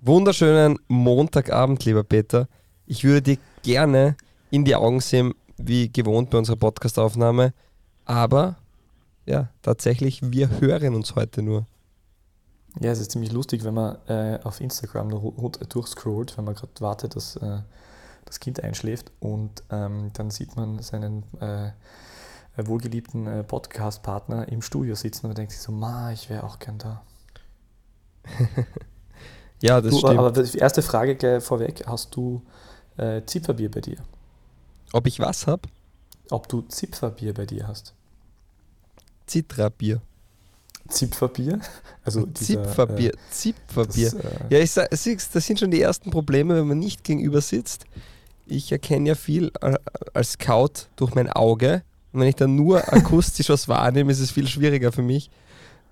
Wunderschönen Montagabend, lieber Peter. Ich würde dir gerne in die Augen sehen, wie gewohnt bei unserer Podcastaufnahme. Aber ja, tatsächlich, wir hören uns heute nur. Ja, es ist ziemlich lustig, wenn man äh, auf Instagram durchscrollt, wenn man gerade wartet, dass äh, das Kind einschläft und ähm, dann sieht man seinen äh, wohlgeliebten äh, Podcast-Partner im Studio sitzen und denkt sich so, ma, ich wäre auch gern da. ja, das du, stimmt. Aber die erste Frage gleich vorweg, hast du äh, Zipferbier bei dir? Ob ich was habe? Ob du Zipferbier bei dir hast. Zitrabier. Zipferbier? Also dieser, Zipferbier. Äh, Zipferbier. Das, äh, ja, ich sag, das sind schon die ersten Probleme, wenn man nicht gegenüber sitzt. Ich erkenne ja viel äh, als Scout durch mein Auge. Und wenn ich dann nur akustisch was wahrnehme, ist es viel schwieriger für mich.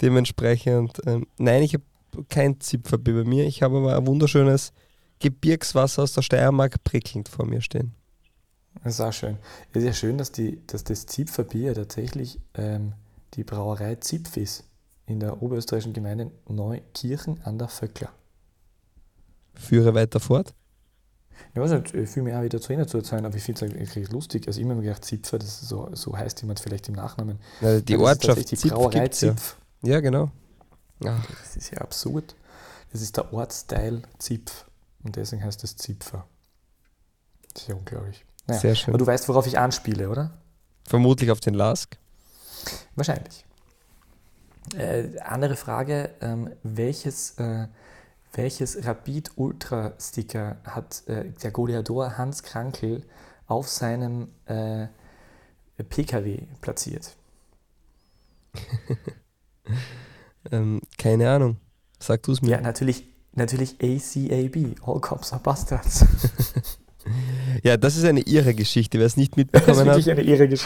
Dementsprechend, ähm, nein, ich habe kein Zipferbier bei mir. Ich habe aber ein wunderschönes Gebirgswasser aus der Steiermark prickelnd vor mir stehen. Das ist auch schön. Es ist ja schön, dass, die, dass das Zipferbier tatsächlich ähm, die Brauerei Zipf ist in der oberösterreichischen Gemeinde Neukirchen an der Vöckler. Führe weiter fort. Ich weiß nicht, ich fühle mich auch wieder zu Ihnen zu erzählen, aber ich finde es eigentlich lustig. Also immer mir gedacht, Zipfer, das so, so heißt jemand vielleicht im Nachnamen. Ja, die Ortschaft die Zipf Brauerei Zipf. Ja, genau. Ach. Das ist ja absurd. Das ist der Ortsteil Zipf und deswegen heißt es Zipfer. Das ist ja unglaublich. Naja, Sehr schön. Aber du weißt, worauf ich anspiele, oder? Vermutlich auf den Lask. Wahrscheinlich. Äh, andere Frage, ähm, welches, äh, welches Rapid Ultra Sticker hat äh, der Goleador Hans Krankel auf seinem äh, PKW platziert? ähm, keine Ahnung. Sag du es mir. Ja, natürlich, natürlich ACAB, All Cops are Bastards. Ja, das ist eine irre Geschichte. Wer es nicht mitbekommen hat,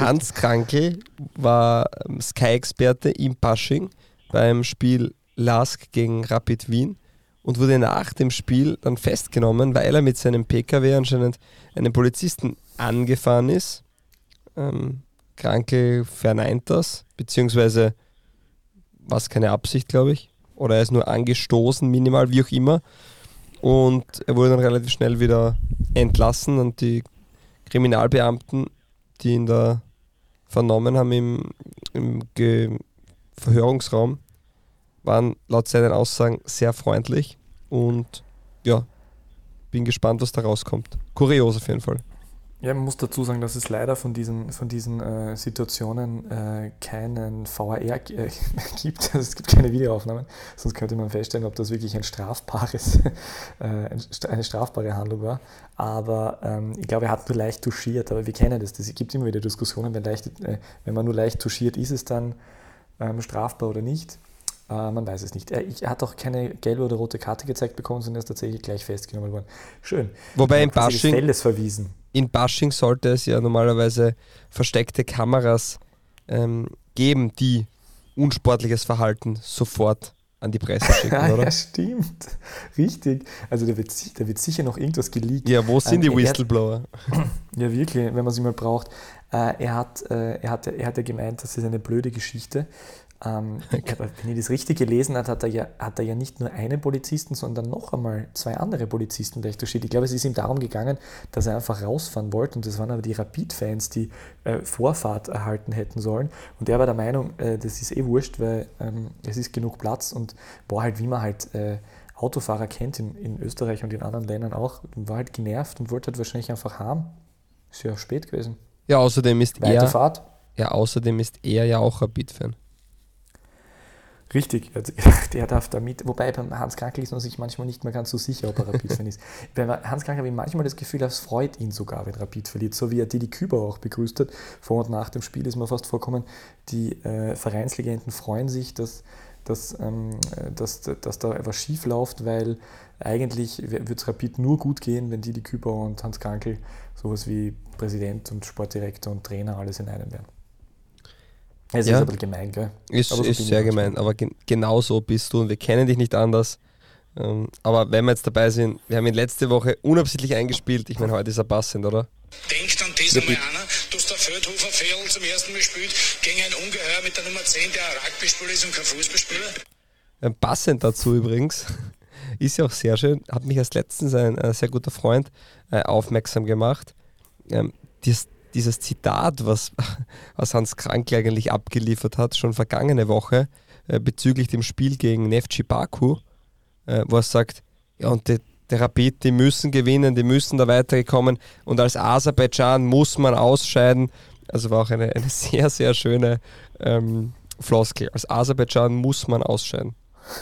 Hans Krankel war ähm, Sky-Experte im Pasching beim Spiel Lask gegen Rapid Wien und wurde nach dem Spiel dann festgenommen, weil er mit seinem PKW anscheinend einen Polizisten angefahren ist. Ähm, Kranke verneint das, beziehungsweise war es keine Absicht, glaube ich. Oder er ist nur angestoßen, minimal, wie auch immer. Und er wurde dann relativ schnell wieder entlassen und die Kriminalbeamten, die ihn da vernommen haben im, im Verhörungsraum, waren laut seinen Aussagen sehr freundlich und ja, bin gespannt, was da rauskommt. Kurios auf jeden Fall. Ja, man muss dazu sagen, dass es leider von diesen, von diesen äh, Situationen äh, keinen VAR äh, gibt. Also es gibt keine Videoaufnahmen, sonst könnte man feststellen, ob das wirklich ein strafbares, äh, eine strafbare Handlung war. Aber ähm, ich glaube, er hat nur leicht touchiert, aber wir kennen das. Es gibt immer wieder Diskussionen, wenn, leicht, äh, wenn man nur leicht touchiert, ist es dann ähm, strafbar oder nicht. Äh, man weiß es nicht. Er, er, hat auch keine gelbe oder rote Karte gezeigt bekommen, sondern er ist tatsächlich gleich festgenommen worden. Schön. Wobei in Bashing, verwiesen. in Bashing sollte es ja normalerweise versteckte Kameras ähm, geben, die unsportliches Verhalten sofort an die Presse schicken, oder? ja, stimmt. Richtig. Also da wird, da wird sicher noch irgendwas geleakt. Ja, wo sind ähm, die Whistleblower? Hat, ja, wirklich, wenn man sie mal braucht. Äh, er, hat, äh, er, hat, er hat ja gemeint, das ist eine blöde Geschichte. Ähm, okay. wenn ich das richtig gelesen habe, hat er, ja, hat er ja nicht nur einen Polizisten, sondern noch einmal zwei andere Polizisten gleich durchsteht. Ich glaube, es ist ihm darum gegangen, dass er einfach rausfahren wollte und das waren aber die Rapid-Fans, die äh, Vorfahrt erhalten hätten sollen. Und er war der Meinung, äh, das ist eh wurscht, weil ähm, es ist genug Platz und war halt, wie man halt äh, Autofahrer kennt in, in Österreich und in anderen Ländern auch, war halt genervt und wollte halt wahrscheinlich einfach haben. Ist ja spät gewesen. Ja, außerdem ist Weite er. Fahrt. Ja, außerdem ist er ja auch Rapid-Fan. Richtig, also, der darf da mit. Wobei beim Hans Krankel ist man sich manchmal nicht mehr ganz so sicher, ob er Rapid-Fan ist. Bei Hans Krankel habe ich manchmal das Gefühl, es freut ihn sogar, wenn Rapid verliert. So wie er Didi Küber auch begrüßt hat. Vor und nach dem Spiel ist mir fast vorkommen, die äh, Vereinslegenden freuen sich, dass, dass, ähm, dass, dass da etwas schief läuft, weil eigentlich würde es Rapid nur gut gehen, wenn Didi Küber und Hans Krankel sowas wie Präsident und Sportdirektor und Trainer alles in einem wären. Es ja. ist aber gemein, gell? Ist, so ist sehr gemein, aber gen genau so bist du und wir kennen dich nicht anders. Ähm, aber wenn wir jetzt dabei sind, wir haben ihn letzte Woche unabsichtlich eingespielt. Ich meine, heute ist er passend, oder? Denkt an das einmal einer, dass der Feldhofer Fedel zum ersten Mal spielt gegen ein Ungeheuer mit der Nummer 10, der ein Rugby-Spieler ist und kein Fußballspieler? Passend dazu übrigens ist ja auch sehr schön. Hat mich als letztens ein, ein sehr guter Freund äh, aufmerksam gemacht. Ähm, dies, dieses Zitat, was, was Hans Krankel eigentlich abgeliefert hat, schon vergangene Woche, äh, bezüglich dem Spiel gegen Neftchi Baku, äh, wo er sagt, ja, und die, Rapid, die müssen gewinnen, die müssen da weiterkommen und als Aserbaidschan muss man ausscheiden. Also war auch eine, eine sehr, sehr schöne ähm, Floskel. Als Aserbaidschan muss man ausscheiden.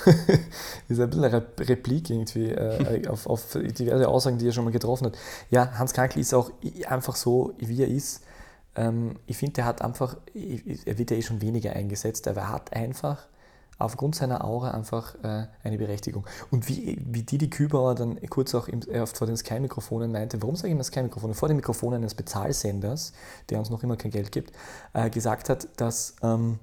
ist ein bisschen eine Replik irgendwie äh, auf, auf, diverse Aussagen, die er schon mal getroffen hat. Ja, Hans Krankel ist auch einfach so, wie er ist. Ähm, ich finde, er hat einfach, er wird ja eh schon weniger eingesetzt, aber er hat einfach aufgrund seiner Aura einfach äh, eine Berechtigung. Und wie, wie Didi Kübauer dann kurz auch im, äh, vor den Sky-Mikrofonen meinte, warum sage ich immer Sky-Mikrofone? Vor den Mikrofonen eines Bezahlsenders, der uns noch immer kein Geld gibt, äh, gesagt hat, dass ähm,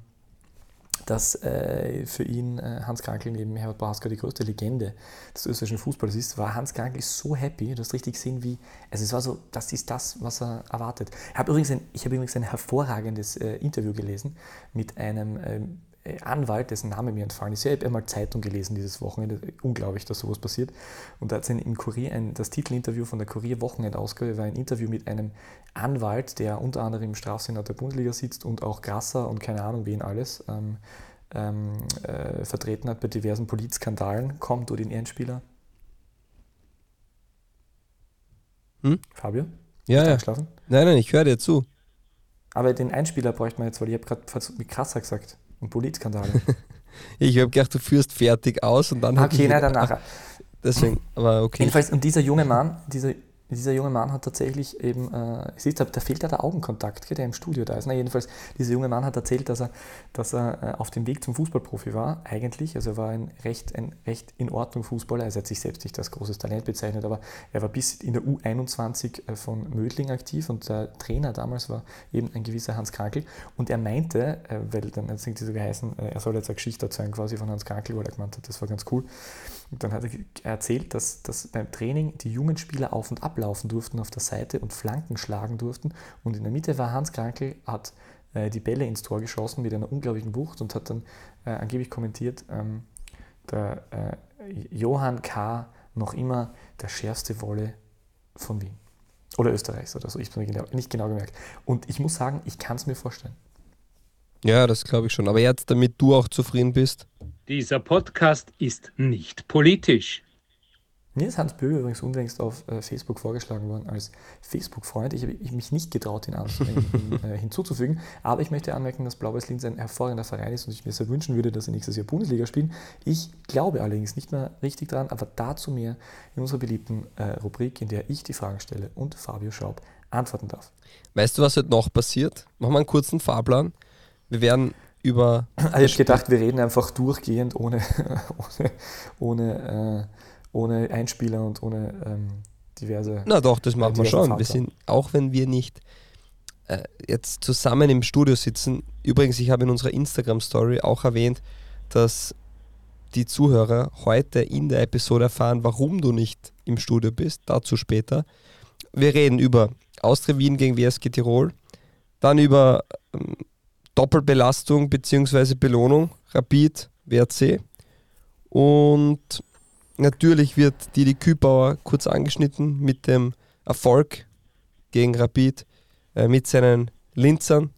dass äh, für ihn äh, Hans Krankel neben Herbert Bohaska die größte Legende des österreichischen Fußballs ist, war Hans Krankel so happy, du hast richtig gesehen, wie, also es war so, das ist das, was er erwartet. Ich habe übrigens, ein, hab übrigens ein hervorragendes äh, Interview gelesen mit einem ähm, äh, Anwalt, dessen Name mir entfallen ist. Ich habe einmal Zeitung gelesen dieses Wochenende. Unglaublich, dass sowas passiert. Und da hat es im Kurier, ein, das Titelinterview von der Kurier Wochenendausgabe war ein Interview mit einem Anwalt, der unter anderem im Strafsenat der Bundesliga sitzt und auch Grasser und keine Ahnung wen alles ähm, ähm, äh, vertreten hat bei diversen Politskandalen. Kommt du den Ehrenspieler? Hm? Fabio? Ja, ja. Nein, nein, ich höre dir zu. Aber den Einspieler bräuchte man jetzt, weil ich habe gerade mit Krasser gesagt und Politskandale. ich habe gedacht, du führst fertig aus und dann. Okay, nein, dann nachher. Deswegen, aber okay. Jedenfalls, und dieser junge Mann, dieser dieser junge Mann hat tatsächlich eben, äh, siehst du, da fehlt ja der Augenkontakt, der im Studio da ist. Na, jedenfalls, dieser junge Mann hat erzählt, dass er, dass er äh, auf dem Weg zum Fußballprofi war, eigentlich. Also er war ein recht, ein recht in Ordnung Fußballer. Also er hat sich selbst nicht als großes Talent bezeichnet, aber er war bis in der U21 äh, von Mödling aktiv und der Trainer damals war eben ein gewisser Hans Krankel. Und er meinte, äh, weil dann hat es irgendwie so geheißen, äh, er soll jetzt eine Geschichte erzählen quasi von Hans Krankel, weil er gemeint hat, das war ganz cool. Und dann hat er erzählt, dass, dass beim Training die jungen Spieler auf und ablaufen durften auf der Seite und Flanken schlagen durften. Und in der Mitte war Hans Krankel, hat äh, die Bälle ins Tor geschossen mit einer unglaublichen Wucht und hat dann äh, angeblich kommentiert, ähm, der äh, Johann K. noch immer der schärfste Wolle von Wien. Oder Österreichs oder so, ich habe es nicht genau gemerkt. Und ich muss sagen, ich kann es mir vorstellen. Ja, das glaube ich schon. Aber jetzt, damit du auch zufrieden bist. Dieser Podcast ist nicht politisch. Mir ist Hans Böge übrigens unlängst auf äh, Facebook vorgeschlagen worden als Facebook-Freund. Ich habe mich nicht getraut, ihn, an, äh, hinzuzufügen. Aber ich möchte anmerken, dass Blau-Weiß Linz ein hervorragender Verein ist und ich mir sehr wünschen würde, dass sie nächstes Jahr Bundesliga spielen. Ich glaube allerdings nicht mehr richtig dran, aber dazu mehr in unserer beliebten äh, Rubrik, in der ich die Fragen stelle und Fabio Schaub antworten darf. Weißt du, was heute noch passiert? Machen wir einen kurzen Fahrplan. Wir werden über. Also ich habe gedacht, wir reden einfach durchgehend ohne, ohne, ohne, äh, ohne Einspieler und ohne ähm, diverse. Na doch, das machen wir schon. Wir sind, auch wenn wir nicht äh, jetzt zusammen im Studio sitzen. Übrigens, ich habe in unserer Instagram-Story auch erwähnt, dass die Zuhörer heute in der Episode erfahren, warum du nicht im Studio bist. Dazu später. Wir reden über Austria Wien gegen WSG Tirol, dann über ähm, Doppelbelastung bzw. Belohnung, Rapid, WRC. Und natürlich wird Didi Kübauer kurz angeschnitten mit dem Erfolg gegen Rapid, äh, mit seinen Linzern.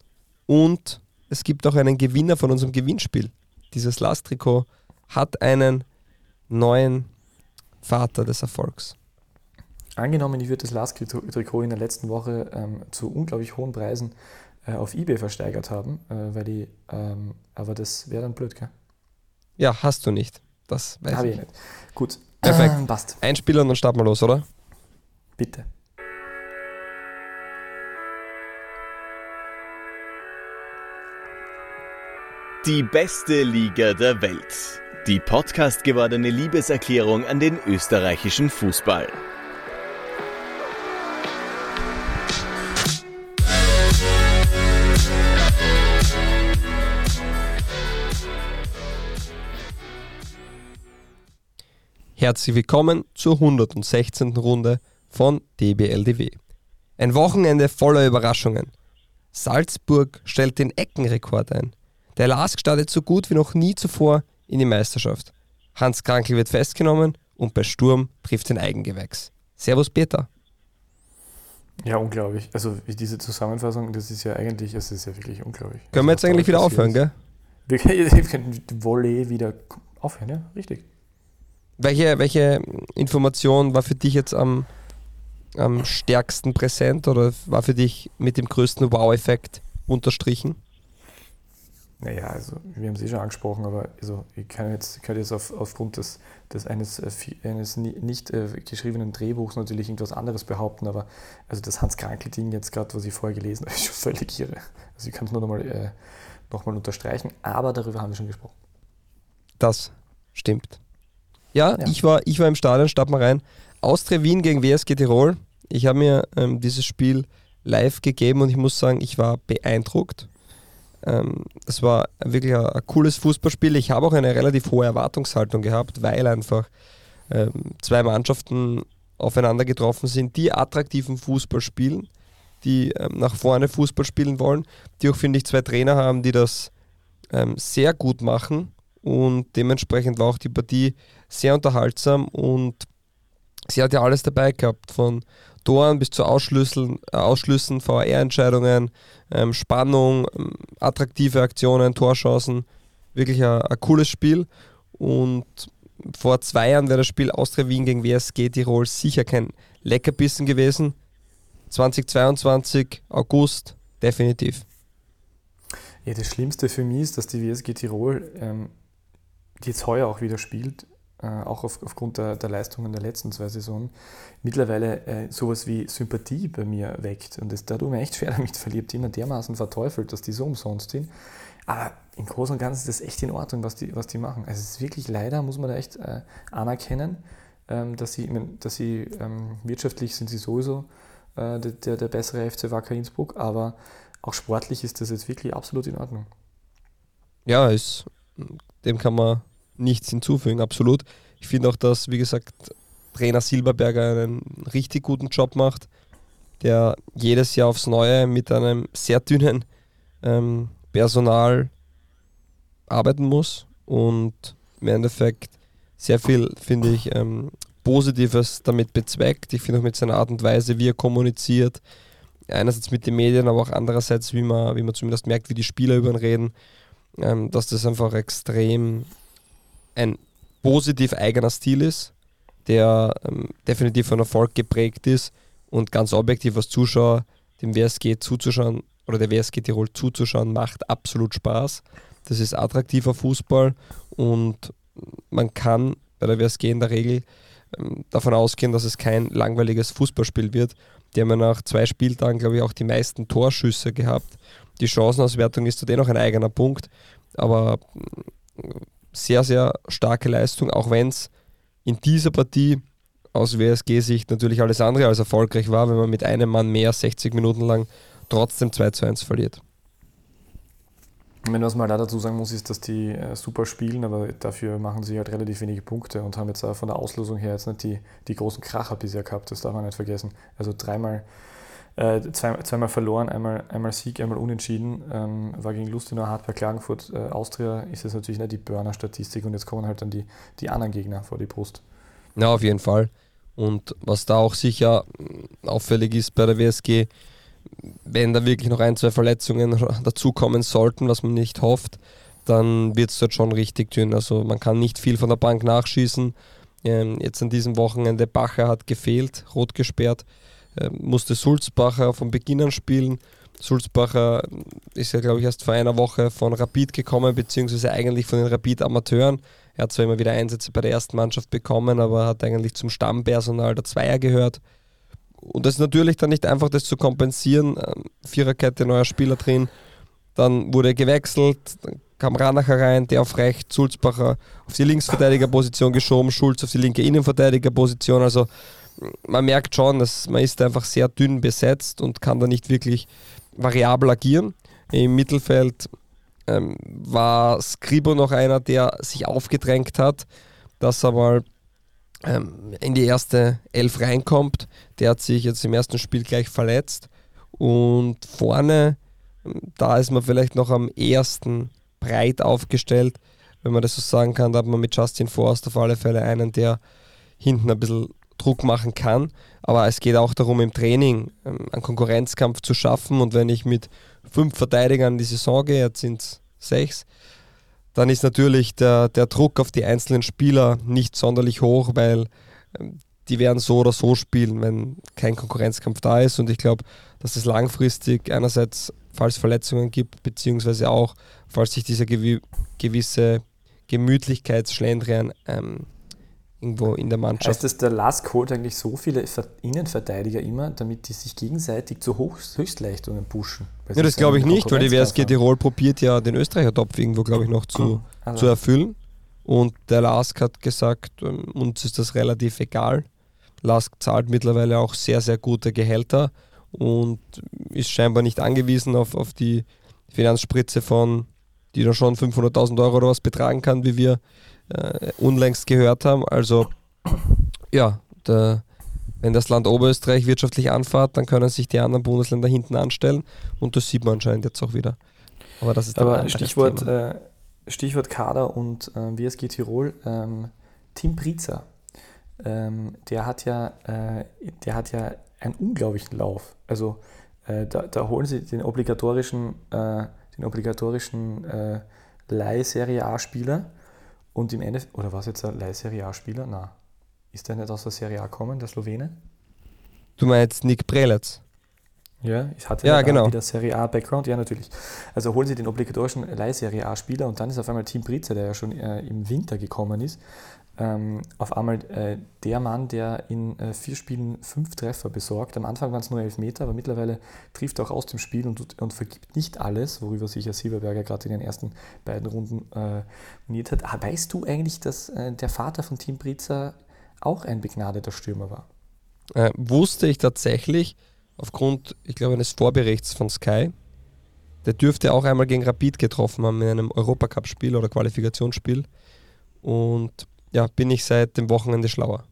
Und es gibt auch einen Gewinner von unserem Gewinnspiel. Dieses Last-Trikot hat einen neuen Vater des Erfolgs. Angenommen, ich würde das Last-Trikot in der letzten Woche ähm, zu unglaublich hohen Preisen äh, auf Ebay versteigert haben, äh, weil die, ähm, aber das wäre dann blöd, gell? Ja, hast du nicht. Das weiß Hab ich nicht. Gut. Perfekt. Ähm, passt. Einspieler und dann starten wir los, oder? Bitte. Die beste Liga der Welt. Die Podcast gewordene Liebeserklärung an den österreichischen Fußball. Herzlich willkommen zur 116. Runde von DBLDW. Ein Wochenende voller Überraschungen. Salzburg stellt den Eckenrekord ein. Der LASK startet so gut wie noch nie zuvor in die Meisterschaft. Hans Krankel wird festgenommen und bei Sturm trifft den Eigengewächs. Servus Peter. Ja, unglaublich. Also diese Zusammenfassung, das ist ja eigentlich, es ist ja wirklich unglaublich. Können wir jetzt eigentlich wieder aufhören, gell? Wir können die Volley wieder aufhören, ja, richtig. Welche, welche Information war für dich jetzt am, am stärksten präsent oder war für dich mit dem größten Wow-Effekt unterstrichen? Naja, also wir haben es eh schon angesprochen, aber also, ich kann jetzt, kann jetzt auf, aufgrund des, des eines, äh, eines nicht äh, geschriebenen Drehbuchs natürlich irgendwas anderes behaupten, aber also das Hans-Krankel-Ding jetzt gerade, was ich vorher gelesen habe, ist schon völlig irre. Also ich kann es nur nochmal äh, noch unterstreichen, aber darüber haben wir schon gesprochen. Das stimmt. Ja, ja. Ich, war, ich war im Stadion, starten wir rein. Austria Wien gegen WSG Tirol. Ich habe mir ähm, dieses Spiel live gegeben und ich muss sagen, ich war beeindruckt ähm, es war wirklich ein, ein, cooles Fußballspiel. Ich habe auch eine relativ hohe Erwartungshaltung gehabt, weil einfach ähm, zwei Mannschaften aufeinander getroffen sind, die attraktiven Fußball spielen, die ähm, nach vorne Fußball spielen wollen, die auch, finde ich, zwei Trainer haben, die das ähm, sehr gut machen und dementsprechend war auch die Partie sehr unterhaltsam und sie hat ja alles dabei gehabt, von Toren bis zu Ausschlüssen, äh, Ausschlüssen VR-Entscheidungen, ähm, Spannung, ähm, attraktive Aktionen, Torchancen. Wirklich ein, ein, cooles Spiel. Und vor zwei Jahren wäre das Spiel Austria Wien gegen WSG Tirol sicher kein Leckerbissen gewesen. 2022, August, definitiv. Ja, das Schlimmste für mich ist, dass die WSG Tirol, ähm, jetzt heuer auch wieder spielt, auch auf, aufgrund der, der, Leistungen der letzten zwei Saisonen, mittlerweile äh, sowas wie Sympathie bei mir weckt. Und das, da tut mir echt schwer damit verliebt, immer dermaßen verteufelt, dass die so umsonst sind. Aber im Großen und Ganzen ist das echt in Ordnung, was die, was die machen. Also es ist wirklich leider, muss man da echt äh, anerkennen, ähm, dass sie, dass sie ähm, wirtschaftlich sind sie sowieso äh, der, der bessere FC Wacker Innsbruck, aber auch sportlich ist das jetzt wirklich absolut in Ordnung. Ja, ist, dem kann man nichts hinzufügen, absolut. Ich finde auch, dass, wie gesagt, Trainer Silberberger einen richtig guten Job macht, der jedes Jahr aufs Neue mit einem sehr dünnen ähm, Personal arbeiten muss und im Endeffekt sehr viel, finde ich, ähm, Positives damit bezweckt. Ich finde auch mit seiner Art und Weise, wie er kommuniziert, einerseits mit den Medien, aber auch andererseits, wie man, wie man zumindest merkt, wie die Spieler über ihn reden, ähm, dass das einfach extrem ein positiv eigener Stil ist, der ähm, definitiv von Erfolg geprägt ist und ganz objektiv als Zuschauer dem WSG zuzuschauen oder der WSG Tirol zuzuschauen macht absolut Spaß. Das ist attraktiver Fußball und man kann bei der WSG in der Regel ähm, davon ausgehen, dass es kein langweiliges Fußballspiel wird. Die haben ja nach zwei Spieltagen, glaube ich, auch die meisten Torschüsse gehabt. Die Chancenauswertung ist zudem noch ein eigener Punkt, aber sehr, sehr starke Leistung, auch wenn es in dieser Partie aus WSG-Sicht natürlich alles andere als erfolgreich war, wenn man mit einem Mann mehr 60 Minuten lang trotzdem 2 zu 1 verliert. Wenn was man da dazu sagen muss, ist, dass die äh, super spielen, aber dafür machen sie halt relativ wenige Punkte und haben jetzt auch von der Auslosung her jetzt nicht die, die großen Kracher bisher gehabt, das darf man nicht vergessen. Also dreimal äh, zwei, zweimal verloren, einmal, einmal Sieg, einmal unentschieden. Ähm, war gegen Lustenau bei Klagenfurt. Äh, Austria ist es natürlich nicht die Burner-Statistik und jetzt kommen halt dann die, die anderen Gegner vor die Brust. Ja, auf jeden Fall. Und was da auch sicher auffällig ist bei der WSG, wenn da wirklich noch ein, zwei Verletzungen dazukommen sollten, was man nicht hofft, dann wird es dort schon richtig dünn. Also man kann nicht viel von der Bank nachschießen. Ähm, jetzt an diesem Wochenende Bacher hat gefehlt, rot gesperrt. Ähm, musste Sulzbacher von Beginn an spielen. Sulzbacher ist ja, glaube ich, erst vor einer Woche von Rapid gekommen, beziehungsweise eigentlich von den Rapid-Amateuren. Er hat zwar immer wieder Einsätze bei der ersten Mannschaft bekommen, aber hat eigentlich zum Stammpersonal der Zweier gehört. Und das ist natürlich dann nicht einfach, das zu kompensieren. Ähm, Viererkette, neuer Spieler drin. Dann wurde er gewechselt, dann kam Ranacher rein, der auf rechts, Sulzbacher auf die Linksverteidigerposition geschoben, Schulz auf die linke Innenverteidigerposition. Also man merkt schon, dass man ist einfach sehr dünn besetzt und kann da nicht wirklich variabel agieren. Im Mittelfeld ähm, war Skribo noch einer, der sich aufgedrängt hat, dass er mal ähm, in die erste Elf reinkommt. Der hat sich jetzt im ersten Spiel gleich verletzt. Und vorne, da ist man vielleicht noch am ersten breit aufgestellt, wenn man das so sagen kann. Da hat man mit Justin Forst auf alle Fälle einen, der hinten ein bisschen Druck machen kann. Aber es geht auch darum, im Training ähm, einen Konkurrenzkampf zu schaffen. Und wenn ich mit fünf Verteidigern in die Saison gehe, jetzt sind es sechs, dann ist natürlich der, der Druck auf die einzelnen Spieler nicht sonderlich hoch, weil ähm, die werden so oder so spielen, wenn kein Konkurrenzkampf da ist. Und ich glaube, dass es langfristig einerseits, falls Verletzungen gibt, beziehungsweise auch, falls sich dieser gewi gewisse Gemütlichkeitsschlendrian ähm, irgendwo in der Mannschaft. Heißt das, der Lask holt eigentlich so viele Innenverteidiger immer, damit die sich gegenseitig zu Höchstleistungen pushen? Ja, das glaube ich nicht, weil die WSG Tirol probiert ja den Österreicher-Topf irgendwo, glaube ich, noch zu, also. zu erfüllen. Und der Lask hat gesagt, ähm, uns ist das relativ egal. Lask zahlt mittlerweile auch sehr, sehr gute Gehälter und ist scheinbar nicht angewiesen auf, auf die Finanzspritze von, die da schon 500.000 Euro oder was betragen kann, wie wir äh, unlängst gehört haben. Also ja, der, wenn das Land Oberösterreich wirtschaftlich anfahrt, dann können sich die anderen Bundesländer hinten anstellen und das sieht man anscheinend jetzt auch wieder. Aber das ist Aber Stichwort, äh, Stichwort Kader und äh, WSG Tirol, ähm, Tim Prizer, ähm, der hat ja, äh, der hat ja einen unglaublichen Lauf. Also äh, da, da, holen sie den obligatorischen, äh, den obligatorischen äh, Leih-Serie A-Spieler und im Ende, oder was jetzt ein Leih-Serie A-Spieler? Na, ist der nicht aus der Serie A gekommen, der Slowene? Du meinst Nick Prelec? Ja, ich hatte ja, genau. wieder Serie A Background, ja natürlich. Also holen sie den obligatorischen Leih-Serie A Spieler und dann ist auf einmal Team Britzer, der ja schon äh, im Winter gekommen ist, ähm, auf einmal äh, der Mann, der in äh, vier Spielen fünf Treffer besorgt. Am Anfang waren es nur elf Meter, aber mittlerweile trifft er auch aus dem Spiel und, und vergibt nicht alles, worüber sich ja Silberberger gerade in den ersten beiden Runden äh, moniert hat. Ah, weißt du eigentlich, dass äh, der Vater von Tim Britzer auch ein begnadeter Stürmer war? Äh, wusste ich tatsächlich aufgrund, ich glaube, eines Vorberichts von Sky. Der dürfte auch einmal gegen Rapid getroffen haben in einem Europacup-Spiel oder Qualifikationsspiel. Und ja, bin ich seit dem Wochenende schlauer.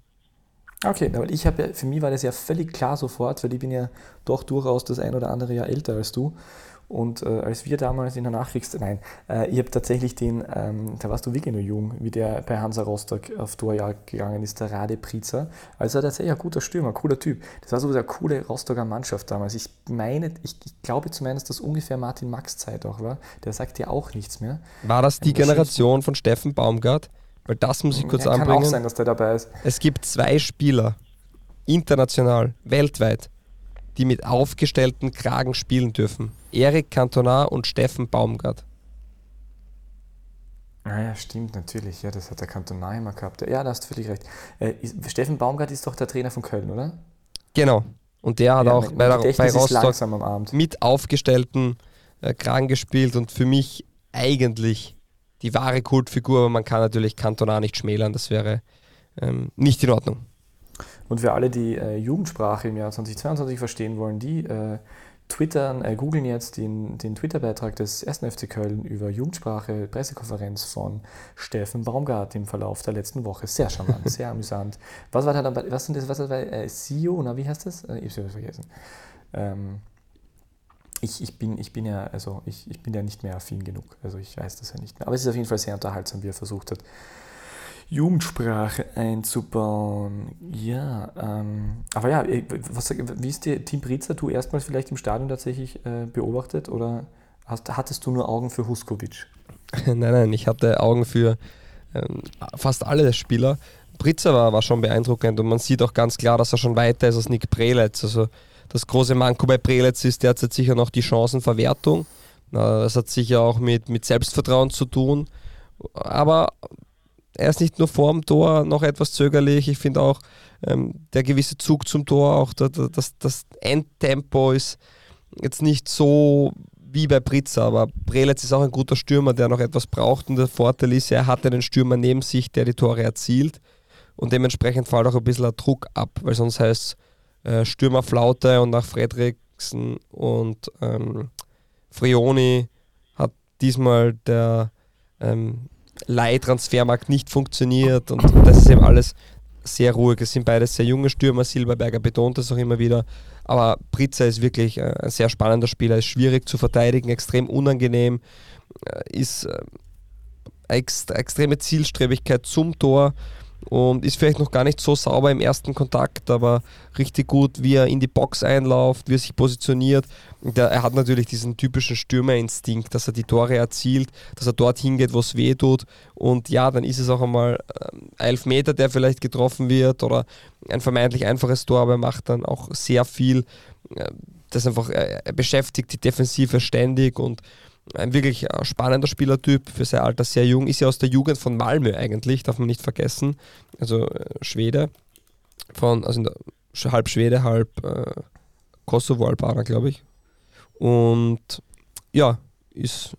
Okay, aber ich habe ja, für mich war das ja völlig klar sofort, weil ich bin ja doch durchaus das ein oder andere Jahr älter als du. Und äh, als wir damals in der Nachkriegszeit, nein, äh, ich habe tatsächlich den, ähm, da warst du wirklich nur jung, wie der bei Hansa Rostock auf Torjagd gegangen ist, der Rade Prizer. Also tatsächlich ein guter Stürmer, cooler Typ. Das war so eine coole Rostocker Mannschaft damals. Ich meine, ich, ich glaube zumindest, dass ungefähr Martin Max Zeit auch war. Der sagt ja auch nichts mehr. War das die Generation von Steffen Baumgart? Weil das muss ich kurz ja, anbringen. Kann auch sein, dass der dabei ist. Es gibt zwei Spieler, international, weltweit, die mit aufgestellten Kragen spielen dürfen. Erik Cantona und Steffen Baumgart. Ah ja, stimmt, natürlich. Ja, das hat der Cantona immer gehabt. Ja, da hast du völlig recht. Äh, Steffen Baumgart ist doch der Trainer von Köln, oder? Genau. Und der hat ja, auch bei, bei Rostock mit aufgestellten äh, Kragen gespielt und für mich eigentlich die wahre Kultfigur, aber man kann natürlich Cantona nicht schmälern, das wäre ähm, nicht in Ordnung. Und für alle, die äh, Jugendsprache im Jahr 2022 verstehen wollen, die äh, twittern, äh, googeln jetzt den, den Twitter-Beitrag des 1. FC Köln über Jugendsprache, Pressekonferenz von Steffen Baumgart im Verlauf der letzten Woche. Sehr charmant, sehr amüsant. Was war da dann was sind das, was war bei äh, CEO, na, wie heißt das? Äh, ich habe es vergessen. Ähm, ich, ich, bin, ich bin ja, also ich, ich bin ja nicht mehr affin genug. Also ich weiß das ja nicht mehr. Aber es ist auf jeden Fall sehr unterhaltsam, wie er versucht hat, Jugendsprache einzubauen. Ja, ähm, aber ja, was, wie ist dir Team Britzer, du erstmals vielleicht im Stadion tatsächlich äh, beobachtet oder hast, hattest du nur Augen für Huskovic? nein, nein, ich hatte Augen für ähm, fast alle Spieler. Britzer war, war schon beeindruckend und man sieht auch ganz klar, dass er schon weiter ist als Nick Preletz. Also das große Manko bei Preletz ist derzeit sicher noch die Chancenverwertung. Das hat sicher auch mit, mit Selbstvertrauen zu tun. Aber er ist nicht nur vorm Tor noch etwas zögerlich. Ich finde auch ähm, der gewisse Zug zum Tor, auch der, der, das, das Endtempo ist jetzt nicht so wie bei Pritzer, aber Preletz ist auch ein guter Stürmer, der noch etwas braucht und der Vorteil ist, er hat einen Stürmer neben sich, der die Tore erzielt und dementsprechend fällt auch ein bisschen ein Druck ab, weil sonst heißt es, äh, Stürmerflaute und nach Fredriksen und ähm, Frioni hat diesmal der ähm, Leihtransfermarkt nicht funktioniert und das ist eben alles sehr ruhig. Es sind beides sehr junge Stürmer. Silberberger betont das auch immer wieder. Aber Pritzer ist wirklich äh, ein sehr spannender Spieler, ist schwierig zu verteidigen, extrem unangenehm, äh, ist äh, extreme Zielstrebigkeit zum Tor und ist vielleicht noch gar nicht so sauber im ersten Kontakt, aber richtig gut, wie er in die Box einläuft, wie er sich positioniert. Der, er hat natürlich diesen typischen Stürmerinstinkt, dass er die Tore erzielt, dass er dort hingeht, wo es weh tut. Und ja, dann ist es auch einmal ein ähm, Elfmeter, der vielleicht getroffen wird oder ein vermeintlich einfaches Tor, aber er macht dann auch sehr viel. Äh, das einfach, er beschäftigt die Defensive ständig und ein wirklich äh, spannender Spielertyp für sein Alter, sehr jung. Ist ja aus der Jugend von Malmö eigentlich, darf man nicht vergessen. Also äh, Schwede, von, also der, halb Schwede, halb äh, Kosovo-Albaner, glaube ich. Und ja, ist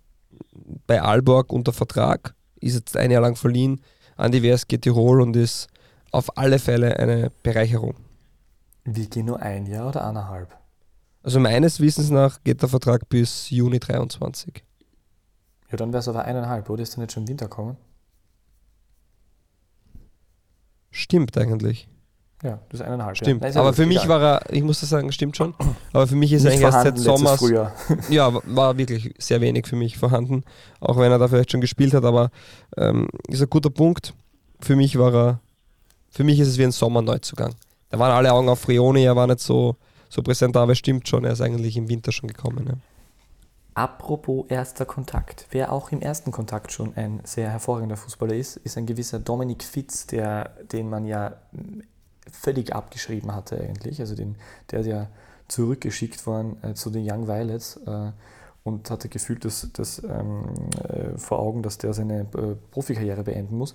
bei Aalborg unter Vertrag, ist jetzt ein Jahr lang verliehen an die WSG Tirol und ist auf alle Fälle eine Bereicherung. Wie geht nur ein Jahr oder eineinhalb? Also meines Wissens nach geht der Vertrag bis Juni 23. Ja, dann wäre es aber eineinhalb, oder? Ist dann jetzt schon Winter kommen? Stimmt eigentlich. Ja, das ist eineinhalb. Stimmt. Ja. aber für mich egal. war er, ich muss das sagen, stimmt schon. Aber für mich ist er eigentlich erst seit Sommers. ja, war wirklich sehr wenig für mich vorhanden. Auch wenn er da vielleicht schon gespielt hat, aber ähm, ist ein guter Punkt. Für mich war er, für mich ist es wie ein Sommerneuzugang. Da waren alle Augen auf Frioni, er war nicht so so präsent, aber stimmt schon, er ist eigentlich im Winter schon gekommen. Ja. Apropos erster Kontakt. Wer auch im ersten Kontakt schon ein sehr hervorragender Fußballer ist, ist ein gewisser Dominik Fitz, der, den man ja völlig abgeschrieben hatte eigentlich. Also den, der ist ja zurückgeschickt worden äh, zu den Young Violets äh, und hatte gefühlt das, das ähm, äh, vor Augen, dass der seine äh, Profikarriere beenden muss.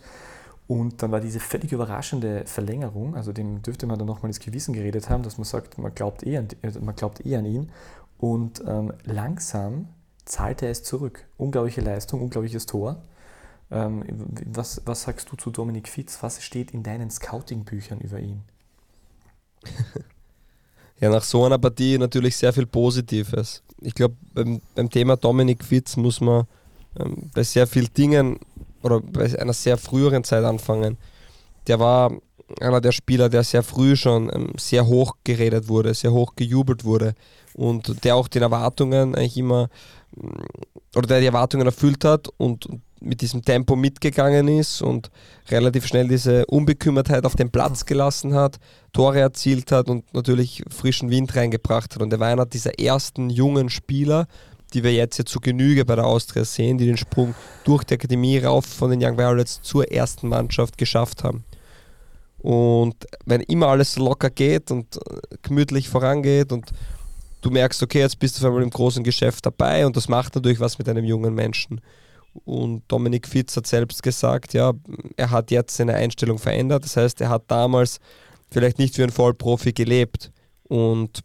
Und dann war diese völlig überraschende Verlängerung, also dem dürfte man dann nochmal ins Gewissen geredet haben, dass man sagt, man glaubt eh an, äh, man glaubt eh an ihn. Und ähm, langsam zahlt er es zurück. Unglaubliche Leistung, unglaubliches Tor. Ähm, was, was sagst du zu Dominik Fitz? Was steht in deinen Scouting-Büchern über ihn? Ja, nach so einer Partie natürlich sehr viel Positives. Ich glaube, beim, beim, Thema Dominik Fitz muss man ähm, bei sehr vielen Dingen oder bei einer sehr früheren Zeit anfangen. Der war einer der Spieler, der sehr früh schon ähm, sehr hoch geredet wurde, sehr hoch gejubelt wurde und der auch den Erwartungen eigentlich immer mm, oder der die Erwartungen erfüllt hat und mit diesem Tempo mitgegangen ist und relativ schnell diese Unbekümmertheit auf den Platz gelassen hat, Tore erzielt hat und natürlich frischen Wind reingebracht hat. Und er war einer dieser ersten jungen Spieler, die wir jetzt ja zu Genüge bei der Austria sehen, die den Sprung durch die Akademie rauf von den Young Violets zur ersten Mannschaft geschafft haben. Und wenn immer alles so locker geht und äh, gemütlich vorangeht und du merkst, okay, jetzt bist du auf einmal im großen Geschäft dabei und das macht natürlich was mit einem jungen Menschen. Und Dominik Fitz hat selbst gesagt, ja, er hat jetzt seine Einstellung verändert. Das heißt, er hat damals vielleicht nicht wie ein Vollprofi gelebt. Und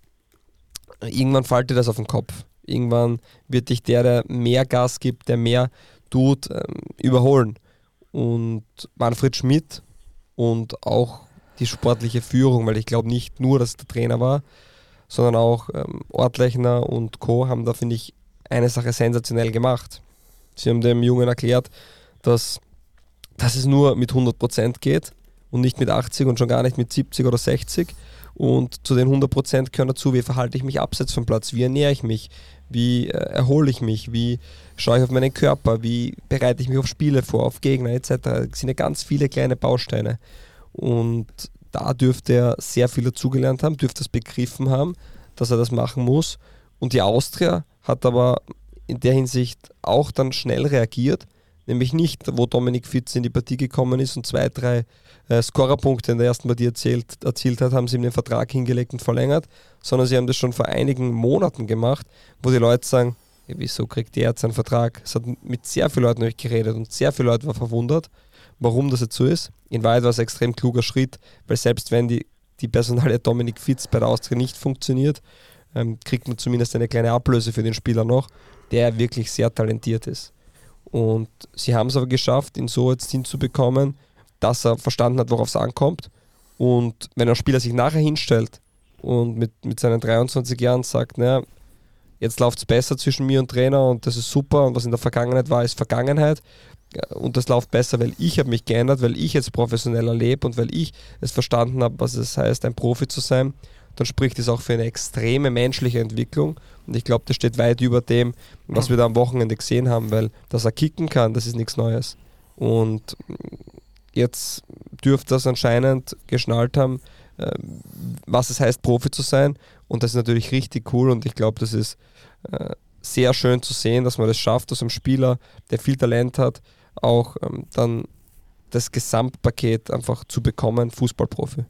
irgendwann fällt dir das auf den Kopf. Irgendwann wird dich der, der mehr Gas gibt, der mehr tut, ähm, überholen. Und Manfred Schmidt und auch die sportliche Führung, weil ich glaube nicht nur, dass der Trainer war, sondern auch ähm, Ortlechner und Co. haben da, finde ich, eine Sache sensationell gemacht. Sie haben dem Jungen erklärt, dass, dass es nur mit 100% geht und nicht mit 80 und schon gar nicht mit 70 oder 60. Und zu den 100% gehören dazu, wie verhalte ich mich abseits vom Platz, wie ernähre ich mich, wie äh, erhole ich mich, wie schaue ich auf meinen Körper, wie bereite ich mich auf Spiele vor, auf Gegner etc. Es sind ja ganz viele kleine Bausteine. Und da dürfte er sehr viel dazugelernt haben, dürfte es begriffen haben, dass er das machen muss. Und die Austria hat aber in der Hinsicht auch dann schnell reagiert, nämlich nicht, wo Dominik Fitz in die Partie gekommen ist und zwei, drei äh, Scorerpunkte in der ersten Partie erzielt, erzielt hat, haben sie ihm den Vertrag hingelegt und verlängert, sondern sie haben das schon vor einigen Monaten gemacht, wo die Leute sagen, ja, wieso kriegt der jetzt einen Vertrag? Es hat mit sehr vielen Leuten geredet und sehr viele Leute waren verwundert, warum das jetzt so ist. In Wahrheit war es ein extrem kluger Schritt, weil selbst wenn die, die Personalie Dominik Fitz bei der Austria nicht funktioniert, ähm, kriegt man zumindest eine kleine Ablöse für den Spieler noch, der wirklich sehr talentiert ist. Und sie haben es aber geschafft, ihn so jetzt hinzubekommen, dass er verstanden hat, worauf es ankommt. Und wenn ein Spieler sich nachher hinstellt und mit, mit seinen 23 Jahren sagt, naja, jetzt läuft es besser zwischen mir und Trainer und das ist super und was in der Vergangenheit war, ist Vergangenheit und das läuft besser, weil ich habe mich geändert, weil ich jetzt professioneller lebe und weil ich es verstanden habe, was es heißt, ein Profi zu sein, dann spricht es auch für eine extreme menschliche Entwicklung und ich glaube, das steht weit über dem, was wir da am Wochenende gesehen haben, weil dass er kicken kann, das ist nichts Neues und jetzt dürfte das anscheinend geschnallt haben, äh, was es heißt, Profi zu sein. Und das ist natürlich richtig cool und ich glaube, das ist äh, sehr schön zu sehen, dass man das schafft, dass ein Spieler, der viel Talent hat, auch ähm, dann das Gesamtpaket einfach zu bekommen, Fußballprofi.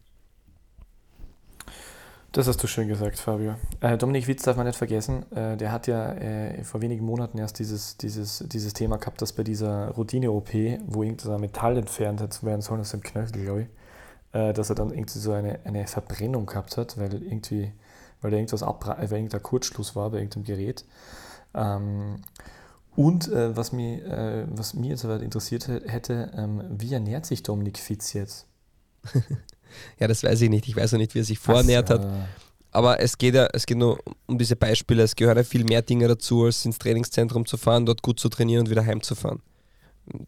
Das hast du schön gesagt, Fabio. Äh, Dominik Witz darf man nicht vergessen. Äh, der hat ja äh, vor wenigen Monaten erst dieses, dieses, dieses Thema gehabt, dass bei dieser Routine-OP, wo irgendein Metall entfernt hat werden sollen aus dem Knöchel, glaube ich, äh, dass er dann irgendwie so eine, eine Verbrennung gehabt hat, weil irgendwie, weil da irgendwas abra weil irgendein Kurzschluss war bei irgendeinem Gerät. Ähm, und äh, was, mich, äh, was mich jetzt aber interessiert hätte, ähm, wie ernährt sich Dominik Fitz jetzt? ja, das weiß ich nicht. Ich weiß noch nicht, wie er sich vorernährt hat. Aber es geht ja, es geht nur um diese Beispiele. Es gehören ja viel mehr Dinge dazu, als ins Trainingszentrum zu fahren, dort gut zu trainieren und wieder heimzufahren.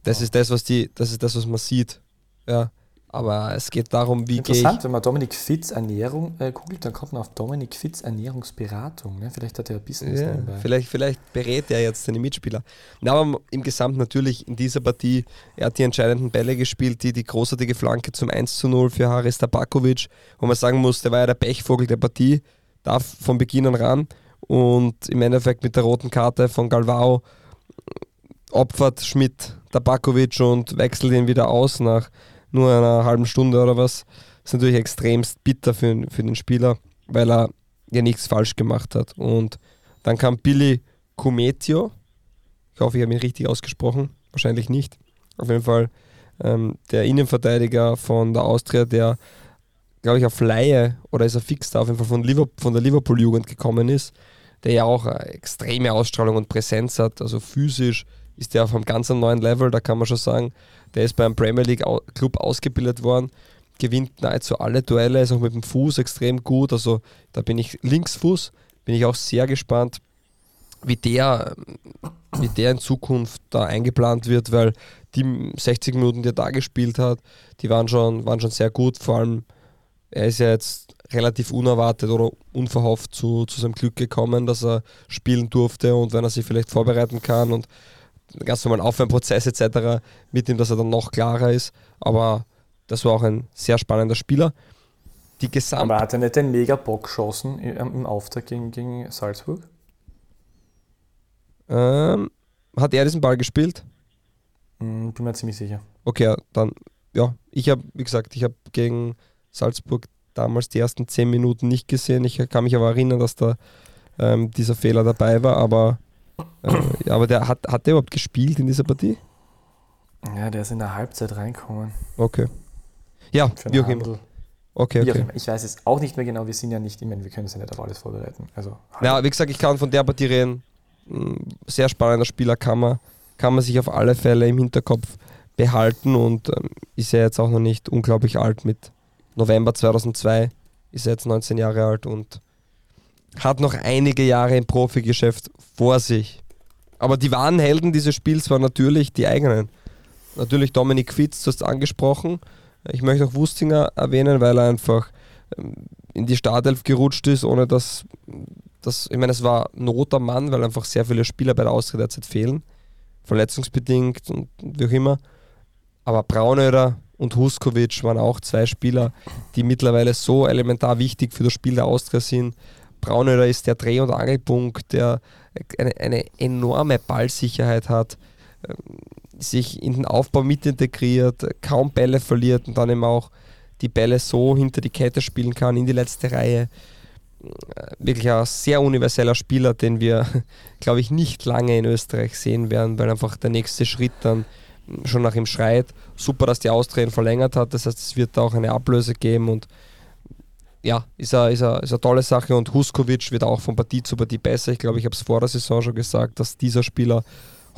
Das oh. ist das, was die, das ist das, was man sieht. Ja. Aber es geht darum, wie gehe ich. Interessant, wenn man Dominik Fitz Ernährung äh, googelt, dann kommt man auf Dominik Fitz Ernährungsberatung. Ne? Vielleicht hat er ein Business ja, Vielleicht, vielleicht berät er jetzt seine Mitspieler. Na, aber im Gesamt natürlich in dieser Partie, er hat die entscheidenden Bälle gespielt, die, die großartige Flanke zum 1 zu 0 für Haris Tabakovic, wo man sagen muss, der war ja der Pechvogel der Partie, darf von Beginn an ran und im Endeffekt mit der roten Karte von Galvao opfert Schmidt Tabakovic und wechselt ihn wieder aus nach nur einer halben Stunde oder was, ist natürlich extremst bitter für, für den Spieler, weil er ja nichts falsch gemacht hat. Und dann kam Billy Cumetio, ich hoffe, ich habe ihn richtig ausgesprochen, wahrscheinlich nicht. Auf jeden Fall ähm, der Innenverteidiger von der Austria, der, glaube ich, auf Laie oder ist er fix da, auf jeden Fall von, Liverpool, von der Liverpool-Jugend gekommen ist, der ja auch extreme Ausstrahlung und Präsenz hat, also physisch ist der auf einem ganz neuen Level, da kann man schon sagen, der ist beim Premier League Club ausgebildet worden, gewinnt nahezu alle Duelle, ist auch mit dem Fuß extrem gut. Also da bin ich Linksfuß, bin ich auch sehr gespannt, wie der, wie der in Zukunft da eingeplant wird, weil die 60 Minuten, die er da gespielt hat, die waren schon, waren schon sehr gut. Vor allem, er ist ja jetzt relativ unerwartet oder unverhofft zu, zu seinem Glück gekommen, dass er spielen durfte und wenn er sich vielleicht vorbereiten kann und ganz normalen Aufwärmprozess etc. mit ihm, dass er dann noch klarer ist. Aber das war auch ein sehr spannender Spieler. Die Gesamt Aber hat er nicht den mega Bock geschossen im Auftakt gegen, gegen Salzburg? Ähm, hat er diesen Ball gespielt? Hm, bin mir ziemlich sicher. Okay, dann, ja, ich habe, wie gesagt, ich habe gegen Salzburg damals die ersten zehn Minuten nicht gesehen. Ich kann mich aber erinnern, dass da ähm, dieser Fehler dabei war, aber äh, aber der hat, hat der überhaupt gespielt in dieser Partie? Ja, der ist in der Halbzeit reinkommen. Okay. Ja, wie auch immer. Okay, okay. Ich weiß es auch nicht mehr genau, wir sind ja nicht, ich meine, wir können uns ja nicht auf alles vorbereiten. Also, ja, wie gesagt, ich kann von der Partie reden. Hm, sehr spannender Spieler kann man, kann man sich auf alle Fälle im Hinterkopf behalten und ähm, ist ja jetzt auch noch nicht unglaublich alt mit November 2002, ist er jetzt 19 Jahre alt und hat noch einige Jahre im Profigeschäft vor sich. Aber die wahren Helden dieses Spiels waren natürlich die eigenen. Natürlich Dominik Fitz, du hast angesprochen. Ich möchte auch Wustinger erwähnen, weil er einfach ähm, in die Startelf gerutscht ist, ohne dass, dass ich meine, es war Not am Mann, weil einfach sehr viele Spieler bei der Austria derzeit fehlen. Verletzungsbedingt und wie auch immer. Aber Braunöder und Huskovic waren auch zwei Spieler, die mittlerweile so elementar wichtig für das Spiel der Austria sind. Braunöder ist der Dreh- und Angelpunkt, der eine, eine enorme Ballsicherheit hat, ähm, sich in den Aufbau mit integriert, kaum Bälle verliert und dann eben auch die Bälle so hinter die Kette spielen kann, in die letzte Reihe. Äh, wirklich ein sehr universeller Spieler, den wir, glaube ich, nicht lange in Österreich sehen werden, weil einfach der nächste Schritt dann schon nach ihm schreit. Super, dass die Austria ihn verlängert hat, das heißt, es wird da auch eine Ablöse geben und ja, ist eine, ist, eine, ist eine tolle Sache und Huskovic wird auch von Partie zu Partie besser. Ich glaube, ich habe es vor der Saison schon gesagt, dass dieser Spieler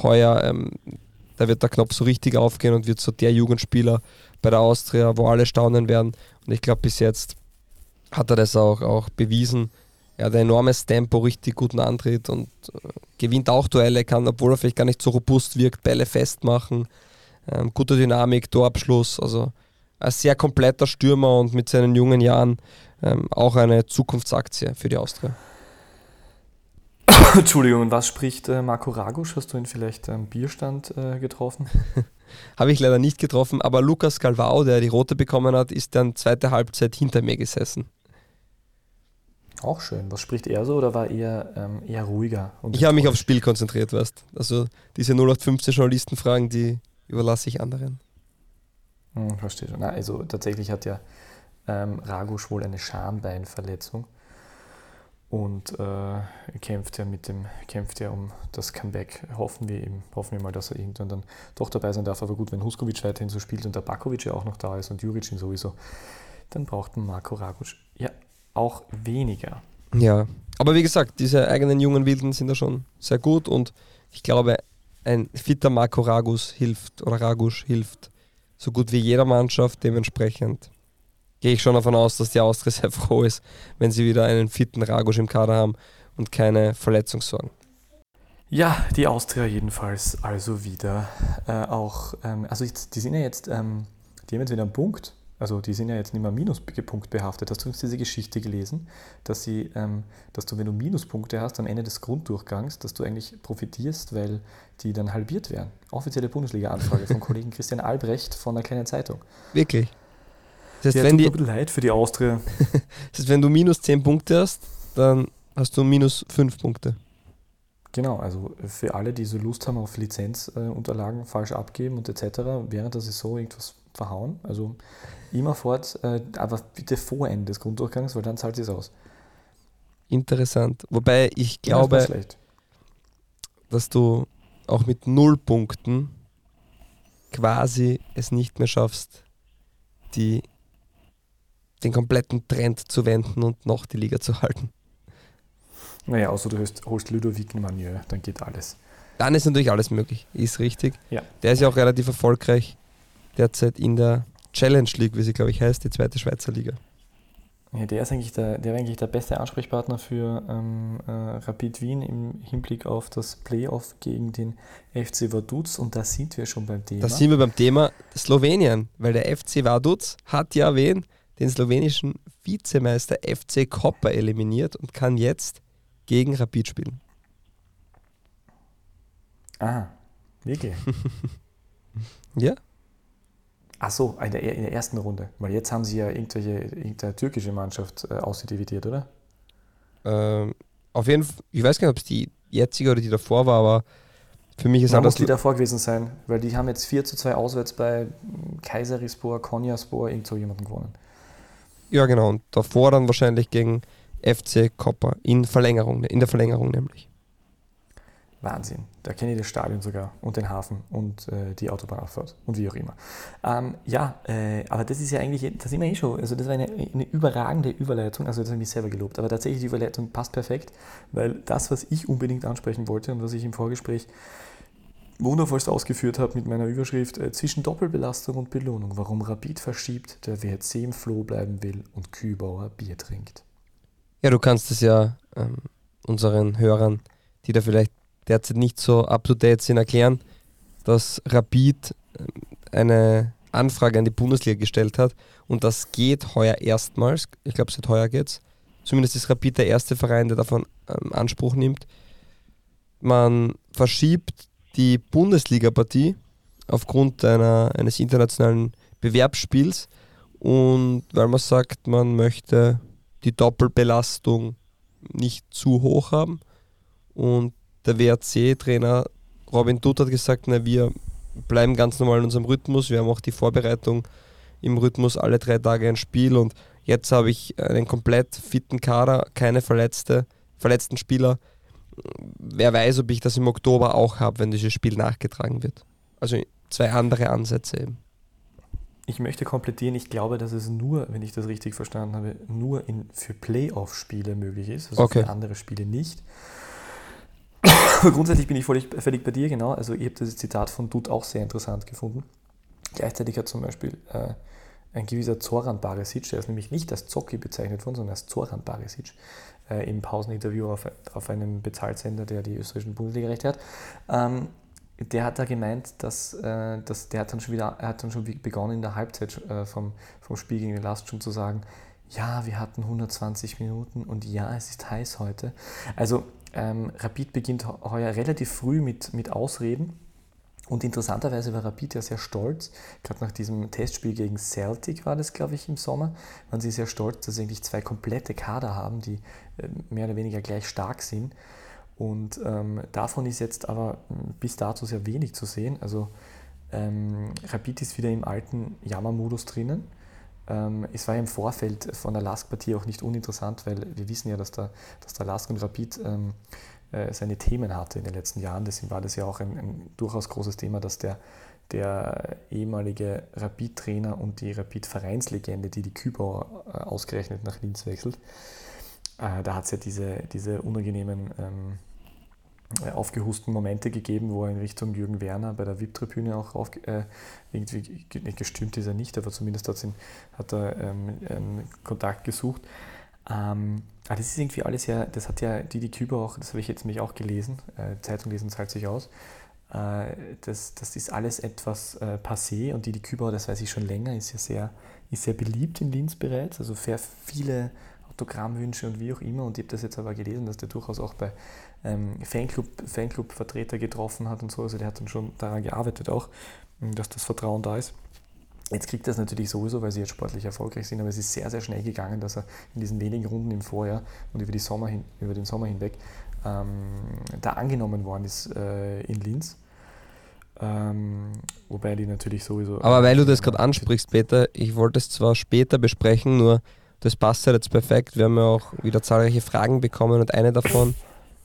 heuer, ähm, da wird der Knopf so richtig aufgehen und wird so der Jugendspieler bei der Austria, wo alle staunen werden. Und ich glaube, bis jetzt hat er das auch, auch bewiesen. Er hat ein enormes Tempo, richtig guten Antritt und äh, gewinnt auch Duelle, kann, obwohl er vielleicht gar nicht so robust wirkt, Bälle festmachen, ähm, gute Dynamik, Torabschluss. Also ein sehr kompletter Stürmer und mit seinen jungen Jahren ähm, auch eine Zukunftsaktie für die Austria. Entschuldigung, was spricht äh, Marco Ragusch? Hast du ihn vielleicht am Bierstand äh, getroffen? Habe ich leider nicht getroffen, aber Lukas Galvao, der die rote bekommen hat, ist dann zweite Halbzeit hinter mir gesessen. Auch schön. Was spricht er so oder war er ähm, eher ruhiger? ich habe mich aufs Spiel konzentriert, weißt Also diese 0815 Journalistenfragen, die überlasse ich anderen. Hm, verstehe schon. Na, also tatsächlich hat ja ähm, Ragusch wohl eine Schambeinverletzung und äh, kämpft ja mit dem, kämpft ja um das Comeback. Hoffen wir eben, hoffen wir mal, dass er irgendwann dann doch dabei sein darf. Aber gut, wenn Huskovic weiterhin so spielt und der Bakovic ja auch noch da ist und Juric sowieso, dann braucht man Marco Ragusch ja auch weniger. Ja, aber wie gesagt, diese eigenen jungen Wilden sind da schon sehr gut und ich glaube, ein fitter Marco Ragus hilft oder Ragusch hilft so gut wie jeder Mannschaft. Dementsprechend gehe ich schon davon aus, dass die Austria sehr froh ist, wenn sie wieder einen fitten Ragusch im Kader haben und keine Verletzungssorgen. Ja, die Austria jedenfalls also wieder äh, auch, ähm, also die sind ja jetzt, ähm, die haben jetzt wieder einen Punkt also die sind ja jetzt nicht mehr Minuspunkt behaftet. Hast du übrigens diese Geschichte gelesen, dass, sie, ähm, dass du, wenn du Minuspunkte hast am Ende des Grunddurchgangs, dass du eigentlich profitierst, weil die dann halbiert werden? Offizielle Bundesliga-Anfrage vom Kollegen Christian Albrecht von der kleinen Zeitung. Wirklich? Das heißt, ja, wenn tut die, leid für die Austria. das heißt, wenn du minus 10 Punkte hast, dann hast du minus 5 Punkte. Genau, also für alle, die so Lust haben auf Lizenzunterlagen äh, falsch abgeben und etc., während der Saison irgendwas verhauen. Also immer fort, äh, aber bitte vor Ende des Grunddurchgangs, weil dann zahlt es aus. Interessant. Wobei ich glaube, ja, das dass du auch mit null Punkten quasi es nicht mehr schaffst, die, den kompletten Trend zu wenden und noch die Liga zu halten. Naja, außer du holst, holst Ludovic Manieu, dann geht alles. Dann ist natürlich alles möglich, ist richtig. Ja. Der ist ja auch relativ erfolgreich derzeit in der Challenge League, wie sie, glaube ich, heißt, die zweite Schweizer Liga. Ja, der ist eigentlich der, der, eigentlich der beste Ansprechpartner für ähm, äh, Rapid Wien im Hinblick auf das Playoff gegen den FC Vaduz und da sind wir schon beim Thema. Da sind wir beim Thema Slowenien, weil der FC Vaduz hat ja wen? Den slowenischen Vizemeister FC Kopper eliminiert und kann jetzt gegen Rapid spielen. Ah, wirklich? ja, Ach so, in der, in der ersten Runde. Weil jetzt haben sie ja irgendwelche, irgendeine türkische Mannschaft äh, ausdividiert, oder? Ähm, auf jeden Fall, ich weiß gar nicht, ob es die jetzige oder die davor war, aber für mich ist Man muss die davor gewesen sein, weil die haben jetzt 4 zu 2 auswärts bei Kayserispor, Konyaspor, irgend so jemanden gewonnen. Ja, genau. Und davor dann wahrscheinlich gegen FC Kopper in Verlängerung, in der Verlängerung nämlich. Wahnsinn. Da kenne ich das Stadion sogar und den Hafen und äh, die Autobahnauffahrt und wie auch immer. Ähm, ja, äh, aber das ist ja eigentlich, das sind wir eh schon, also das war eine, eine überragende Überleitung, also das habe ich mich selber gelobt, aber tatsächlich die Überleitung passt perfekt, weil das, was ich unbedingt ansprechen wollte und was ich im Vorgespräch wundervollst ausgeführt habe mit meiner Überschrift äh, zwischen Doppelbelastung und Belohnung, warum Rapid verschiebt, der WRC im Floh bleiben will und Kübauer Bier trinkt. Ja, du kannst es ja ähm, unseren Hörern, die da vielleicht derzeit nicht so up-to-date sind, erklären, dass Rapid ähm, eine Anfrage an die Bundesliga gestellt hat und das geht heuer erstmals. Ich glaube, seit heuer geht's. Zumindest ist Rapid der erste Verein, der davon ähm, Anspruch nimmt. Man verschiebt die Bundesliga-Partie aufgrund einer, eines internationalen Bewerbsspiels und weil man sagt, man möchte die Doppelbelastung nicht zu hoch haben und der WRC-Trainer Robin Dutt hat gesagt, na, wir bleiben ganz normal in unserem Rhythmus. Wir haben auch die Vorbereitung im Rhythmus alle drei Tage ein Spiel und jetzt habe ich einen komplett fitten Kader, keine verletzte, verletzten Spieler. Wer weiß, ob ich das im Oktober auch habe, wenn dieses Spiel nachgetragen wird. Also zwei andere Ansätze eben. Ich möchte komplettieren, ich glaube, dass es nur, wenn ich das richtig verstanden habe, nur in, für Playoff-Spiele möglich ist, also okay. für andere Spiele nicht. Grundsätzlich bin ich völlig, völlig bei dir, genau. Also ich habe das Zitat von Dutt auch sehr interessant gefunden. Gleichzeitig hat zum Beispiel äh, ein gewisser Zoran Barisic, der ist nämlich nicht als Zocki bezeichnet worden, sondern als Zoran Barisic, äh, im Pauseninterview auf, auf einem Bezahlsender, der die österreichischen Bundesliga-Rechte hat, ähm, der hat da gemeint, dass, äh, dass der hat dann schon wieder, er hat dann schon begonnen in der Halbzeit äh, vom, vom Spiel gegen den Last schon zu sagen, ja, wir hatten 120 Minuten und ja, es ist heiß heute. Also ähm, Rapid beginnt heuer relativ früh mit, mit Ausreden. Und interessanterweise war Rapid ja sehr stolz, gerade nach diesem Testspiel gegen Celtic war das, glaube ich, im Sommer, waren sie sehr stolz, dass sie eigentlich zwei komplette Kader haben, die äh, mehr oder weniger gleich stark sind. Und ähm, davon ist jetzt aber hm, bis dato sehr wenig zu sehen. Also ähm, Rapid ist wieder im alten Jammermodus drinnen. Ähm, es war ja im Vorfeld von der Lask-Partie auch nicht uninteressant, weil wir wissen ja, dass der, dass der Lask und Rapid ähm, äh, seine Themen hatte in den letzten Jahren. Deswegen war das ja auch ein, ein durchaus großes Thema, dass der, der ehemalige Rapid-Trainer und die Rapid-Vereinslegende, die die Kübauer äh, ausgerechnet nach Linz wechselt, äh, da hat es ja diese, diese unangenehmen ähm, äh, aufgehusten Momente gegeben, wo er in Richtung Jürgen Werner bei der VIP-Tribüne auch auf, äh, irgendwie gestürmt ist er nicht, aber zumindest ihn, hat er ähm, ähm, Kontakt gesucht. Ähm, aber das ist irgendwie alles ja, das hat ja Didi Küber auch, das habe ich jetzt nämlich auch gelesen, äh, Zeitung lesen zahlt sich aus, äh, das, das ist alles etwas äh, passé und Didi Küber, das weiß ich schon länger, ist ja sehr, ist sehr beliebt in Linz bereits, also sehr viele Autogrammwünsche und wie auch immer. Und ich habe das jetzt aber gelesen, dass der durchaus auch bei ähm, Fanclub, Fanclub-Vertreter getroffen hat und so. Also der hat dann schon daran gearbeitet auch, dass das Vertrauen da ist. Jetzt kriegt er es natürlich sowieso, weil sie jetzt sportlich erfolgreich sind, aber es ist sehr, sehr schnell gegangen, dass er in diesen wenigen Runden im Vorjahr und über, die Sommer hin, über den Sommer hinweg ähm, da angenommen worden ist äh, in Linz. Ähm, wobei die natürlich sowieso. Aber weil du das gerade ansprichst, Peter, ich wollte es zwar später besprechen, nur das passt ja jetzt perfekt. Wir haben ja auch wieder zahlreiche Fragen bekommen und eine davon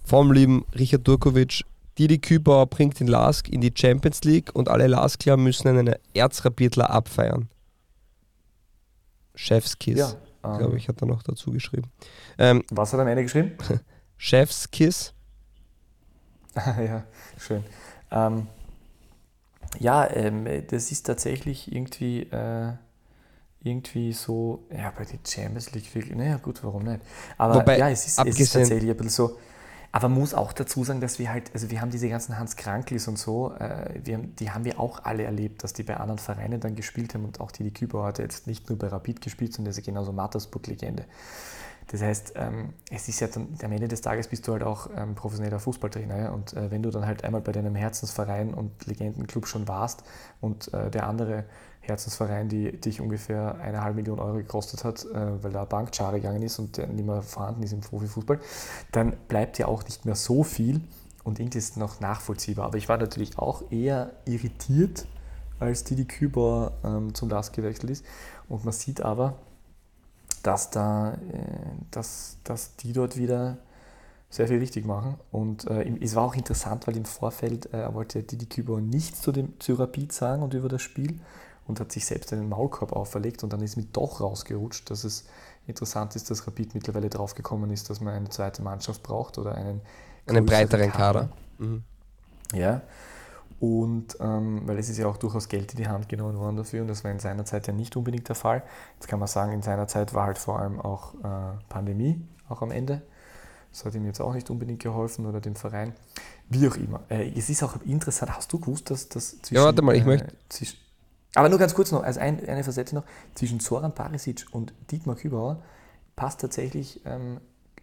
vom lieben Richard Durkovic. Didi Kübauer bringt den Lask in die Champions League und alle Laskler müssen einen Erzrapidler abfeiern. Chefskiss, ja, ähm, glaube ich, hat er noch dazu geschrieben. Ähm, Was hat er am Ende geschrieben? Chefskiss. ja, schön. Ähm, ja, ähm, das ist tatsächlich irgendwie. Äh, irgendwie so, ja, bei den Champions League, wirklich, naja, gut, warum nicht? Aber Wobei, ja, es ist, es ist tatsächlich ein bisschen so. Aber muss auch dazu sagen, dass wir halt, also wir haben diese ganzen Hans Kranklis und so, äh, wir, die haben wir auch alle erlebt, dass die bei anderen Vereinen dann gespielt haben und auch die, die Kübauer hat jetzt nicht nur bei Rapid gespielt, sondern ist ja genauso Mattersburg-Legende. Das heißt, ähm, es ist ja dann, am Ende des Tages bist du halt auch ähm, professioneller Fußballtrainer. Ja? Und äh, wenn du dann halt einmal bei deinem Herzensverein und Legendenclub schon warst und äh, der andere Herzensverein, die dich ungefähr eine halbe Million Euro gekostet hat, äh, weil da Bank schade gegangen ist und der nicht mehr vorhanden ist im Profifußball, dann bleibt ja auch nicht mehr so viel und irgendwie ist es noch nachvollziehbar. Aber ich war natürlich auch eher irritiert, als Didi Küber ähm, zum LASK gewechselt ist. Und man sieht aber, dass, da, äh, dass, dass die dort wieder sehr viel richtig machen. Und äh, es war auch interessant, weil im Vorfeld äh, wollte Didi Küber nichts zu dem zu sagen und über das Spiel und hat sich selbst einen Maulkorb auferlegt und dann ist mir doch rausgerutscht, dass es interessant ist, dass Rapid mittlerweile drauf gekommen ist, dass man eine zweite Mannschaft braucht oder einen, einen breiteren Kader. Kader. Mhm. Ja, und ähm, weil es ist ja auch durchaus Geld in die Hand genommen worden dafür und das war in seiner Zeit ja nicht unbedingt der Fall. Jetzt kann man sagen, in seiner Zeit war halt vor allem auch äh, Pandemie, auch am Ende. Das hat ihm jetzt auch nicht unbedingt geholfen oder dem Verein. Wie auch immer. Äh, es ist auch interessant, hast du gewusst, dass das zwischen. Ja, warte mal, ich äh, möchte. Aber nur ganz kurz noch, also ein, eine Facette noch, zwischen Soran Parisic und Dietmar Kübauer passt tatsächlich ähm,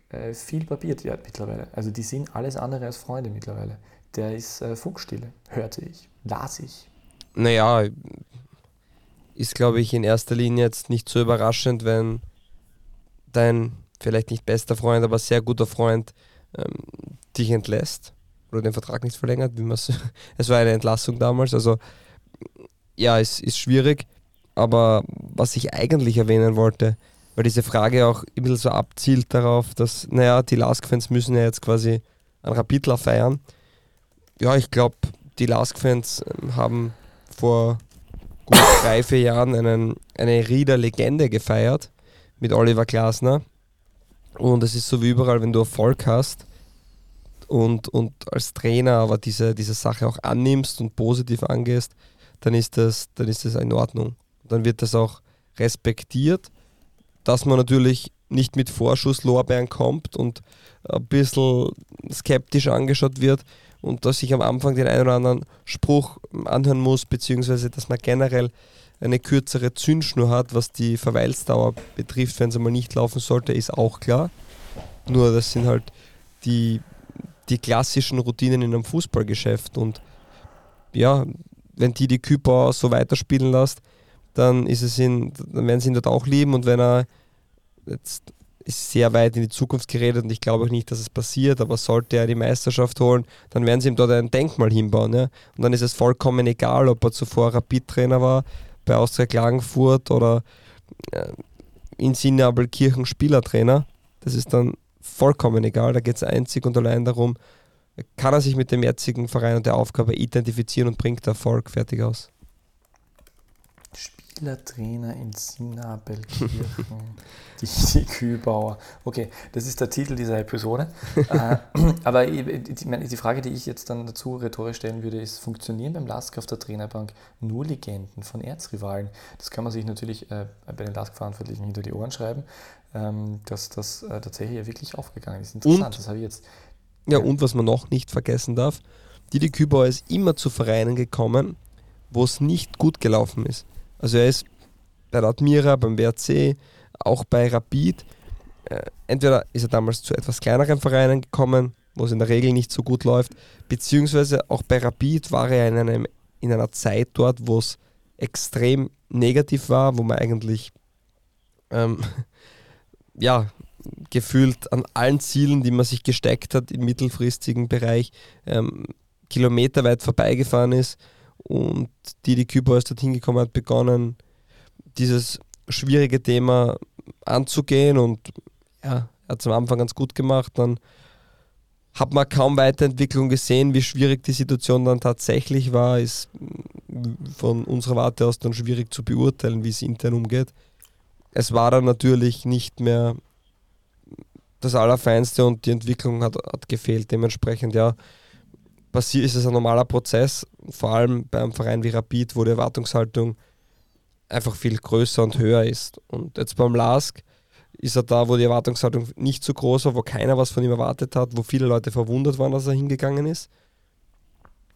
äh, viel Papier ja, mittlerweile. Also die sind alles andere als Freunde mittlerweile. Der ist äh, Funkstille, hörte ich, las ich. Naja, ist glaube ich in erster Linie jetzt nicht so überraschend, wenn dein vielleicht nicht bester Freund, aber sehr guter Freund ähm, dich entlässt oder den Vertrag nicht verlängert, wie es war eine Entlassung damals, also ja, es ist schwierig, aber was ich eigentlich erwähnen wollte, weil diese Frage auch ein bisschen so abzielt darauf, dass, naja, die Lask-Fans müssen ja jetzt quasi ein Rapidler feiern. Ja, ich glaube, die Lask-Fans ähm, haben vor gut drei, vier Jahren einen, eine Rieder-Legende gefeiert mit Oliver Glasner. Und es ist so wie überall, wenn du Erfolg hast und, und als Trainer aber diese, diese Sache auch annimmst und positiv angehst, dann ist das, dann ist das in Ordnung. Dann wird das auch respektiert, dass man natürlich nicht mit Vorschusslorbeeren kommt und ein bisschen skeptisch angeschaut wird und dass ich am Anfang den einen oder anderen Spruch anhören muss, beziehungsweise dass man generell eine kürzere Zündschnur hat, was die Verweilsdauer betrifft, wenn es einmal nicht laufen sollte, ist auch klar. Nur das sind halt die, die klassischen Routinen in einem Fußballgeschäft und ja, wenn die die Küper so weiterspielen lässt, dann ist es in, dann werden sie ihn dort auch lieben und wenn er jetzt ist sehr weit in die Zukunft geredet und ich glaube auch nicht, dass es passiert, aber sollte er die Meisterschaft holen, dann werden sie ihm dort ein Denkmal hinbauen. Ja? Und dann ist es vollkommen egal, ob er zuvor Rapid-Trainer war, bei Austria Klagenfurt oder äh, in Sinnabelkirchen Spielertrainer. Das ist dann vollkommen egal. Da geht es einzig und allein darum, kann er sich mit dem jetzigen Verein und der Aufgabe identifizieren und bringt Erfolg fertig aus. Spielertrainer in Sinnabelkirchen, die, die Kühlbauer. Okay, das ist der Titel dieser Episode. äh, aber die, die, Frage, die ich jetzt dann dazu rhetorisch stellen würde, ist, funktionieren beim Lask auf der Trainerbank nur Legenden von Erzrivalen? Das kann man sich natürlich äh, bei den Lask-Verantwortlichen hinter die Ohren schreiben, ähm, dass das äh, tatsächlich ja wirklich aufgegangen ist. Interessant, und, das habe ich jetzt. Ja, und was man noch nicht vergessen darf, Didi Kübauer ist immer zu Vereinen gekommen, wo es nicht gut gelaufen ist. Also er ist bei der Admira, beim WRC, auch bei Rapid. Äh, entweder ist er damals zu etwas kleineren Vereinen gekommen, wo es in der Regel nicht so gut läuft, beziehungsweise auch bei Rapid war er in, einem, in einer Zeit dort, wo es extrem negativ war, wo man eigentlich ähm, ja, gefühlt an allen Zielen, die man sich gesteckt hat im mittelfristigen Bereich, ähm, kilometerweit vorbeigefahren ist und Didi Küber ist dorthin gekommen, hat begonnen, dieses schwierige Thema anzugehen und ja, hat es am Anfang ganz gut gemacht. Dann hat man kaum Weiterentwicklung gesehen, wie schwierig die Situation dann tatsächlich war, ist von unserer Warte aus dann schwierig zu beurteilen, wie es intern umgeht. Es war dann natürlich nicht mehr das Allerfeinste und die Entwicklung hat, hat gefehlt. Dementsprechend, ja, passiert, ist es ein normaler Prozess, vor allem beim Verein wie Rapid, wo die Erwartungshaltung einfach viel größer und höher ist. Und jetzt beim LASK ist er da, wo die Erwartungshaltung nicht so groß war, wo keiner was von ihm erwartet hat, wo viele Leute verwundert waren, dass er hingegangen ist.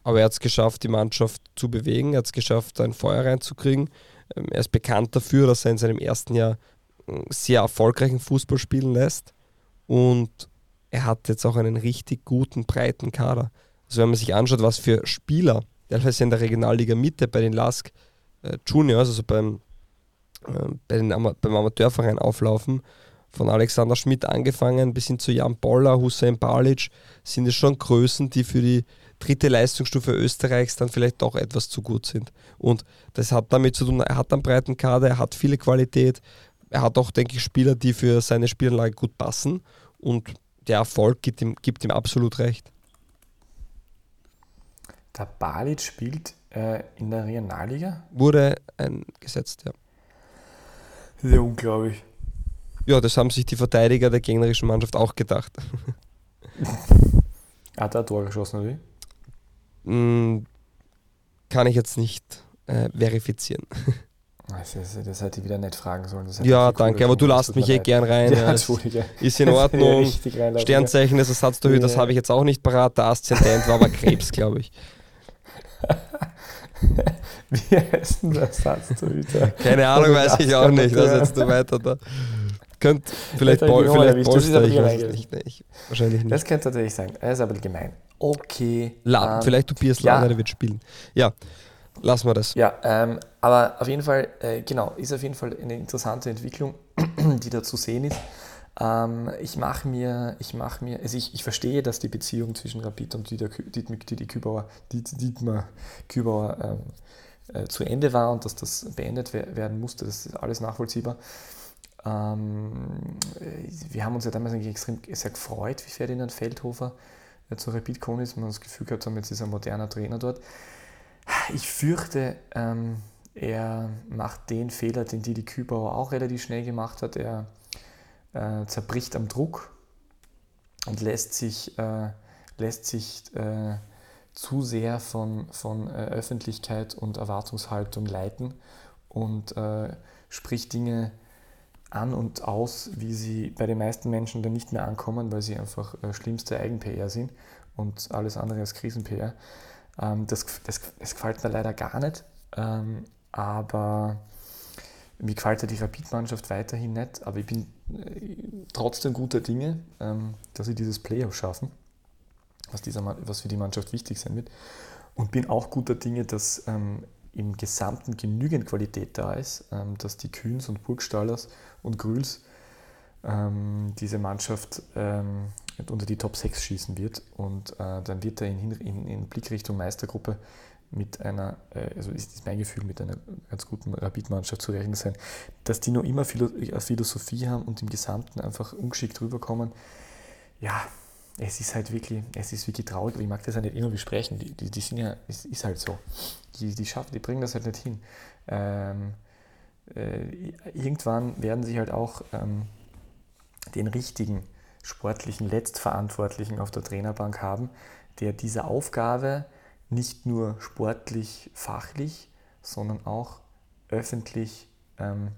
Aber er hat es geschafft, die Mannschaft zu bewegen, er hat es geschafft, ein Feuer reinzukriegen. Ähm, er ist bekannt dafür, dass er in seinem ersten Jahr äh, sehr erfolgreichen Fußball spielen lässt. Und er hat jetzt auch einen richtig guten, breiten Kader. Also wenn man sich anschaut, was für Spieler, teilweise in der Regionalliga Mitte bei den Lask äh, Juniors, also beim, äh, bei den Ama beim Amateurverein auflaufen, von Alexander Schmidt angefangen bis hin zu Jan Boller, Hussein Balic, sind es schon Größen, die für die dritte Leistungsstufe Österreichs dann vielleicht doch etwas zu gut sind. Und das hat damit zu tun, er hat einen breiten Kader, er hat viele Qualität, er hat auch, denke ich, Spieler, die für seine Spielanlage gut passen und der Erfolg gibt ihm, gibt ihm absolut recht. Der Balic spielt äh, in der Regionalliga? Wurde eingesetzt, ja. Sehr unglaublich. Ja, das haben sich die Verteidiger der gegnerischen Mannschaft auch gedacht. Hat er ein Tor geschossen, oder wie? Mm, kann ich jetzt nicht äh, verifizieren. Das, hätte ich wieder nicht fragen sollen. Ja, danke, aber du lässt mich eh gern rein. Ja, ist in Ordnung. Sternzeichen des Ersatztorhüters, das habe ich jetzt auch nicht parat. Der Aszendent war aber Krebs, glaube ich. Wie heißt denn der Ersatztorhüter? Keine Ahnung, weiß ich auch nicht. Das jetzt du weiter da. Könnt vielleicht Bol vielleicht Polster, ich weiß nicht. Ich, wahrscheinlich nicht. Das könnte tatsächlich sein. Er ist aber gemein. Okay. La ähm, vielleicht Tobias ja. Langer, der wird spielen. Ja, lassen wir das. Ja, ähm, aber auf jeden Fall, äh, genau, ist auf jeden Fall eine interessante Entwicklung, die da zu sehen ist. Ähm, ich mache mir, ich mache mir, also ich, ich verstehe, dass die Beziehung zwischen Rapid und Dieter, Dieter Kübauer, Dietmar Kübauer ähm, äh, zu Ende war und dass das beendet werden musste. Das ist alles nachvollziehbar. Ähm, wir haben uns ja damals eigentlich extrem sehr gefreut, wie Ferdinand Feldhofer äh, zu Rapid gekommen ist. Man hat das Gefühl gehabt, haben, jetzt ist ein moderner Trainer dort. Ich fürchte, ähm, er macht den Fehler, den Didi Kübauer auch relativ schnell gemacht hat. Er äh, zerbricht am Druck und lässt sich, äh, lässt sich äh, zu sehr von, von äh, Öffentlichkeit und Erwartungshaltung leiten und äh, spricht Dinge an und aus, wie sie bei den meisten Menschen dann nicht mehr ankommen, weil sie einfach äh, schlimmste Eigen-PR sind und alles andere als Krisen-PR. Ähm, das, das, das gefällt mir leider gar nicht. Ähm, aber mir gefällt ja die Rapid-Mannschaft weiterhin nicht, aber ich bin äh, trotzdem guter Dinge, ähm, dass sie dieses Playoff schaffen, was, dieser, was für die Mannschaft wichtig sein wird. Und bin auch guter Dinge, dass ähm, im Gesamten genügend Qualität da ist, ähm, dass die Kühns und Burgstallers und Grüls diese Mannschaft ähm, unter die Top 6 schießen wird. Und äh, dann wird er in, in, in Blickrichtung Meistergruppe mit einer, äh, also ist, ist, mein Gefühl, mit einer ganz guten Rapid-Mannschaft zu rechnen sein. Dass die noch immer eine Philosophie haben und im Gesamten einfach ungeschickt rüberkommen, ja, es ist halt wirklich, es ist wirklich traurig, aber ich mag das ja nicht immer besprechen. Die, die, die sind ja, es ist halt so. Die, die schaffen, die bringen das halt nicht hin. Ähm, äh, irgendwann werden sie halt auch ähm, den richtigen sportlichen Letztverantwortlichen auf der Trainerbank haben, der diese Aufgabe nicht nur sportlich, fachlich, sondern auch öffentlich ähm,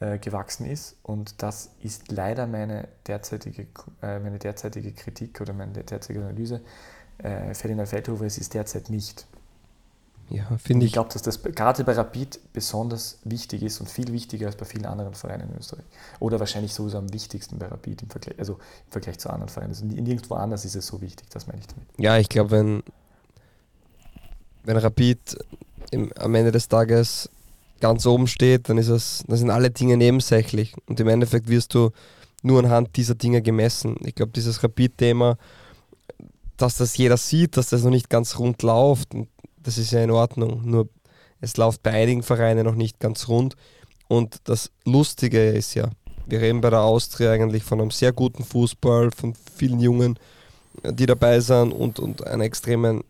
äh, gewachsen ist. Und das ist leider meine derzeitige, äh, meine derzeitige Kritik oder meine derzeitige Analyse. Äh, Ferdinand Feldhofer ist es derzeit nicht. Ja, finde ich. Ich glaube, dass das gerade bei Rapid besonders wichtig ist und viel wichtiger als bei vielen anderen Vereinen in Österreich. Oder wahrscheinlich sowieso am wichtigsten bei Rapid im Vergleich, also im Vergleich zu anderen Vereinen. Also nirgendwo anders ist es so wichtig, das meine ich damit. Ja, ich glaube, wenn, wenn Rapid im, am Ende des Tages ganz oben steht, dann ist es, dann sind alle Dinge nebensächlich. Und im Endeffekt wirst du nur anhand dieser Dinge gemessen. Ich glaube, dieses Rapid-Thema, dass das jeder sieht, dass das noch nicht ganz rund läuft, das ist ja in Ordnung. Nur es läuft bei einigen Vereinen noch nicht ganz rund. Und das Lustige ist ja, wir reden bei der Austria eigentlich von einem sehr guten Fußball, von vielen Jungen, die dabei sind und, und einer extremen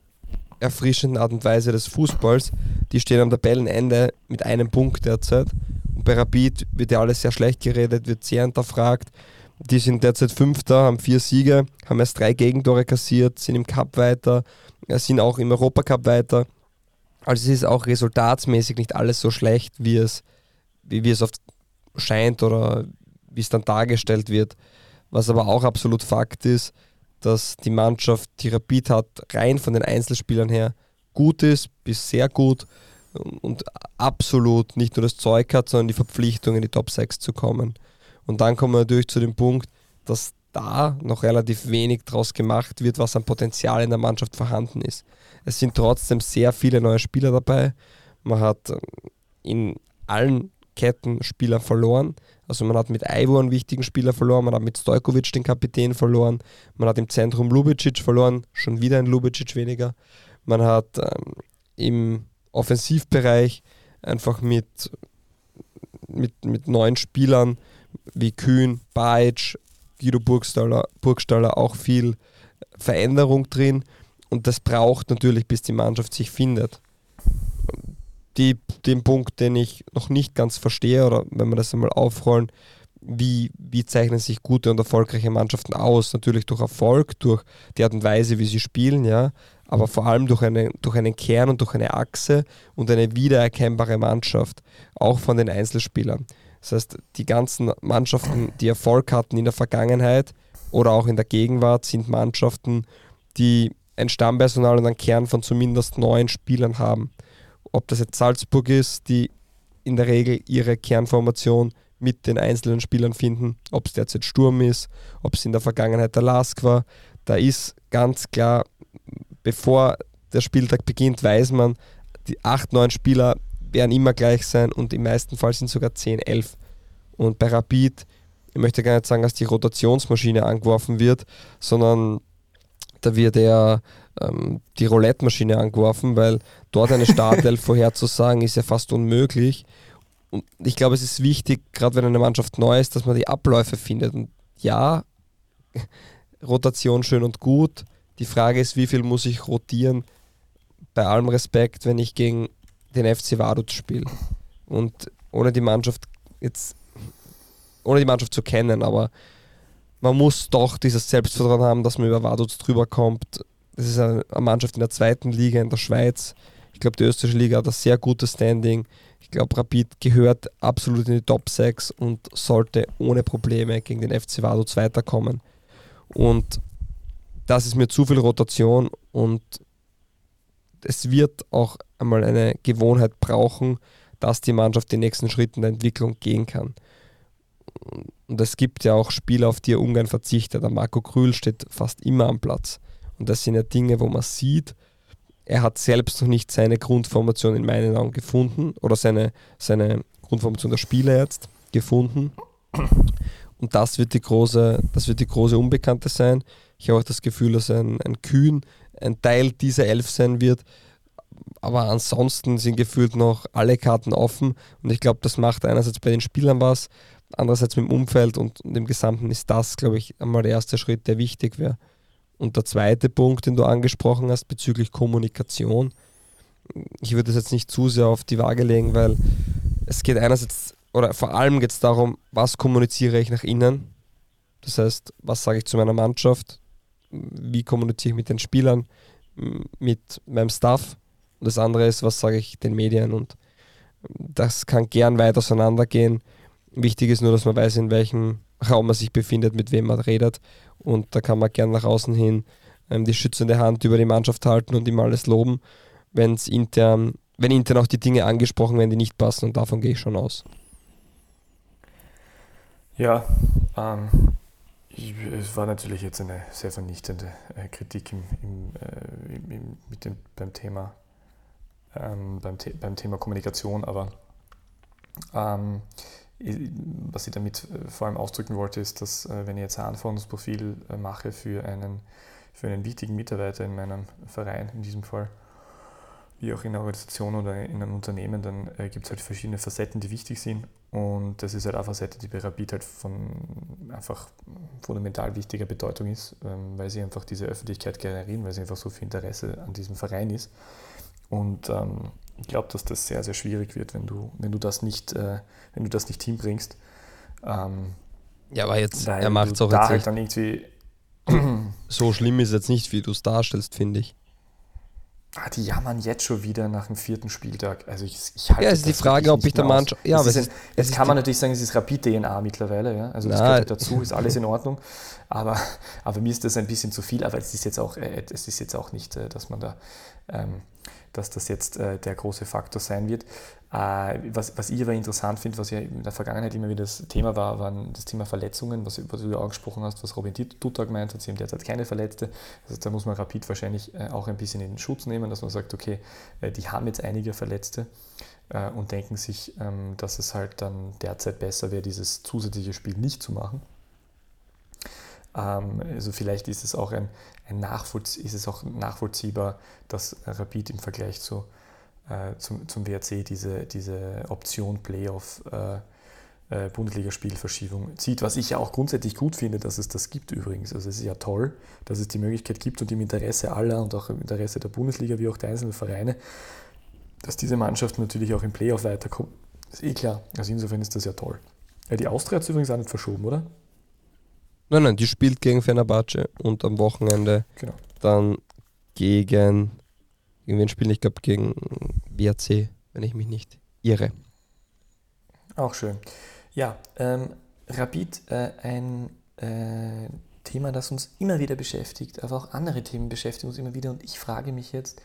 erfrischenden Art und Weise des Fußballs. Die stehen am Tabellenende mit einem Punkt derzeit. Und bei Rapid wird ja alles sehr schlecht geredet, wird sehr hinterfragt. Die sind derzeit Fünfter, haben vier Siege, haben erst drei Gegentore kassiert, sind im Cup weiter, sind auch im Europacup weiter. Also es ist auch resultatsmäßig nicht alles so schlecht, wie es, wie, wie es oft scheint oder wie es dann dargestellt wird. Was aber auch absolut Fakt ist, dass die Mannschaft, die Rapid hat, rein von den Einzelspielern her gut ist, bis sehr gut und absolut nicht nur das Zeug hat, sondern die Verpflichtung in die Top 6 zu kommen. Und dann kommen wir natürlich zu dem Punkt, dass da noch relativ wenig draus gemacht wird, was an Potenzial in der Mannschaft vorhanden ist. Es sind trotzdem sehr viele neue Spieler dabei. Man hat in allen Ketten Spieler verloren. Also man hat mit Ivo einen wichtigen Spieler verloren, man hat mit Stojkovic den Kapitän verloren, man hat im Zentrum Lubicic verloren, schon wieder ein Lubicic weniger. Man hat ähm, im Offensivbereich einfach mit, mit, mit neuen Spielern wie Kühn, Bajic, Guido Burgstaller, Burgstaller auch viel Veränderung drin und das braucht natürlich, bis die Mannschaft sich findet die, den Punkt, den ich noch nicht ganz verstehe, oder wenn wir das einmal aufrollen, wie, wie zeichnen sich gute und erfolgreiche Mannschaften aus? Natürlich durch Erfolg, durch die Art und Weise, wie sie spielen, ja, aber vor allem durch, eine, durch einen Kern und durch eine Achse und eine wiedererkennbare Mannschaft, auch von den Einzelspielern. Das heißt, die ganzen Mannschaften, die Erfolg hatten in der Vergangenheit oder auch in der Gegenwart, sind Mannschaften, die ein Stammpersonal und einen Kern von zumindest neun Spielern haben ob das jetzt Salzburg ist, die in der Regel ihre Kernformation mit den einzelnen Spielern finden, ob es derzeit Sturm ist, ob es in der Vergangenheit der Lask war. Da ist ganz klar, bevor der Spieltag beginnt, weiß man, die acht, neun Spieler werden immer gleich sein und im meisten Fall sind sogar 10, 11. Und bei Rapid, ich möchte gar nicht sagen, dass die Rotationsmaschine angeworfen wird, sondern da wird eher ähm, die Roulette-Maschine angeworfen, weil dort eine Startelf vorherzusagen ist ja fast unmöglich. Und ich glaube, es ist wichtig, gerade wenn eine Mannschaft neu ist, dass man die Abläufe findet. Und ja, Rotation schön und gut. Die Frage ist, wie viel muss ich rotieren? Bei allem Respekt, wenn ich gegen den FC Vaduz spiele. Und ohne die Mannschaft jetzt, ohne die Mannschaft zu kennen, aber man muss doch dieses Selbstvertrauen haben, dass man über Vaduz drüber kommt. Das ist eine Mannschaft in der zweiten Liga in der Schweiz. Ich glaube, die österreichische Liga hat ein sehr gutes Standing. Ich glaube, Rapid gehört absolut in die Top 6 und sollte ohne Probleme gegen den FC Vaduz weiterkommen. Und das ist mir zu viel Rotation und es wird auch einmal eine Gewohnheit brauchen, dass die Mannschaft den nächsten Schritt in der Entwicklung gehen kann. Und es gibt ja auch Spieler, auf die er ungern verzichtet. Der Marco Krühl steht fast immer am Platz. Und das sind ja Dinge, wo man sieht, er hat selbst noch nicht seine Grundformation in meinen Augen gefunden oder seine, seine Grundformation der Spieler jetzt gefunden. Und das wird die große, das wird die große Unbekannte sein. Ich habe auch das Gefühl, dass ein, ein Kühn ein Teil dieser Elf sein wird. Aber ansonsten sind gefühlt noch alle Karten offen. Und ich glaube, das macht einerseits bei den Spielern was, andererseits mit dem Umfeld und, und dem Gesamten ist das, glaube ich, einmal der erste Schritt, der wichtig wäre. Und der zweite Punkt, den du angesprochen hast bezüglich Kommunikation, ich würde es jetzt nicht zu sehr auf die Waage legen, weil es geht einerseits, oder vor allem geht es darum, was kommuniziere ich nach innen. Das heißt, was sage ich zu meiner Mannschaft, wie kommuniziere ich mit den Spielern, mit meinem Staff. Und das andere ist, was sage ich den Medien. Und das kann gern weit auseinandergehen. Wichtig ist nur, dass man weiß, in welchem Raum man sich befindet, mit wem man redet. Und da kann man gern nach außen hin ähm, die schützende Hand über die Mannschaft halten und ihm alles loben, wenn's intern, wenn intern auch die Dinge angesprochen werden, die nicht passen. Und davon gehe ich schon aus. Ja, ähm, ich, es war natürlich jetzt eine sehr vernichtende äh, Kritik im, im, äh, im, mit dem, beim, Thema, ähm, beim, beim Thema Kommunikation, aber ähm, was ich damit äh, vor allem ausdrücken wollte, ist, dass äh, wenn ich jetzt ein Anforderungsprofil äh, mache für einen, für einen wichtigen Mitarbeiter in meinem Verein, in diesem Fall, wie auch in einer Organisation oder in einem Unternehmen, dann gibt es halt verschiedene Facetten, die wichtig sind. Und das ist halt eine Facette, die bei Rapid halt von einfach fundamental wichtiger Bedeutung ist, ähm, weil sie einfach diese Öffentlichkeit generieren, weil sie einfach so viel Interesse an diesem Verein ist. Und ähm, ich glaube, dass das sehr, sehr schwierig wird, wenn du, wenn du das nicht, äh, wenn du das nicht hinbringst. Ähm, ja, aber jetzt, er macht es auch da jetzt halt dann irgendwie. so schlimm ist jetzt nicht, wie du es darstellst, finde ich. Ah, die jammern jetzt schon wieder nach dem vierten Spieltag. Also ich, ich halte Ja, es ist die Frage, ob ich der Mannschaft. Ja, ist, jetzt kann man natürlich sagen, es ist Rapid-DNA mittlerweile. Ja? Also das gehört dazu, ist alles in Ordnung. Aber, aber mir ist das ein bisschen zu viel. Aber es ist jetzt auch, äh, es ist jetzt auch nicht, äh, dass man da ähm, dass das jetzt äh, der große Faktor sein wird. Äh, was, was ich aber interessant finde, was ja in der Vergangenheit immer wieder das Thema war, waren das Thema Verletzungen, was, was du angesprochen hast, was Robin Dutta gemeint hat, sie haben derzeit keine Verletzte. Also da muss man Rapid wahrscheinlich äh, auch ein bisschen in den Schutz nehmen, dass man sagt, okay, äh, die haben jetzt einige Verletzte äh, und denken sich, ähm, dass es halt dann derzeit besser wäre, dieses zusätzliche Spiel nicht zu machen. Ähm, also vielleicht ist es auch ein, ist es auch nachvollziehbar, dass Rapid im Vergleich zu, äh, zum, zum WRC diese, diese Option Playoff äh, äh, Bundesligaspielverschiebung zieht, was ich ja auch grundsätzlich gut finde, dass es das gibt übrigens. Also es ist ja toll, dass es die Möglichkeit gibt und im Interesse aller und auch im Interesse der Bundesliga wie auch der einzelnen Vereine, dass diese Mannschaft natürlich auch im Playoff weiterkommt. Ist eh klar. Also insofern ist das ja toll. Ja, die Austria hat es übrigens auch nicht verschoben, oder? Nein, nein, die spielt gegen Fenerbahce und am Wochenende genau. dann gegen, gegen wen spielen? Ich glaube gegen WRC, wenn ich mich nicht irre. Auch schön. Ja, ähm, Rapid, äh, ein äh, Thema, das uns immer wieder beschäftigt, aber auch andere Themen beschäftigen uns immer wieder. Und ich frage mich jetzt,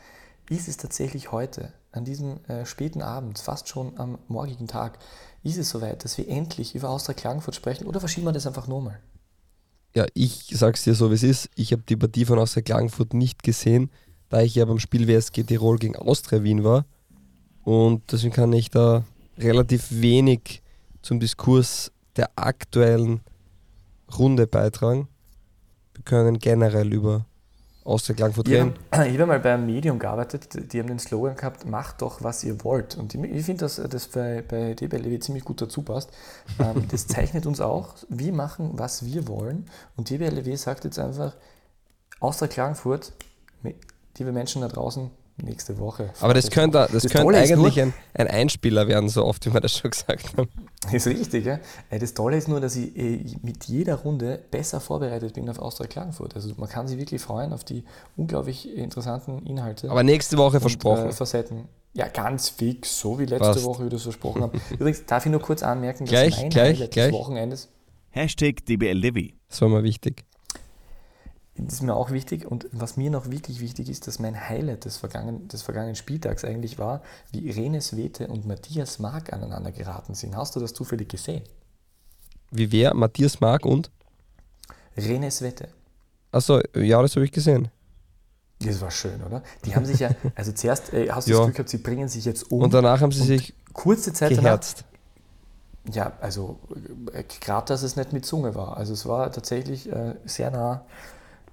ist es tatsächlich heute, an diesem äh, späten Abend, fast schon am morgigen Tag, ist es soweit, dass wir endlich über Austria Klagenfurt sprechen oder verschieben wir das einfach nur mal? Ja, ich sag's dir so, wie es ist. Ich habe die Partie von Austria Klagenfurt nicht gesehen, da ich ja beim Spiel WSG Tirol gegen Austria Wien war. Und deswegen kann ich da relativ wenig zum Diskurs der aktuellen Runde beitragen. Wir können generell über Austria Klagenfurt reden. Ich habe mal beim Medium gearbeitet, die haben den Slogan gehabt, macht doch, was ihr wollt. Und ich finde, dass das bei, bei DBLW ziemlich gut dazu passt. Ähm, das zeichnet uns auch, wir machen, was wir wollen. Und DBLW sagt jetzt einfach, Austria Klagenfurt, liebe Menschen da draußen, nächste Woche. Aber das könnte, das, das könnte eigentlich ein, ein, Einspieler werden, so oft wie wir das schon gesagt haben. Ist richtig, ja. Äh, das Tolle ist nur, dass ich äh, mit jeder Runde besser vorbereitet bin auf Austria Klagenfurt. Also man kann sich wirklich freuen auf die unglaublich interessanten Inhalte. Aber nächste Woche und, versprochen. Äh, Facetten. Ja, ganz fix, so wie letzte Passt. Woche, wie du es versprochen hast. Übrigens darf ich nur kurz anmerken, dass gleich, mein gleich, gleich. Wochenendes Hashtag DBLDW. Das war mal wichtig. Das ist mir auch wichtig und was mir noch wirklich wichtig ist, dass mein Highlight des vergangenen, des vergangenen Spieltags eigentlich war, wie Renes Wete und Matthias Mark aneinander geraten sind. Hast du das zufällig gesehen? Wie wer? Matthias Mark und? Renes Wette. Achso, ja, das habe ich gesehen. Das war schön, oder? Die haben sich ja, also zuerst äh, hast du Ja. das Gefühl gehabt, sie bringen sich jetzt um. Und danach haben sie sich kurze Zeit danach, geherzt. ja, also äh, gerade, dass es nicht mit Zunge war. Also es war tatsächlich äh, sehr nah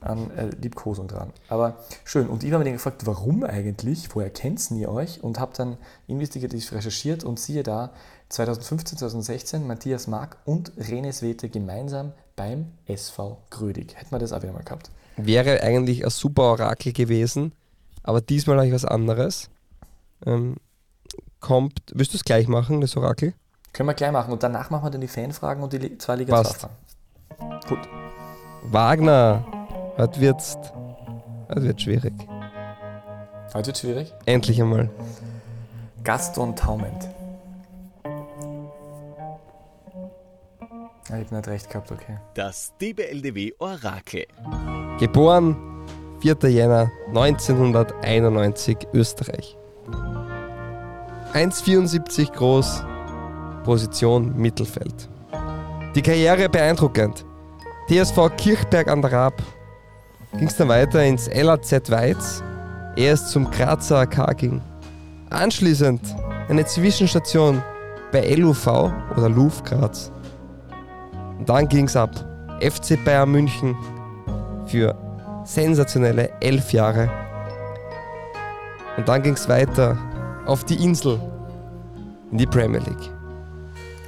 an äh, Liebkosung dran. Aber schön. Und ich habe mir gefragt, warum eigentlich? Woher kennt ihr euch? Und habe dann investigativ recherchiert und siehe da, 2015, 2016 Matthias Mark und Renes Wete gemeinsam beim SV Grödig. Hätten wir das auch wieder mal gehabt. Wäre eigentlich ein super Orakel gewesen, aber diesmal habe ich was anderes. Ähm, kommt, willst du es gleich machen, das Orakel? Können wir gleich machen. Und danach machen wir dann die Fanfragen und die zwei Liga Passt. 2 Fragen. Gut. Wagner, heute wird's, heute wird schwierig. Heute wird schwierig. Endlich einmal. Gaston Taumend. Ich habe nicht recht gehabt, okay. Das DBLDW Orakel. Geboren 4. Jänner 1991, Österreich. 1,74 groß, Position Mittelfeld. Die Karriere beeindruckend. TSV Kirchberg an der Raab. Ging es dann weiter ins LAZ Weiz, es zum Grazer AK ging. Anschließend eine Zwischenstation bei LUV oder LUV Graz. Und dann ging es ab. FC Bayern München für sensationelle elf Jahre. Und dann ging es weiter auf die Insel in die Premier League.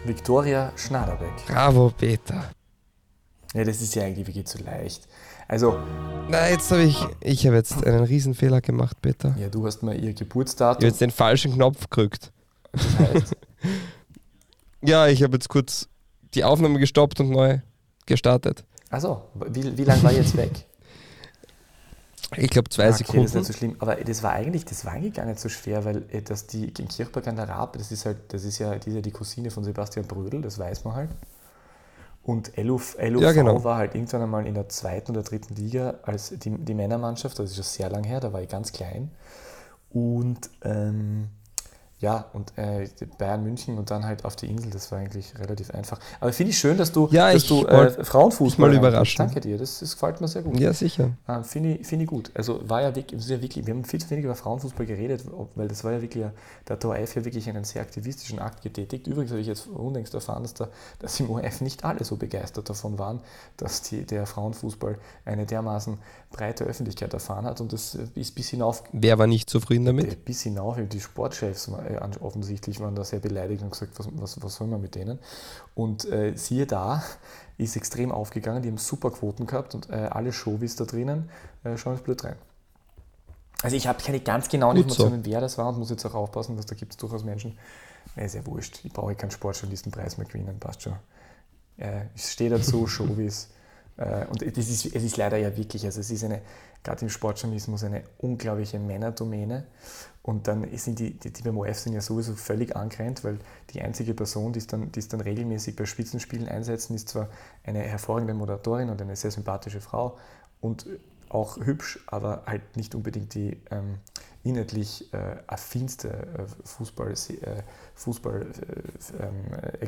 Viktoria Schnaderbeck. Bravo, Peter. Ja, das ist ja eigentlich wirklich zu leicht. Also, Na, jetzt habe ich, ich habe jetzt einen Riesenfehler gemacht, Peter. ja, du hast mal ihr Ich habe Geburtsdatum. jetzt den falschen Knopf gedrückt. Das heißt, Ja, ich habe jetzt kurz die Aufnahme gestoppt und neu gestartet. also, wie, wie lange war ich jetzt weg? Ich glaube zwei Okay, Das ist Sekunden. nicht so schlimm. Aber das war eigentlich, das war eigentlich gar nicht so schwer, weil dass die gegen Kirchberg an der Raab, das ist halt, das ist ja, die ist ja die Cousine von Sebastian Brödel, das weiß man halt. Und LUV, LUV Ja, genau. war halt irgendwann einmal in der zweiten oder dritten Liga als die, die Männermannschaft, das ist schon sehr lang her, da war ich ganz klein. Und ähm, ja, und äh, Bayern München und dann halt auf die Insel, das war eigentlich relativ einfach. Aber finde ich schön, dass du, Ja, dass du äh, Frauenfußball mal überraschen. Danke dir, das, das gefällt mir sehr gut. Ja, sicher. Ah, Finde ich, finde ich gut. Also war ja wirklich, ja wirklich, wir haben viel zu wenig über Frauenfußball geredet, weil das war ja wirklich, da hat der ORF ja wirklich einen sehr aktivistischen Akt getätigt. Übrigens habe ich jetzt unlängst erfahren, dass, da, dass im ORF nicht alle so begeistert davon waren, dass die, der Frauenfußball eine dermaßen breite Öffentlichkeit erfahren hat und das äh, ist bis hinauf Wer war nicht zufrieden damit? bis hinauf, die Sportchefs äh, offensichtlich waren da sehr beleidigt und gesagt, was, was, was soll man mit denen? Und äh, siehe da, ist extrem aufgegangen, die haben super Quoten gehabt und äh, alle Showies da drinnen äh, schauen ins Blut rein. Also ich habe keine ganz genauen Gut so. Informationen, wer das war und muss jetzt auch aufpassen, dass da gibt es durchaus Menschen, nee, ist ja wurscht, ich brauche keinen Sportjournalistenpreis mehr gewinnen, passt schon. Äh, ich stehe dazu, Showies. Äh, und das ist, es ist leider ja wirklich, also es ist eine, gerade im Sportjournalismus, eine unglaubliche Männerdomäne. Und dann sind die, die, die beim OF sind ja sowieso völlig angrenzt, weil die einzige Person, die es dann, die es dann regelmäßig bei Spitzenspielen einsetzen, ist zwar eine hervorragende Moderatorin und eine sehr sympathische Frau und auch hübsch, aber halt nicht unbedingt die ähm, inhaltlich äh, affinste äh, Fußball, äh, Fußball äh, ähm, äh.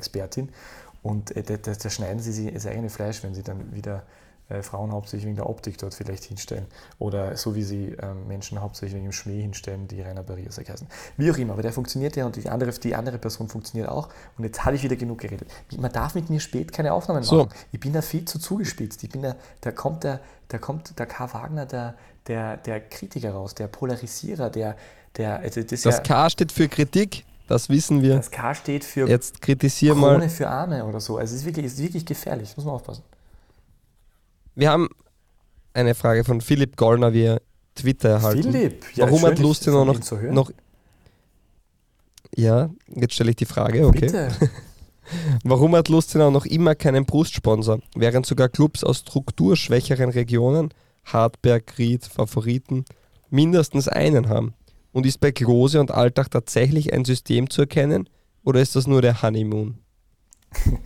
Und äh, da, da, da schneiden sie sich das eigene Fleisch, wenn sie dann wieder äh, Frauen hauptsächlich wegen der Optik dort vielleicht hinstellen. Oder so wie sie ähm, Menschen hauptsächlich wegen dem Schmäh hinstellen, die Rainer Barrios heißen. Wie auch immer, aber der funktioniert ja und die andere, die andere Person funktioniert auch. Und jetzt habe ich wieder genug geredet. Man darf mit mir spät keine Aufnahmen So. machen. Ich bin da viel zu zugespitzt. Ich bin da, da kommt der, da kommt der K. Wagner, der, der, der Kritiker raus, der Polarisierer, der, der, also das, Das ja, K steht für Kritik, das wissen wir. das K steht für Jetzt kritisier Krone mal. für Arme oder so. Also es ist wirklich, es ist wirklich gefährlich, muss man aufpassen. Wir haben eine Frage von Philipp Gollner via Twitter erhalten. Philipp, ja, Warum schön, hat von noch, Ihnen zu hören. noch. Ja, jetzt stelle ich die Frage, okay. Bitte. Warum hat Lustenau noch immer keinen Brustsponsor, während sogar Clubs aus strukturschwächeren Regionen, Hartberg, Ried, Favoriten, mindestens einen haben? Und ist bei Klose und Alltag tatsächlich ein System zu erkennen oder ist das nur der Honeymoon?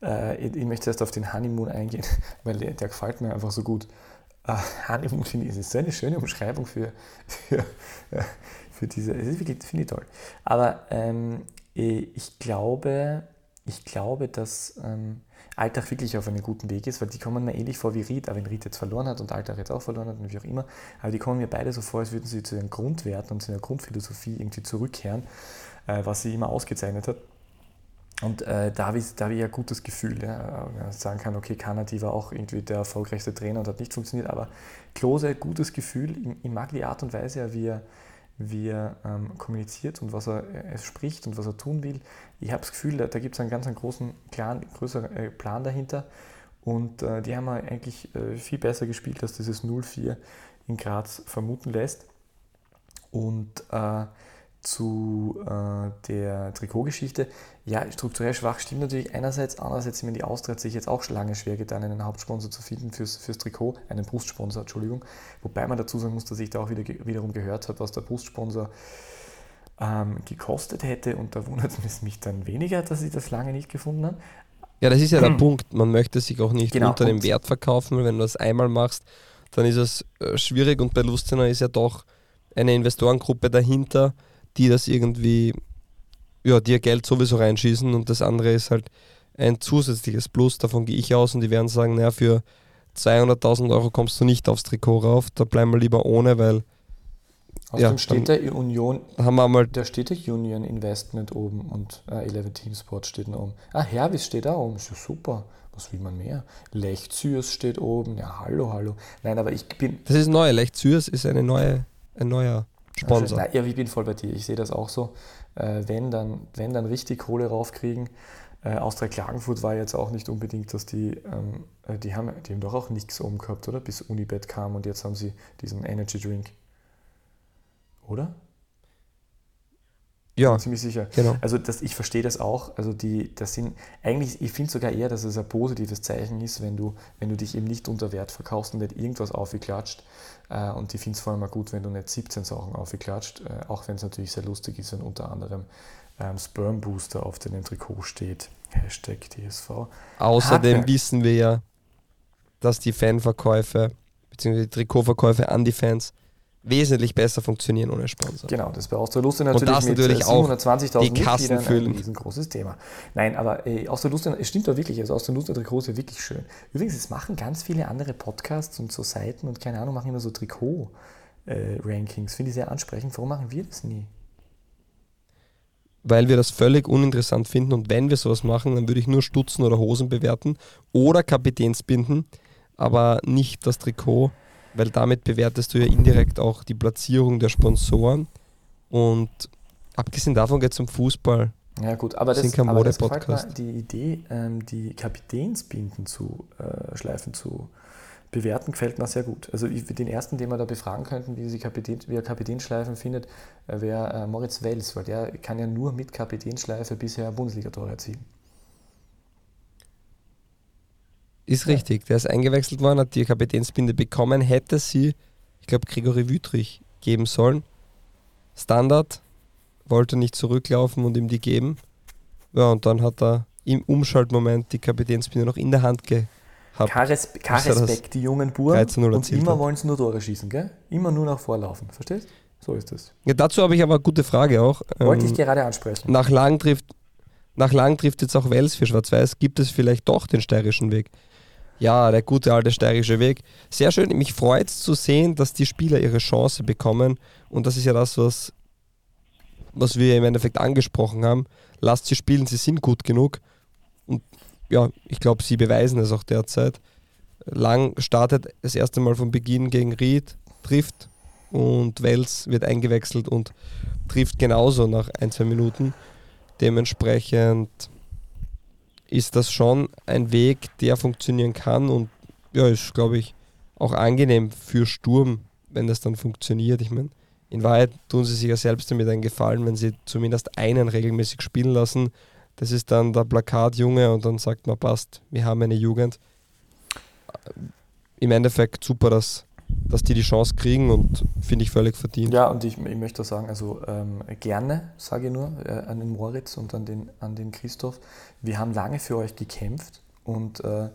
Äh, ich, ich möchte erst auf den Honeymoon eingehen, weil der, der gefällt mir einfach so gut. äh, Honeymoon finde ich, ist so eine schöne Umschreibung für, für, für diese, das finde ich toll. Aber ähm, ich glaube, ich glaube, dass ähm, Alltag wirklich auf einem guten Weg ist, weil die kommen mir ähnlich vor wie Ried, auch wenn Ried jetzt verloren hat und Alltag jetzt auch verloren hat und wie auch immer, aber die kommen mir beide so vor, als würden sie zu ihren Grundwerten und zu ihrer Grundphilosophie irgendwie zurückkehren, äh, was sie immer ausgezeichnet hat. Und äh, da habe ich, hab ich ein gutes Gefühl, ja, sagen kann, okay, Kanadi war auch irgendwie der erfolgreichste Trainer und hat nicht funktioniert, aber Klose, gutes Gefühl, ich, ich mag die Art und Weise, wie er, wie er ähm, kommuniziert und was er, er, spricht und was er tun will. Ich habe das Gefühl, da, da gibt es einen ganz einen großen, klaren, größeren äh, Plan dahinter und äh, die haben eigentlich äh, viel besser gespielt, als dieses 0-4 in Graz vermuten lässt. Und äh, zu äh, der Trikotgeschichte. Ja, strukturell schwach stimmt natürlich einerseits. Andererseits, ich die Austria hat sich jetzt auch schon lange schwer getan, einen Hauptsponsor zu finden fürs, fürs Trikot, einen Brustsponsor, Entschuldigung. Wobei man dazu sagen muss, dass ich da auch wieder, wiederum gehört habe, was der Brustsponsor ähm, gekostet hätte. Und da wundert es mich dann weniger, dass ich das lange nicht gefunden habe. Ja, das ist ja der Punkt. Man möchte sich auch nicht genau, unter dem Wert verkaufen, weil wenn du das einmal machst, dann ist es äh, schwierig und bei Lustener ist ja doch eine Investorengruppe dahinter, die das irgendwie, ja, dir Geld sowieso reinschießen und das andere ist halt ein zusätzliches Plus, davon gehe ich aus und die werden sagen, naja, für 200.000 Euro kommst du nicht aufs Trikot rauf, da bleiben wir lieber ohne, weil aus ja, dem steht der Union, haben wir mal da steht der Union Investment oben und äh, 11 Team Sport steht da oben. Ah, Hervis steht da oben, ist ja super. Was will man mehr? Lech Zürs steht oben. Ja, hallo, hallo. Nein, aber ich bin. Das ist neu. Lech Zürs ist eine neue, ein neuer Sponsor. Also, na, ja, ich bin voll bei dir. Ich sehe das auch so. Äh, wenn, dann, wenn dann richtig Kohle raufkriegen. Äh, Austria Klagenfurt war jetzt auch nicht unbedingt, dass die, ähm, äh, die haben, die haben doch auch nichts oben gehabt, oder? Bis Unibet kam und jetzt haben sie diesen Energy Drink. Oder? Ja, ziemlich sicher. Genau. Also das, ich verstehe das auch. Also die, das sind eigentlich, ich finde sogar eher, dass es ein positives Zeichen ist, wenn du, wenn du dich eben nicht unter Wert verkaufst und nicht irgendwas aufgeklatscht. Äh, und ich finde es vor allem auch gut, wenn du nicht 17 Sachen aufgeklatscht, äh, auch wenn es natürlich sehr lustig ist, wenn unter anderem ähm, Sperm Booster auf dem Trikot steht. Hashtag DSV. Außerdem Hake. wissen wir ja, dass die Fanverkäufe bzw. die Trikotverkäufe an die Fans wesentlich besser funktionieren ohne Sponsor. Genau, das wäre Lustig natürlich, das mit natürlich 720.000 die Kassen füllen. ein riesengroßes Thema. Nein, aber äh, Lustig, es stimmt doch wirklich, also Lustig Trikot ist ja wirklich schön. Übrigens, es machen ganz viele andere Podcasts und so Seiten und keine Ahnung, machen immer so Trikot-Rankings. Äh, Finde ich sehr ansprechend. Warum machen wir das nie? Weil wir das völlig uninteressant finden und wenn wir sowas machen, dann würde ich nur Stutzen oder Hosen bewerten oder Kapitänsbinden, aber nicht das Trikot weil damit bewertest du ja indirekt auch die Platzierung der Sponsoren. Und abgesehen davon geht es um Fußball. Ja gut, aber das, sind aber das gefällt die Idee, ähm, die Kapitänsbinden zu äh, schleifen zu bewerten, gefällt mir sehr gut. Also ich, den ersten, den wir da befragen könnten, wie, sie Kapitän, wie er Kapitänschleifen findet, äh, wäre äh, Moritz Wels, weil der kann ja nur mit Kapitänschleife bisher Bundesliga-Tore erzielen. Ist ja. richtig, der ist eingewechselt worden, hat die Kapitänsbinde bekommen, hätte sie, ich glaube, Gregory Wüttrich geben sollen. Standard, wollte nicht zurücklaufen und ihm die geben. Ja, und dann hat er im Umschaltmoment die Kapitänsbinde noch in der Hand gehabt. Kein, Respe kein Respekt, die jungen Buben. Und immer wollen sie nur Tore schießen, gell? Immer nur nach vorlaufen, verstehst? So ist das. Ja, dazu habe ich aber eine gute Frage auch. Wollte ähm, ich gerade ansprechen. Nach lang trifft, nach lang trifft jetzt auch Wels für Schwarz-Weiß. Gibt es vielleicht doch den steirischen Weg? Ja, der gute alte steirische Weg. Sehr schön. Mich freut es zu sehen, dass die Spieler ihre Chance bekommen. Und das ist ja das, was, was wir im Endeffekt angesprochen haben. Lasst sie spielen, sie sind gut genug. Und ja, ich glaube, sie beweisen es auch derzeit. Lang startet das erste Mal von Beginn gegen Ried, trifft und Wels wird eingewechselt und trifft genauso nach ein, zwei Minuten. Dementsprechend ist das schon ein Weg, der funktionieren kann und ja, ist, glaube ich, auch angenehm für Sturm, wenn das dann funktioniert. Ich meine, in Wahrheit tun sie sich ja selbst damit einen Gefallen, wenn sie zumindest einen regelmäßig spielen lassen. Das ist dann der Plakatjunge und dann sagt man, passt, wir haben eine Jugend. Im Endeffekt super, dass dass die die Chance kriegen und finde ich völlig verdient. Ja, und ich, ich möchte sagen, also ähm, gerne, sage ich nur, äh, an den Moritz und an den, an den Christoph. Wir haben lange für euch gekämpft und äh,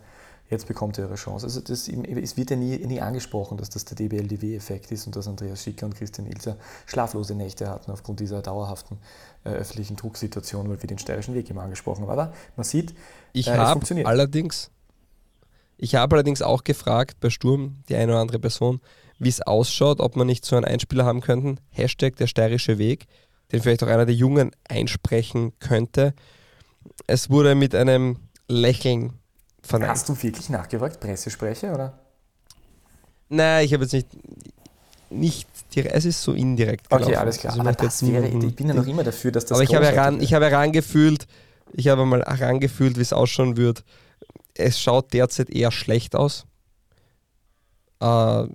Jetzt bekommt er ihre Chance. Also das, es wird ja nie, nie angesprochen, dass das der DBLDW-Effekt ist und dass Andreas Schicker und Christian Ilzer schlaflose Nächte hatten aufgrund dieser dauerhaften äh, öffentlichen Drucksituation, weil wir den steirischen Weg immer angesprochen haben. Aber man sieht, ich äh, habe allerdings, ich habe allerdings auch gefragt bei Sturm, die eine oder andere Person, wie es ausschaut, ob man nicht so einen Einspieler haben könnten, Hashtag der steirische Weg, den vielleicht auch einer der Jungen einsprechen könnte. Es wurde mit einem Lächeln verneint. Hast du wirklich nachgefragt, Pressesprecher, oder? Nein, ich habe jetzt nicht, nicht es ist so indirekt. Okay, gelaufen. alles klar. Also aber das wäre, ich bin ja noch immer dafür, dass das. Aber ich habe, heran, ich habe herangefühlt, ich habe mal herangefühlt, wie es ausschauen wird. Es schaut derzeit eher schlecht aus. Äh,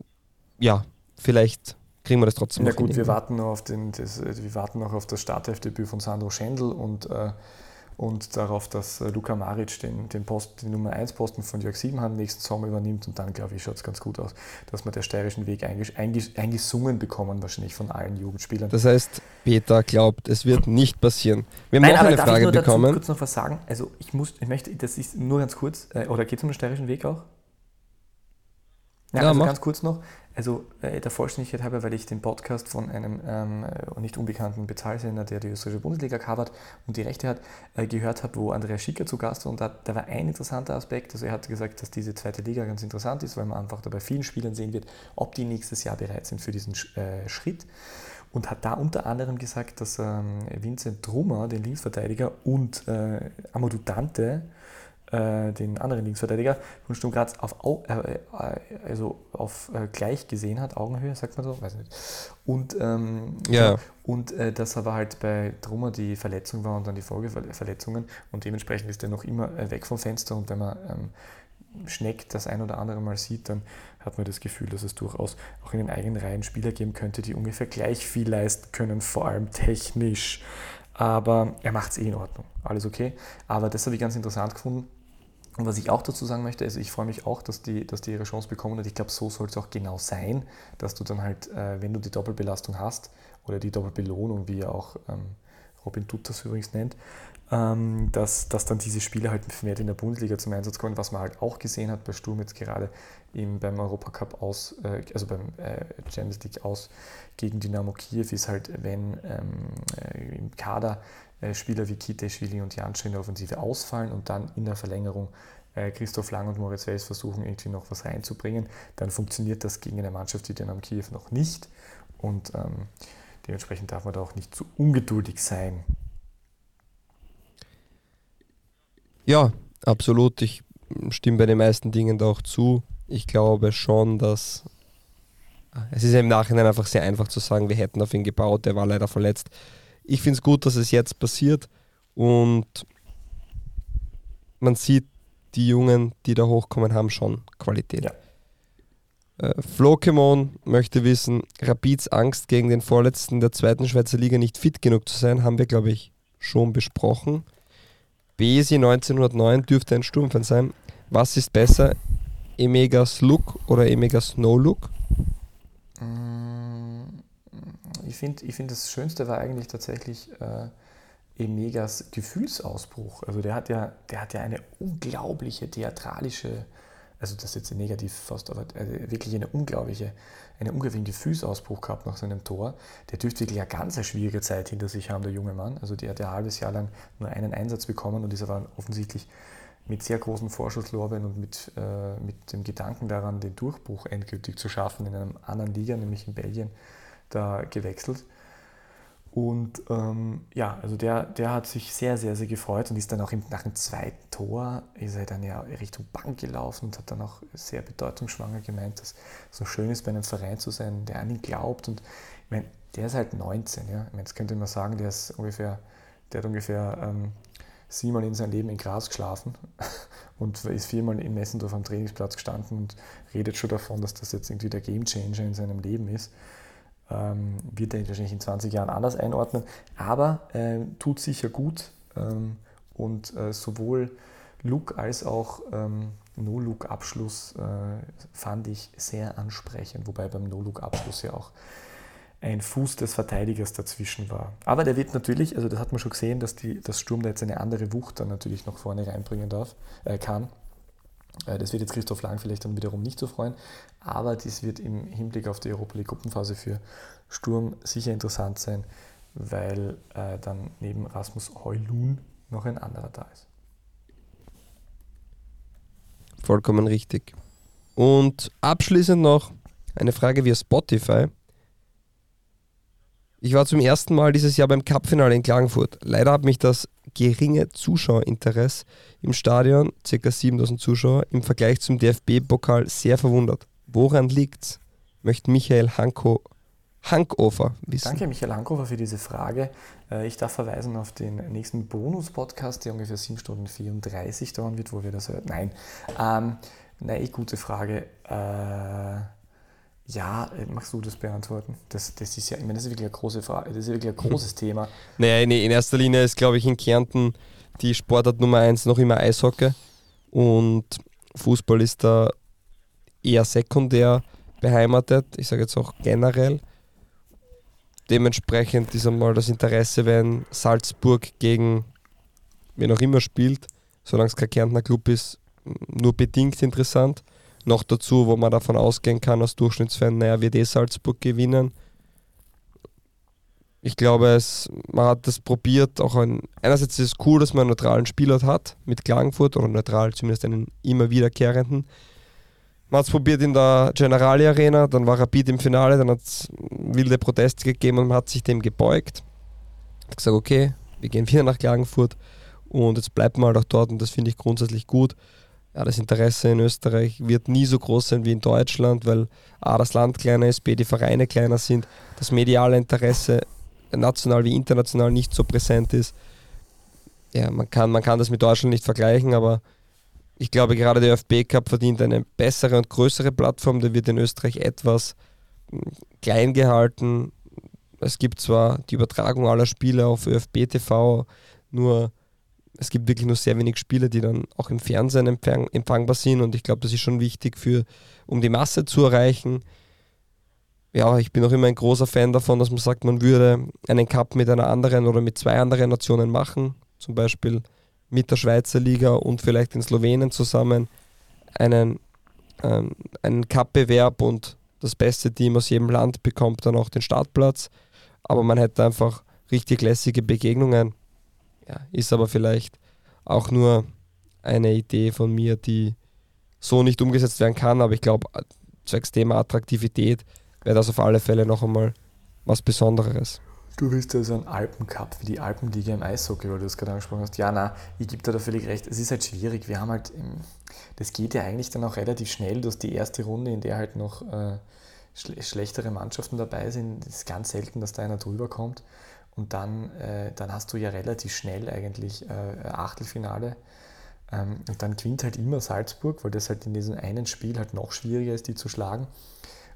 ja, vielleicht kriegen wir das trotzdem Na gut, wir warten, noch auf den, das, wir warten noch auf das Startelfdebüt von Sandro Schendl und, äh, und darauf, dass äh, Luka Maric den, den, Post, den Nummer 1 Posten von Jörg Siebenhand nächsten Sommer übernimmt und dann, glaube ich, schaut es ganz gut aus, dass wir den steirischen Weg einges einges eingesungen bekommen, wahrscheinlich von allen Jugendspielern. Das heißt, Peter glaubt, es wird nicht passieren. Wir haben Nein, noch eine Frage ich bekommen. Dazu kurz noch was sagen? Also ich muss, ich möchte, das ist nur ganz kurz, äh, oder geht es um den steirischen Weg auch? Ja, ja also ganz kurz noch. Also äh, der Vollständigkeit halber, weil ich den Podcast von einem ähm, äh, nicht unbekannten Bezahlsender, der die österreichische Bundesliga covert und die Rechte hat, äh, gehört habe, wo Andreas Schicker zu Gast war. Und da, da, war ein interessanter Aspekt. Also er hat gesagt, dass diese zweite Liga ganz interessant ist, weil man einfach da bei vielen Spielern sehen wird, ob die nächstes Jahr bereit sind für diesen äh, Schritt. Und hat da unter anderem gesagt, dass ähm, Vincent Trummer, den Linksverteidiger, und äh, Amadou Dante, äh, den anderen Linksverteidiger von Sturm Graz auf, äh, äh, also auf äh, gleich gesehen hat, Augenhöhe, sagt man so, weiß nicht. Und, ähm, ja. und äh, dass aber halt bei Trummer die Verletzung war und dann die Folgeverletzungen und dementsprechend ist er noch immer weg vom Fenster und wenn man ähm, Schneck das ein oder andere Mal sieht, dann hat man das Gefühl, dass es durchaus auch in den eigenen Reihen Spieler geben könnte, die ungefähr gleich viel leisten können, vor allem technisch. Aber er macht es eh in Ordnung. Alles okay. Aber das habe ich ganz interessant gefunden und was ich auch dazu sagen möchte, also ich freue mich auch, dass die, dass die ihre Chance bekommen und ich glaube, so soll es auch genau sein, dass du dann halt, äh, wenn du die Doppelbelastung hast oder die Doppelbelohnung, wie ja auch ähm, Robin Dutt das übrigens nennt, ähm, dass, dass dann diese Spieler halt vermehrt in der Bundesliga zum Einsatz kommen, was man halt auch gesehen hat bei Sturm jetzt gerade im, beim Europacup aus, äh, also beim äh, Champions League aus gegen Dynamo Kiew ist halt, wenn ähm, äh, im Kader Spieler wie Kiteschwili und Jansch in der Offensive ausfallen und dann in der Verlängerung äh, Christoph Lang und Moritz Wels versuchen, irgendwie noch was reinzubringen, dann funktioniert das gegen eine Mannschaft wie Dynamo Kiew noch nicht und ähm, dementsprechend darf man da auch nicht zu ungeduldig sein. Ja, absolut. Ich stimme bei den meisten Dingen da auch zu. Ich glaube schon, dass es ist im Nachhinein einfach sehr einfach zu sagen, wir hätten auf ihn gebaut, der war leider verletzt. Ich finde es gut, dass es jetzt passiert und man sieht, die Jungen, die da hochkommen, haben schon Qualität. Ja. Äh, Flokemon möchte wissen, Rapids Angst gegen den Vorletzten der zweiten Schweizer Liga nicht fit genug zu sein, haben wir, glaube ich, schon besprochen. Besi 1909 dürfte ein Sturmfan sein. Was ist besser, Emegas Look oder Emegas No Look? Mm, ich finde, ich find das Schönste war eigentlich tatsächlich äh, Emegas Gefühlsausbruch. Also der hat ja, der hat ja eine unglaubliche theatralische, also das ist jetzt negativ fast, aber äh, wirklich eine unglaubliche, einen unglaublichen Gefühlsausbruch gehabt nach seinem Tor. Der dürfte wirklich eine ganz schwierige Zeit hinter sich haben, der junge Mann. Also der hat ja ein halbes Jahr lang nur einen Einsatz bekommen und ist aber offensichtlich mit sehr großen Vorschusslorbeeren und mit, äh, mit dem Gedanken daran, den Durchbruch endgültig zu schaffen in einem anderen Liga, nämlich in Belgien, da gewechselt. Und ähm, ja, also der, der hat sich sehr, sehr, sehr gefreut und ist dann auch im, nach dem zweiten Tor, ist er dann ja Richtung Bank gelaufen und hat dann auch sehr bedeutungsschwanger gemeint, dass es so schön ist, bei einem Verein zu sein, der an ihn glaubt. Und ich meine, der ist halt 19, ja. Ich meine, jetzt könnte man sagen, der ist ungefähr, der hat ungefähr ähm, siebenmal in seinem Leben in Gras geschlafen und ist viermal in Messendorf am Trainingsplatz gestanden und redet schon davon, dass das jetzt irgendwie der Gamechanger in seinem Leben ist ähm, wird er wahrscheinlich in 20 Jahren anders einordnen, aber äh, tut sicher gut ähm, und äh, sowohl Look als auch ähm, No-Look-Abschluss äh, fand ich sehr ansprechend, wobei beim No-Look-Abschluss ja auch ein Fuß des Verteidigers dazwischen war. Aber der wird natürlich, also das hat man schon gesehen, dass die, das Sturm da jetzt eine andere Wucht dann natürlich noch vorne reinbringen darf, äh, kann. Äh, das wird jetzt Christoph Lang vielleicht dann wiederum nicht so freuen, aber das wird im Hinblick auf die Europa League Gruppenphase für Sturm sicher interessant sein, weil äh, dann neben Rasmus Heulun noch ein anderer da ist. Vollkommen richtig. Und abschließend noch eine Frage via Spotify. Ich war zum ersten Mal dieses Jahr beim Cupfinale in Klagenfurt. Leider hat mich das geringe Zuschauerinteresse im Stadion, ca. 7000 Zuschauer, im Vergleich zum DFB-Pokal sehr verwundert. Woran liegt's? Möchte Michael Hanko, Hankover wissen. Danke, Michael Hankover, für diese Frage. Äh, ich darf verweisen auf den nächsten Bonus-Podcast, der ungefähr 7 Stunden 34 dauern wird, wo wir das hören. Nein. Ähm, nein, gute Frage. Äh, ja, äh, magst du das beantworten? Das, das ist ja, ich meine, das ist wirklich eine große Frage, das ist wirklich ein großes Thema. Naja, nee, in erster Linie ist, glaube ich, in Kärnten die Sportart Nummer eins noch immer Eishockey und Fußball ist da eher sekundär beheimatet. Ich sage jetzt auch generell. Dementsprechend ist einmal das Interesse, wenn Salzburg gegen wen auch immer spielt, solange es kein Kärntner Club ist, nur bedingt interessant. Noch dazu, wo man davon ausgehen kann, als Durchschnittsfan, naja, wird eh Salzburg gewinnen. Ich glaube, es, man hat das probiert. Auch ein, einerseits ist es cool, dass man einen neutralen Spielort hat mit Klagenfurt oder neutral, zumindest einen immer wiederkehrenden. Man hat es probiert in der Generali Arena, dann war Rapid im Finale, dann hat es wilde Proteste gegeben und man hat sich dem gebeugt. Hat gesagt, okay, wir gehen wieder nach Klagenfurt und jetzt bleibt man halt auch dort und das finde ich grundsätzlich gut. Ja, das Interesse in Österreich wird nie so groß sein wie in Deutschland, weil A, das Land kleiner ist, B, die Vereine kleiner sind, das mediale Interesse national wie international nicht so präsent ist. Ja, man kann, man kann das mit Deutschland nicht vergleichen, aber ich glaube, gerade der ÖFB Cup verdient eine bessere und größere Plattform. Der wird in Österreich etwas hm, klein gehalten. Es gibt zwar die Übertragung aller Spiele auf ÖFB TV, nur es gibt wirklich nur sehr wenig Spiele, die dann auch im Fernsehen empfang, empfangbar sind und ich glaube, das ist schon wichtig für, um die Masse zu erreichen. Ja, ich bin auch immer ein großer Fan davon, dass man sagt, man würde einen Cup mit einer anderen oder mit zwei anderen Nationen machen, zum Beispiel mit der Schweizer Liga und vielleicht in Slowenien zusammen einen, ähm, einen Cup-Bewerb und das beste Team aus jedem Land bekommt dann auch den Startplatz. Aber man hätte einfach richtig lässige Begegnungen. Ja, ist aber vielleicht auch nur eine Idee von mir, die so nicht umgesetzt werden kann. Aber ich glaube, zwecks Thema Attraktivität wäre das auf alle Fälle noch einmal was Besonderes. Du willst also einen Alpencup wie die Alpenliga im Eishockey, weil du das gerade angesprochen hast. Ja, na, ich gebe dir da völlig recht. Es ist halt schwierig. Wir haben halt, das geht ja eigentlich dann auch relativ schnell, dass die erste Runde, in der halt noch äh, schlechtere Mannschaften dabei sind, ist ganz selten, dass da einer drüber kommt. Und dann, äh, dann hast du ja relativ schnell eigentlich äh, Achtelfinale. Ähm, und dann gewinnt halt immer Salzburg, weil das halt in diesem einen Spiel halt noch schwieriger ist, die zu schlagen.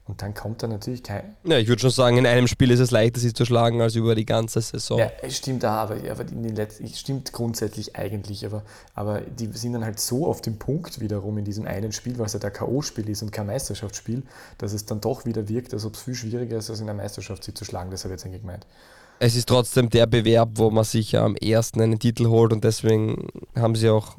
Und dann kommt da natürlich kein. Ja, ich würde schon sagen, in einem Spiel ist es leichter, sie zu schlagen, als über die ganze Saison. Ja, es stimmt da, aber, aber in den letzten, stimmt grundsätzlich eigentlich, aber, aber die sind dann halt so auf dem Punkt wiederum in diesem einen Spiel, weil es ja der K.O.-Spiel ist und kein Meisterschaftsspiel, dass es dann doch wieder wirkt, als ob es viel schwieriger ist, als in der Meisterschaft sie zu schlagen. Das habe ich jetzt eigentlich gemeint. Es ist trotzdem der Bewerb, wo man sich am ersten einen Titel holt und deswegen haben sie auch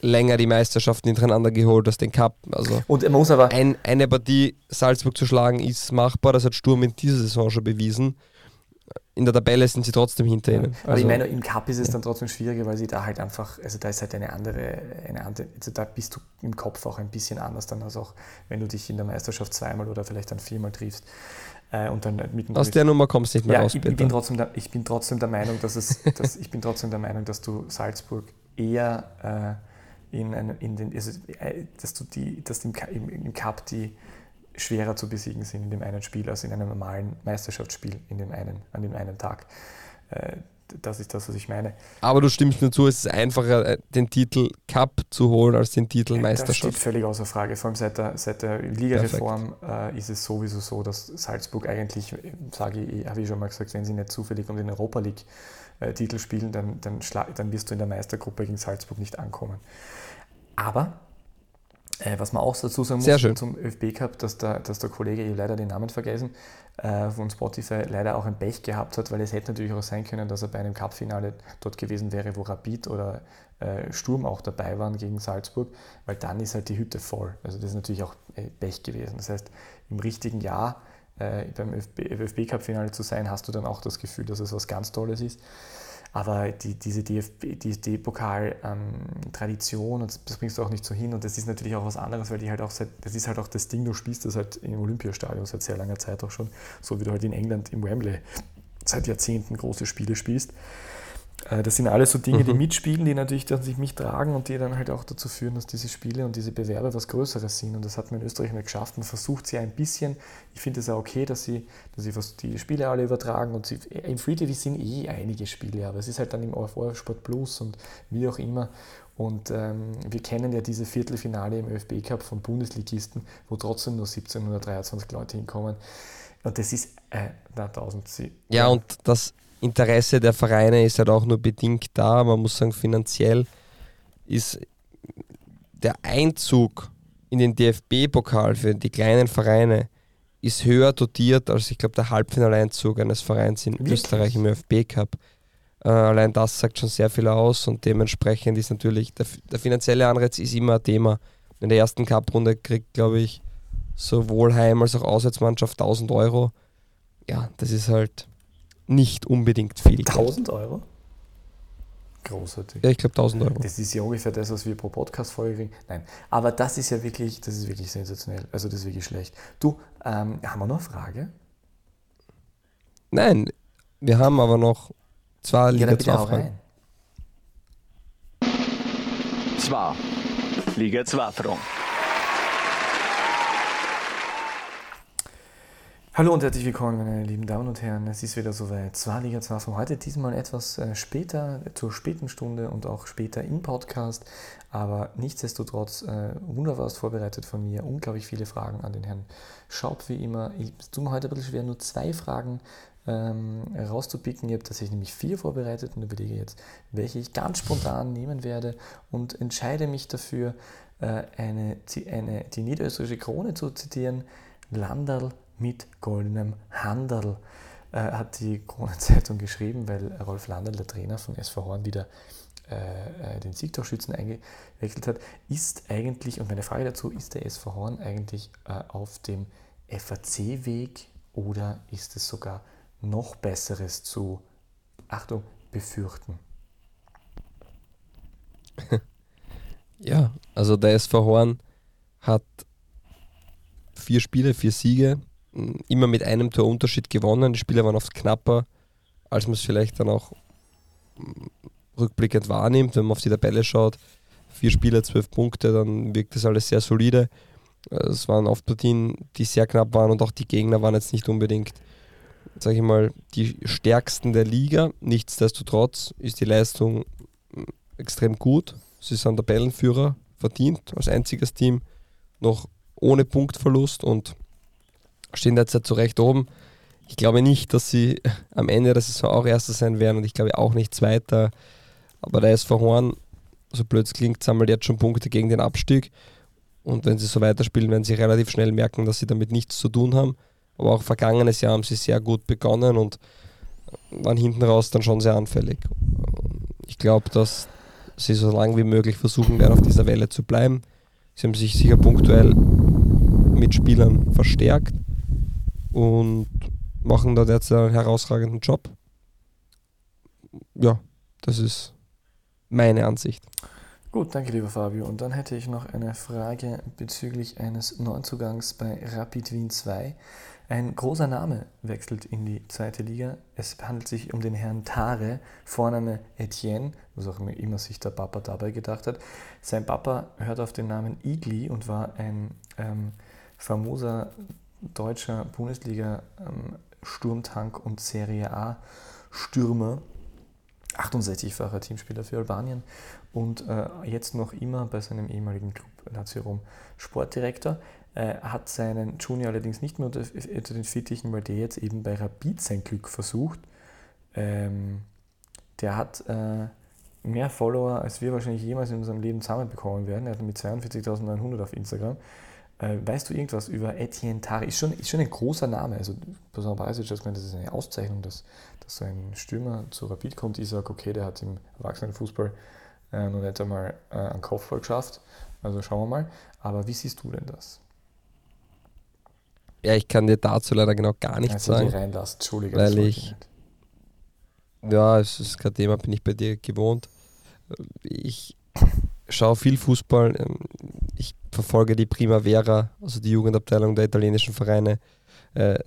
länger die Meisterschaften hintereinander geholt als den Cup. Also und muss aber ein, eine Partie Salzburg zu schlagen ist machbar, das hat Sturm in dieser Saison schon bewiesen. In der Tabelle sind sie trotzdem hinter ihnen. Aber also, ich meine, im Cup ist es ja. dann trotzdem schwieriger, weil sie da halt einfach, also da ist halt eine andere, eine andere, also da bist du im Kopf auch ein bisschen anders dann als auch, wenn du dich in der Meisterschaft zweimal oder vielleicht dann viermal triffst. Äh, und dann mitten Aus der Nummer kommst du nicht mehr ja, raus. Ich, ich, bin trotzdem der, ich bin trotzdem der Meinung, dass es, dass, ich bin trotzdem der Meinung, dass du Salzburg eher äh, in, ein, in den, also, äh, dass du die, dass im, im Cup die schwerer zu besiegen sind in dem einen Spiel als in einem normalen Meisterschaftsspiel in dem einen, an dem einen Tag. Äh, das ist das, was ich meine. Aber du stimmst mir zu, es ist einfacher, äh, den Titel Cup zu holen, als den Titel Meisterschaft. Das steht völlig außer Frage. Vor allem seit der, seit der Ligareform äh, ist es sowieso so, dass Salzburg eigentlich, sage ich, habe ich schon mal gesagt, wenn sie nicht zufällig um den Europa League äh, Titel spielen, dann, dann, dann wirst du in der Meistergruppe gegen Salzburg nicht ankommen. Aber Äh, was man auch dazu sagen muss zum ÖFB Cup, dass der, dass der Kollege, ich leider den Namen vergessen, äh, von Spotify leider auch ein Pech gehabt hat, weil es hätte natürlich auch sein können, dass er bei einem Cup-Finale dort gewesen wäre, wo Rapid oder äh, Sturm auch dabei waren gegen Salzburg, weil dann ist halt die Hütte voll. Also das ist natürlich auch äh, Pech gewesen. Das heißt, im richtigen Jahr äh, beim ÖFB, ÖFB Cup-Finale zu sein, hast du dann auch das Gefühl, dass es was ganz Tolles ist. Aber die, diese DFB-Pokal-Tradition, ähm, das bringst du auch nicht so hin. Und das ist natürlich auch was anderes, weil die halt auch seit, das ist halt auch das Ding, du spielst das halt im Olympiastadion seit sehr langer Zeit auch schon, so wie du halt in England im Wembley seit Jahrzehnten große Spiele spielst. Äh, das sind alles so Dinge, die mhm. mitspielen, die natürlich dann sich mittragen und die dann halt auch dazu führen, dass diese Spiele und diese Bewerbe was Größeres sind. Und das hat man in Österreich nicht geschafft. Man versucht sie ein bisschen. Ich finde es auch okay, dass sie, dass sie die Spiele alle übertragen. Und sie, im Free TV sind eh einige Spiele, aber es ist halt dann im ORF Sport Plus und wie auch immer. Und ähm, wir kennen ja diese Viertelfinale im ÖFB Cup von Bundesligisten, wo trotzdem nur 1723 Leute hinkommen. Und das ist äh, na, 1000. Ja, und das Interesse der Vereine ist halt auch nur bedingt da. Man muss sagen, finanziell ist der Einzug in den DFB-Pokal für die kleinen Vereine ist höher dotiert als ich glaube der Halbfinaleinzug eines Vereins in Wirklich? Österreich im ÖFB-Cup. Äh, allein das sagt schon sehr viel aus und dementsprechend ist natürlich der, der finanzielle Anreiz ist immer ein Thema. In der ersten Cup-Runde kriegt, glaube ich, sowohl Heim- als auch Auswärtsmannschaft 1000 Euro. Ja, das ist halt nicht unbedingt viel. 1000 Euro? Großartig. Ja, ich glaube 1000 Euro. Das ist ja ungefähr das, was wir pro Podcast-Folge kriegen. Nein, aber das ist ja wirklich, das ist wirklich sensationell. Also das ist wirklich schlecht. Du, ähm, haben wir noch eine Frage? Nein, wir haben aber noch zwei Liga 2 Fragen. Zwei Liga 2 Fragen. Hallo und herzlich willkommen, meine lieben Damen und Herren. Es ist wieder soweit. Zwei Liga 2 von heute. Diesmal etwas äh, später, zur späten Stunde und auch später im Podcast. Aber nichtsdestotrotz äh, wunderbar vorbereitet von mir. Unglaublich viele Fragen an den Herrn Schaub, wie immer. Ich tue mir heute ein bisschen schwer, nur zwei Fragen ähm, rauszupicken. Ich habe tatsächlich nämlich vier vorbereitet und überlege jetzt, welche ich ganz spontan nehmen werde und entscheide mich dafür, äh, eine, eine, die niederösterreichische Krone zu zitieren. Landerl mit goldenem Handel, äh, hat die Krone-Zeitung geschrieben, weil Rolf Landl, der Trainer von SV Horn, wieder äh, äh, den Siegtorschützen eingewechselt hat, ist eigentlich, und meine Frage dazu, ist der SV Horn eigentlich äh, auf dem FAC-Weg oder ist es sogar noch Besseres zu, Achtung, befürchten? Ja, also der SV Horn hat vier Spiele, vier Siege, immer mit einem Tor Unterschied gewonnen. Die Spiele waren oft knapper, als man es vielleicht dann auch rückblickend wahrnimmt, wenn man auf die Tabelle schaut. Vier Spiele, zwölf Punkte, dann wirkt das alles sehr solide. Es waren oft Partien, die sehr knapp waren und auch die Gegner waren jetzt nicht unbedingt, sage ich mal, die stärksten der Liga. Nichtsdestotrotz ist die Leistung extrem gut. Sie sind Tabellenführer verdient als einziges Team, noch ohne Punktverlust und stehen derzeit zu Recht oben. Ich glaube nicht, dass sie am Ende der Saison auch Erster sein werden und ich glaube auch nicht Zweiter. Aber der SV Horn, so blöd es klingt, sammelt jetzt schon Punkte gegen den Abstieg. Und wenn sie so weiterspielen, werden sie relativ schnell merken, dass sie damit nichts zu tun haben. Aber auch vergangenes Jahr haben sie sehr gut begonnen und waren hinten raus dann schon sehr anfällig. Ich glaube, dass sie so lange wie möglich versuchen werden, auf dieser Welle zu bleiben. Sie haben sich sicher punktuell mit Spielern verstärkt und machen da derzeit einen herausragenden Job. Ja, das ist meine Ansicht. Gut, danke lieber Fabio. Und dann hätte ich noch eine Frage bezüglich eines Neuzugangs bei Rapid Wien 2. Ein großer Name wechselt in die zweite Liga. Es handelt sich um den Herrn Tare, Vorname Etienne, was auch immer sich der Papa dabei gedacht hat. Sein Papa hört auf den Namen Igli und war ein ähm, famoser deutscher Bundesliga-Sturmtank ähm, und Serie A-Stürmer, 68-facher Teamspieler für Albanien und äh, jetzt noch immer bei seinem ehemaligen Club Lazio Rom Sportdirektor. Er hat seinen Junior allerdings nicht mehr unter den Fittichen, weil der jetzt eben bei Rapid sein Glück versucht. Ähm, der hat äh, mehr Follower, als wir wahrscheinlich jemals in unserem Leben zusammenbekommen werden. Er hat mit 42.900 auf Instagram. Äh, weißt du irgendwas über Etienne Tari? Ist schon, ist schon ein großer Name. Also, Barisic gemeint, das ist eine Auszeichnung, dass, dass so ein Stürmer zu Rapid kommt. Ich sage, okay, der hat im Erwachsenenfußball äh, noch nicht einmal äh, einen Kopfball geschafft. Also schauen wir mal. Aber wie siehst du denn das? Ja, ich kann dir dazu leider genau gar nichts also sagen. reinlassen, Entschuldige. Weil ich, ja, es ist kein Thema, bin ich bei dir gewohnt. Ich schaue viel Fußball. Verfolge die Primavera, also die Jugendabteilung der italienischen Vereine, äh,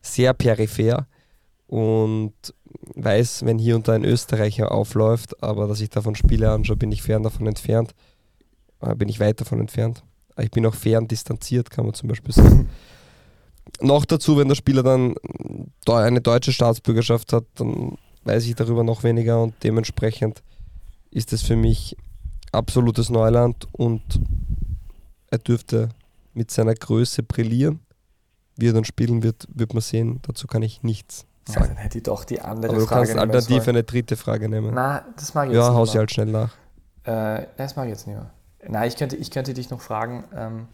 sehr peripher und weiß, wenn hier unter ein Österreicher aufläuft, aber dass ich davon Spiele anschaue, bin ich fern davon entfernt. Äh, bin ich weit davon entfernt. Ich bin auch fern distanziert, kann man zum Beispiel sagen. noch dazu, wenn der Spieler dann eine deutsche Staatsbürgerschaft hat, dann weiß ich darüber noch weniger und dementsprechend ist es für mich absolutes Neuland und er dürfte mit seiner Größe brillieren. Wie er dann spielen wird, wird man sehen. Dazu kann ich nichts sagen. Ja, dann hätte ich doch die andere Aber du Frage kannst alternativ eine dritte Frage nehmen. Na, das mag ich jetzt Ja, hau sie halt schnell nach. Äh, das mag ich jetzt nicht mehr. Nein, ich könnte, ich könnte dich noch fragen, ähm,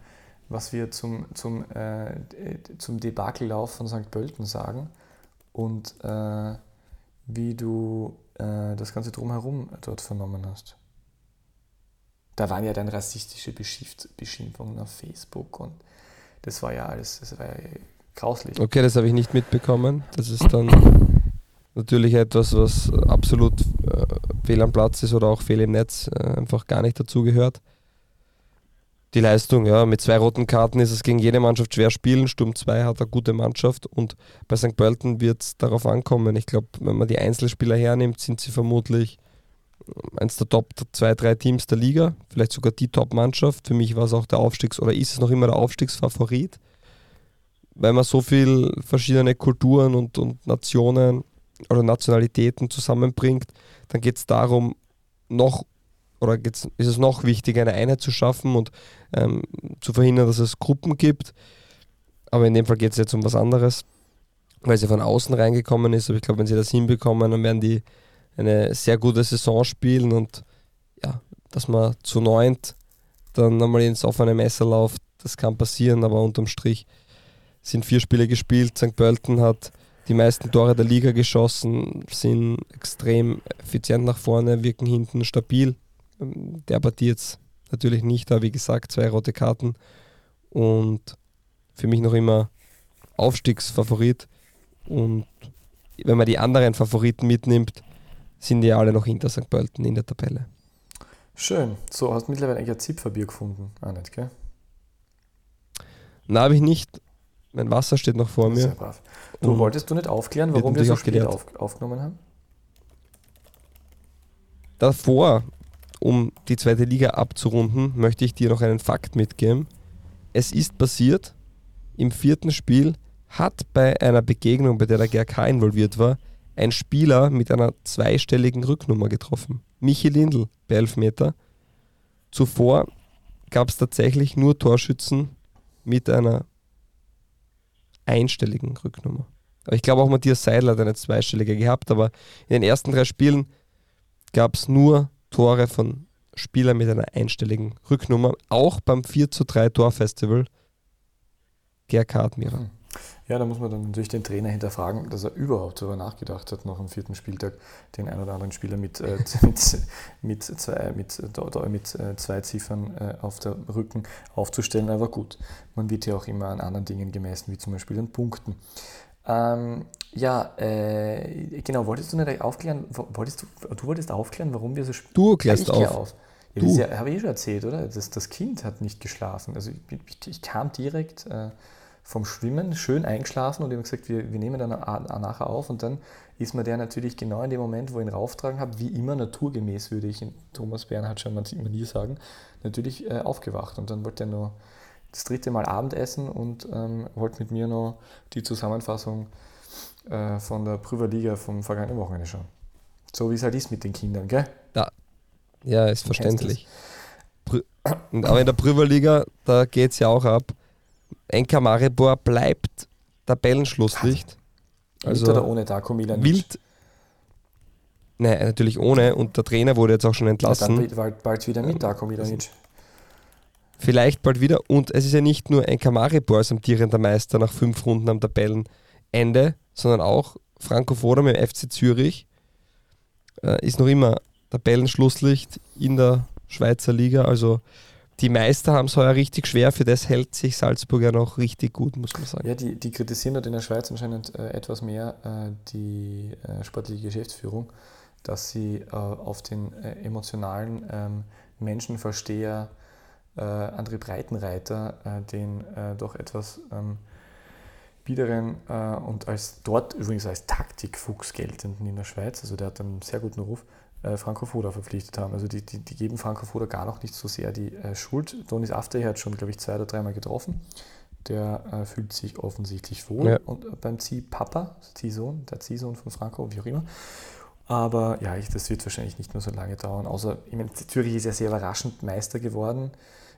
was wir zum, zum, äh, zum Debakellauf von St. Pölten sagen und äh, wie du äh, das Ganze drumherum dort vernommen hast. Da waren ja dann rassistische Beschimpfungen auf Facebook und das war ja alles, das war ja grauslich. Okay, das habe ich nicht mitbekommen. Das ist dann natürlich etwas, was absolut äh, fehl am Platz ist oder auch fehl im Netz, äh, einfach gar nicht dazugehört die Leistung. Ja, mit zwei roten Karten ist es gegen jede Mannschaft schwer spielen. Sturm 2 hat eine gute Mannschaft und bei St. Pölten wird es darauf ankommen. Ich glaube, wenn man die Einzelspieler hernimmt, sind sie vermutlich eins der Top 2, 3 Teams der Liga, vielleicht sogar die Top-Mannschaft. Für mich war es auch der Aufstiegs- oder ist es noch immer der Aufstiegsfavorit, weil man so viele verschiedene Kulturen und, und Nationen oder Nationalitäten zusammenbringt. Dann geht es darum, noch oder ist es noch wichtiger, eine Einheit zu schaffen und ähm, zu verhindern, dass es Gruppen gibt. Aber in dem Fall geht es jetzt um was anderes, weil sie von außen reingekommen ist. Aber ich glaube, wenn sie das hinbekommen, dann werden die eine sehr gute Saison spielen und ja, dass man zu neunt dann nochmal ins offene Messer läuft, das kann passieren, aber unterm Strich sind vier Spiele gespielt. St. Pölten hat die meisten Tore der Liga geschossen, sind extrem effizient nach vorne, wirken hinten stabil der Partie jetzt natürlich nicht, aber wie gesagt, zwei rote Karten und für mich noch immer Aufstiegsfavorit. Und wenn man die anderen Favoriten mitnimmt, sind die alle noch hinter St. Pölten in der Tabelle. Schön. So, hast du mittlerweile eigentlich ein Zipferbier gefunden? Auch nicht, gell? Nein, habe ich nicht. Mein Wasser steht noch vor mir. Sehr brav. Du wolltest du nicht aufklären, warum wir so spät auf, aufgenommen haben? Davor um die zweite Liga abzurunden, möchte ich dir noch einen Fakt mitgeben. Es ist passiert, im vierten Spiel hat bei einer Begegnung, bei der der GRK involviert war, ein Spieler mit einer zweistelligen Rücknummer getroffen. Michi Lindl bei Elfmeter. Zuvor gab es tatsächlich nur Torschützen mit einer einstelligen Rücknummer. Aber ich glaube auch Matthias Seidler hat eine zweistellige gehabt, aber in den ersten drei Spielen gab es nur Tore von Spielern mit einer einstelligen Rücknummer, auch beim 4 zu 3 Torfestival. Gerhard Admira. Ja, da muss man dann natürlich den Trainer hinterfragen, dass er überhaupt darüber nachgedacht hat, noch am vierten Spieltag den einen oder anderen Spieler mit, äh, mit, mit, zwei, mit, äh, mit äh, zwei Ziffern äh, auf der Rücken aufzustellen. Aber gut, man wird ja auch immer an anderen Dingen gemessen, wie zum Beispiel an Punkten. Ähm, ja, äh, genau, wolltest du nicht aufklären, wolltest du, du wolltest aufklären, warum wir so spät Du klärst auf. auf. Ja, das ja, habe ich eh schon erzählt, oder? Das, das Kind hat nicht geschlafen. Also ich, ich, kam direkt äh, vom Schwimmen, schön eingeschlafen und ich habe gesagt, wir, wir nehmen dann nachher auf und dann ist mir der natürlich genau in dem Moment, wo ich ihn rauftragen habe, wie immer naturgemäß, würde ich in Thomas Bernhard schon mal nie sagen, natürlich äh, aufgewacht und dann wollte er nur das dritte Mal Abendessen und ähm, wollte mit mir noch die Zusammenfassung äh, von der Prüferliga vom vergangenen Wochenende schauen. So wie es halt ist mit den Kindern, gell? Ja, ja ist verständlich. Aber in der Prüferliga, da geht es ja auch ab. Enka Maribor bleibt Tabellenschlusslicht. Also, mit oder ohne Darko Milanic? Wild. Nein, natürlich ohne. Und der Trainer wurde jetzt auch schon entlassen. Ja, dann bald, bald wieder mit Darko Milanic. Vielleicht bald wieder. Und es ist ja nicht nur ein Maribor als amtierender Meister nach fünf Runden am Tabellenende, sondern auch Franco Foda mit dem FC Zürich äh, ist noch immer Tabellenschlusslicht in der Schweizer Liga. Also die Meister haben es heuer richtig schwer, für das hält sich Salzburg ja noch richtig gut, muss man sagen. Ja, die, die kritisieren dort in der Schweiz anscheinend äh, etwas mehr äh, die äh, sportliche Geschäftsführung, dass sie äh, auf den äh, emotionalen ähm, Menschenversteher äh, André Breitenreiter, äh, den doch etwas ähm, biederen und als dort übrigens als Taktikfuchs geltenden in der Schweiz, also der hat einen sehr guten Ruf, äh, Franco Foda verpflichtet haben. Also die, die, die, geben Franco Foda gar noch nicht so sehr die äh, Schuld. Donis After hat schon, glaube ich, zwei oder dreimal getroffen. Der äh, fühlt sich offensichtlich wohl ja. und, äh, beim Ziehpapa, Ziehsohn, der Ziehsohn von Franco, wie auch immer. Aber ja, ich, das wird wahrscheinlich nicht mehr so lange dauern. Außer, ich meine, Zürich ist ja sehr überraschend Meister geworden.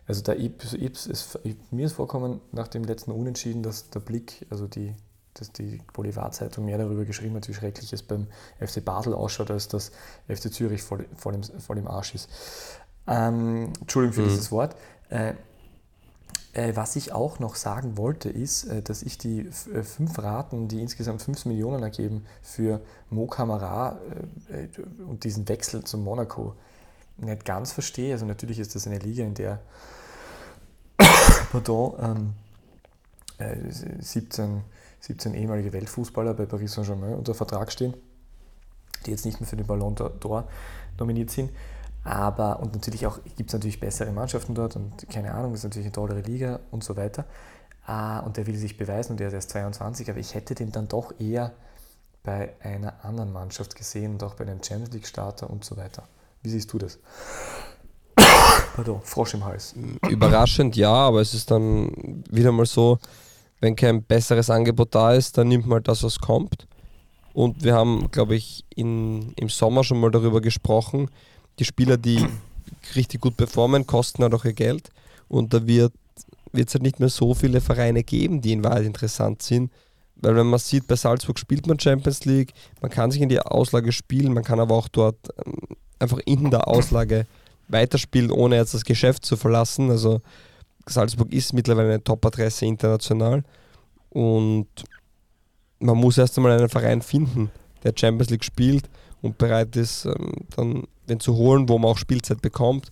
Also der Ips, Ips ist, mir ist vorkommen nach dem letzten Unentschieden, dass der Blick, also die, dass die Bolivar-Zeitung mehr darüber geschrieben hat, wie schrecklich es beim FC Basel ausschaut, als dass FC Zürich voll, voll, im, voll im Arsch ist. Ähm, Entschuldigung für mhm. dieses Wort. Äh, äh, was ich auch noch sagen wollte, ist, äh, dass ich die äh, fünf Raten, die insgesamt 5 Millionen ergeben, für Mo Camara äh, und diesen Wechsel zu Monaco nicht ganz verstehe. Also natürlich ist das eine Liga, in der pardon, ähm, 17, 17 ehemalige Weltfußballer bei Paris Saint-Germain unter Vertrag stehen, die jetzt nicht mehr für den Ballon d'Or nominiert sind. Aber, und natürlich auch, gibt es natürlich bessere Mannschaften dort und keine Ahnung, ist natürlich eine tollere Liga und so weiter. Ah, und der will sich beweisen und der ist erst 22, aber ich hätte den dann doch eher bei einer anderen Mannschaft gesehen und auch bei einem Champions League-Starter und so weiter. Wie siehst du das? Pardon, Frosch im Hals. Überraschend ja, aber es ist dann wieder mal so, wenn kein besseres Angebot da ist, dann nimmt man das, was kommt. Und wir haben, glaube ich, in, im Sommer schon mal darüber gesprochen, die Spieler, die richtig gut performen, kosten halt auch ihr Geld. Und da wird es halt nicht mehr so viele Vereine geben, die in Wahrheit interessant sind. Weil wenn man sieht, bei Salzburg spielt man Champions League, man kann sich in die Auslage spielen, man kann aber auch dort ähm, einfach in der Auslage weiterspielen, ohne jetzt das Geschäft zu verlassen. Also Salzburg ist mittlerweile eine Top-Adresse international und man muss erst einmal einen Verein finden, der Champions League spielt und bereit ist, ähm, dann den zu holen, wo man auch Spielzeit bekommt.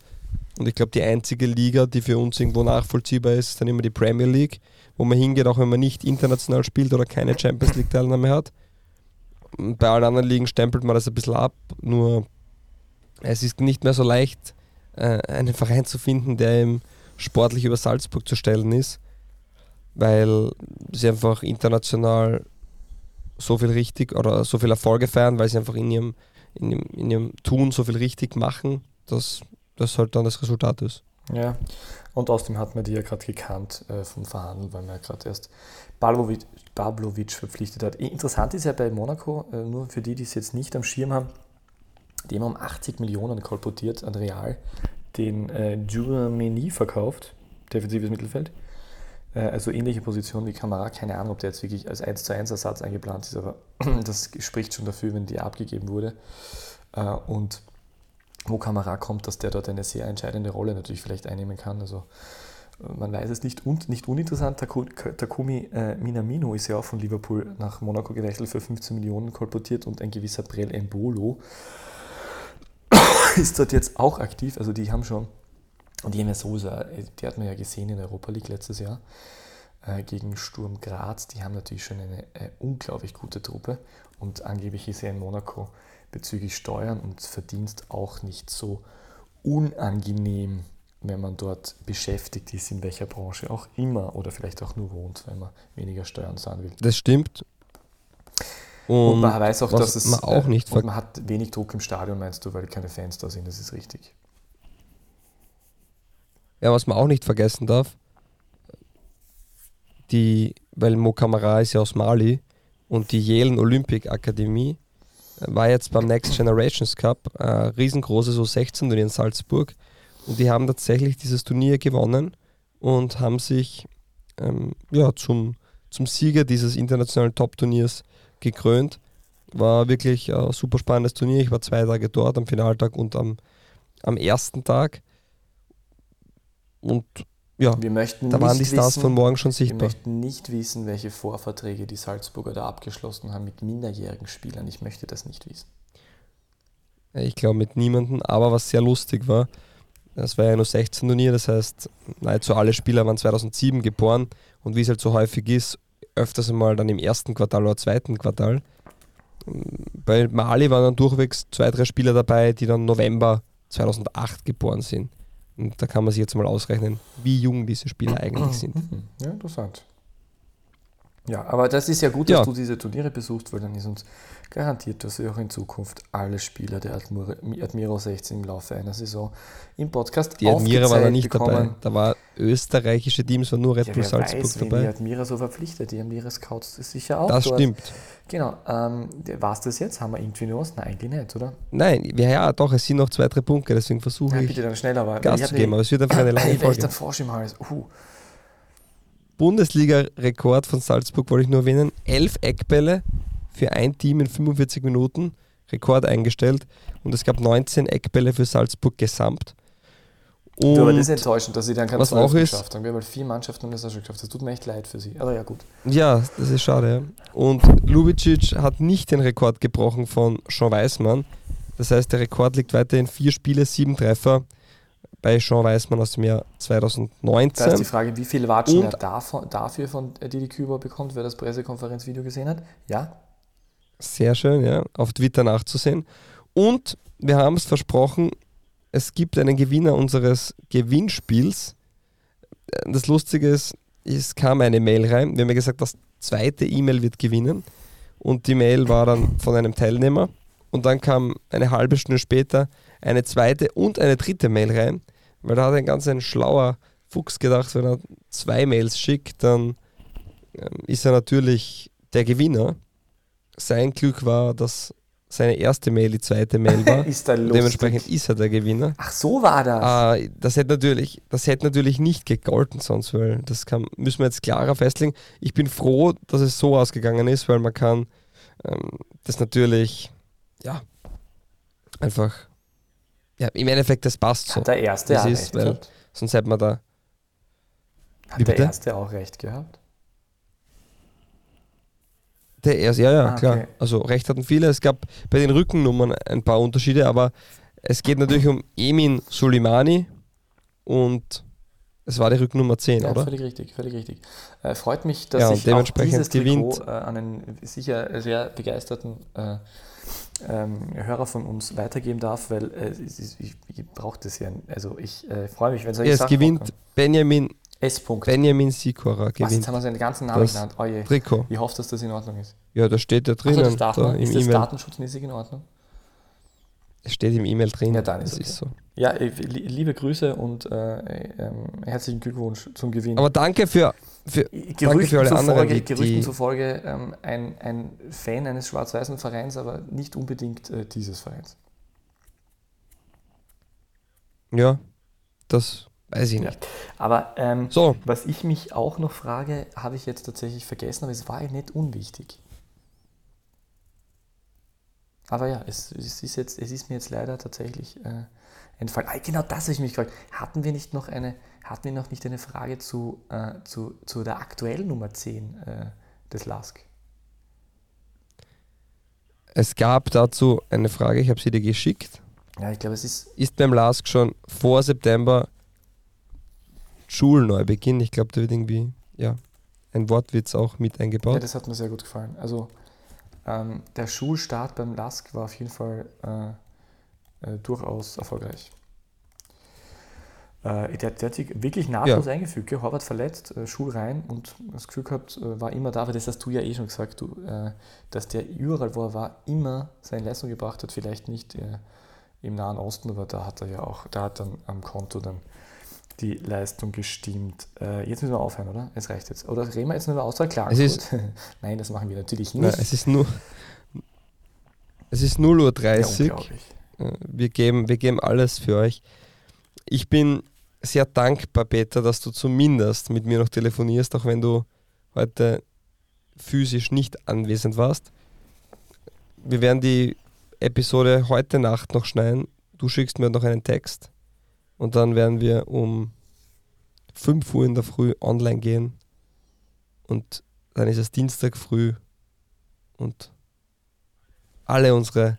Und ich glaube, die einzige Liga, die für uns irgendwo nachvollziehbar ist, ist dann immer die Premier League, wo man hingeht, auch wenn man nicht international spielt oder keine Champions League-Teilnahme hat. Bei allen anderen Ligen stempelt man das ein bisschen ab, nur es ist nicht mehr so leicht, äh, einen Verein zu finden, der eben sportlich über Salzburg zu stellen ist, weil sie einfach international so viel richtig oder so viel Erfolge feiern, weil sie einfach in ihrem, in ihrem, in ihrem Tun so viel richtig machen, dass das halt dann das Resultat ist. Ja, und außerdem hat man die ja gerade gekannt äh, vom Verhandeln, weil man ja gerade erst Bablovic, Bablovic verpflichtet hat. Interessant ist ja bei Monaco, äh, nur für die, die es jetzt nicht am Schirm haben, die haben um 80 Millionen kolportiert an Real, den äh, Giurameni verkauft, defensives Mittelfeld. Äh, also ähnliche Position wie Kamara, keine Ahnung, ob der jetzt wirklich als 1 zu 1 Ersatz eingeplant ist, aber das spricht schon dafür, wenn die abgegeben wurde. Äh, und wo Kamara kommt, dass der dort eine sehr entscheidende Rolle natürlich vielleicht einnehmen kann. Also äh, man weiß es nicht. Und nicht uninteressant, Takumi äh, Minamino ist ja auch von Liverpool nach Monaco gewechselt für 15 Millionen kolportiert und ein gewisser Brel Embolo ist dort jetzt auch aktiv. Also die haben schon, und die ja sowieso, die hat man ja gesehen in Europa League letztes Jahr äh, gegen Sturm Graz. Die haben natürlich schon eine äh, unglaublich gute Truppe und angeblich ist er in Monaco bezüglich Steuern und Verdienst auch nicht so unangenehm, wenn man dort beschäftigt ist, in welcher Branche auch immer oder vielleicht auch nur wohnt, wenn man weniger Steuern zahlen will. Das stimmt. Und, und man weiß auch, dass es. Man, auch nicht und man hat wenig Druck im Stadion, meinst du, weil keine Fans da sind, das ist richtig. Ja, was man auch nicht vergessen darf, die, weil Mo Kamara ist ja aus Mali und die Yale Olympic Akademie war jetzt beim Next Generations Cup, äh, riesengroßes U16-Turnier in Salzburg und die haben tatsächlich dieses Turnier gewonnen und haben sich ähm, ja, zum, zum Sieger dieses internationalen Top-Turniers gekrönt. War wirklich ein super spannendes Turnier. Ich war zwei Tage dort, am Finaltag und am, am ersten Tag. Und ja, wir möchten da waren die Stars wissen, von morgen schon sichtbar. Wir möchten nicht wissen, welche Vorverträge die Salzburger da abgeschlossen haben mit minderjährigen Spielern. Ich möchte das nicht wissen. Ich glaube mit niemandem, aber was sehr lustig war, es war ja nur 16 Turnier, das heißt, nahezu alle Spieler waren 2007 geboren und wie es halt so häufig ist, öfters einmal dann im ersten Quartal oder zweiten Quartal. Bei Mali waren dann durchwegs zwei, drei Spieler dabei, die dann November 2008 geboren sind. Und da kann man sich jetzt mal ausrechnen, wie jung diese Spieler eigentlich sind. Ja, interessant. Ja, aber das ist ja gut, dass ja. du diese Turniere besuchst, weil dann ist uns garantiert, dass wir auch in Zukunft alle Spieler der Admiro 16 im Laufe einer Saison im Podcast Die Admira war da nicht bekommen. dabei. Da war österreichische Teams, war nur Red Bull ja, Salzburg weiß, dabei. Die Admira so verpflichtet, die Admira Scouts ist sicher auch Das dort. stimmt. Genau. Ähm, war es das jetzt? Haben wir irgendwie noch was? Nein, eigentlich nicht, oder? Nein, ja, ja, doch, es sind noch zwei, drei Punkte, deswegen versuche ich bitte dann schneller, weil Gas zu geben, aber es wird einfach eine lange Folge. Ich dann Frosch im Hals. Uh. Bundesliga-Rekord von Salzburg wollte ich nur erwähnen. Elf Eckbälle für ein Team in 45 Minuten. Rekord eingestellt. Und es gab 19 Eckbälle für Salzburg gesamt. Und du, aber das ist enttäuschend, dass sie dann keine auch ist, geschafft haben. Wir haben halt vier Mannschaften und das auch schon geschafft. Das tut mir echt leid für sie. Aber ja, gut. Ja, das ist schade. Ja. Und Lubicic hat nicht den Rekord gebrochen von Sean Weismann. Das heißt, der Rekord liegt weiterhin vier Spiele, sieben Treffer bei Sean Weismann aus dem Jahr 2019. Da ist die Frage, wie viel Watschen er davon, dafür von Didi Küber bekommt, wer das Pressekonferenzvideo gesehen hat. Ja? Sehr schön, ja. Auf Twitter nachzusehen. Und wir haben es versprochen, es gibt einen Gewinner unseres Gewinnspiels. Das Lustige ist, es kam eine Mail rein. Wir haben ja gesagt, das zweite E-Mail wird gewinnen. Und die Mail war dann von einem Teilnehmer. Und dann kam eine halbe Stunde später eine zweite und eine dritte Mail rein. Weil da hat ein ganz ein schlauer Fuchs gedacht, wenn er zwei Mails schickt, dann ähm, ist er natürlich der Gewinner. Sein Glück war, dass seine erste Mail die zweite Mail war. ist. Dementsprechend ist er der Gewinner. Ach, so war das. Äh, das, hätte natürlich, das hätte natürlich nicht gegolten sonst, weil das kann, müssen wir jetzt klarer festlegen. Ich bin froh, dass es so ausgegangen ist, weil man kann ähm, das natürlich, ja, einfach ja, im Endeffekt, das passt so. Hat der Erste auch ist, weil gehabt? Sonst hätte man da. Hat der Erste auch recht gehabt? Der Erste, ja, ja, ah, klar. Okay. Also recht hatten viele. Es gab bei den Rückennummern ein paar Unterschiede, aber es geht natürlich um Emin Suleimani und es war die Rückennummer 10, ja, oder? Völlig richtig, völlig richtig. Äh, freut mich, dass ja, ich dementsprechend auch dieses gewinnt. Trikot äh, an einen sicher sehr begeisterten äh, ähm, Hörer von uns weitergeben darf, weil äh, ich, ich, ich brauche das ja. Also ich äh, freue mich, wenn solche ja, Es gewinnt kommen. Benjamin S. -Punkt. Benjamin Sikora gewinnt. Was, jetzt haben wir seinen ganzen Namen genannt. Oh je. Trikot. Ich hoffe, dass das in Ordnung ist. Ja, da steht ja drinnen. Also das darf man. Da ist das datenschutzmäßig in Ordnung? Es steht im E-Mail drin. Ja, dann ist, das okay. so. Ja, äh, liebe Grüße und äh, äh, herzlichen Glückwunsch zum Gewinn. Aber danke für, für, Gerüchten danke für alle anderen. Folge, Gerüchten zufolge ähm, ein, ein Fan eines schwarz-weißen Vereins, aber nicht unbedingt äh, dieses Vereins. Ja, das weiß ich nicht. Aber ähm, so. was ich mich auch noch frage, habe ich jetzt tatsächlich vergessen, aber es war ja nicht unwichtig. Aber ja, es, es, ist, jetzt, es ist mir jetzt leider tatsächlich äh, entfallen. Ah, genau das habe ich mich gefragt. Hatten wir nicht noch eine, hatten wir noch nicht eine Frage zu, äh, zu, zu der aktuellen Nummer 10 äh, des LASK? Es gab dazu eine Frage, ich habe sie dir geschickt. Ja, ich glaube, es ist. Ist beim LASK schon vor September Schulneubeginn? Ich glaube, da wird irgendwie, ja, ein Wortwitz auch mit eingebaut. Ja, das hat mir sehr gut gefallen. Also, ähm, der Schulstart beim LASK war auf jeden Fall äh, äh, durchaus erfolgreich. Äh, der, der, hat sich wirklich nahtlos ja. eingefügt. Gell? Horvath verletzt, äh, Schul rein und das Gefühl gehabt, äh, war immer da, aber das hast du ja eh schon gesagt, du, äh, dass der überall, wo er war, immer seine Leistung gebracht hat. Vielleicht nicht äh, im Nahen Osten, aber da hat er ja auch, da hat dann am Konto dann die Leistung gestimmt. Äh, jetzt müssen wir aufhören, oder? Es reicht jetzt. Oder reden wir jetzt nur über Austria Klagenfurt? Nein, das machen wir natürlich nicht. Nein, es ist nur. Es ist 0.30 Uhr. Ja, äh, wir, geben, wir geben alles für euch. Ich bin sehr dankbar, Peter, dass du zumindest mit mir noch telefonierst, auch wenn du heute physisch nicht anwesend warst. wir werden die Episode heute Nacht noch schneiden. Du schickst mir noch einen Text und dann werden wir um 5 Uhr in der Früh online gehen und dann ist es Dienstag früh und alle unsere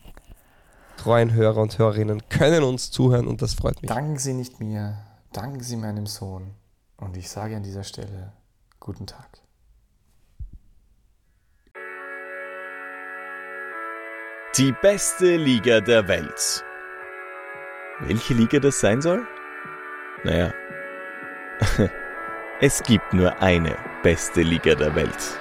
treuen Hörer und Hörerinnen können uns zuhören und das freut mich. Danken Sie nicht mir, danken Sie meinem Sohn und ich sage an dieser Stelle guten Tag. Die beste Liga der Welt. Welche Liga das sein soll? Naja, es gibt nur eine beste Liga der Welt.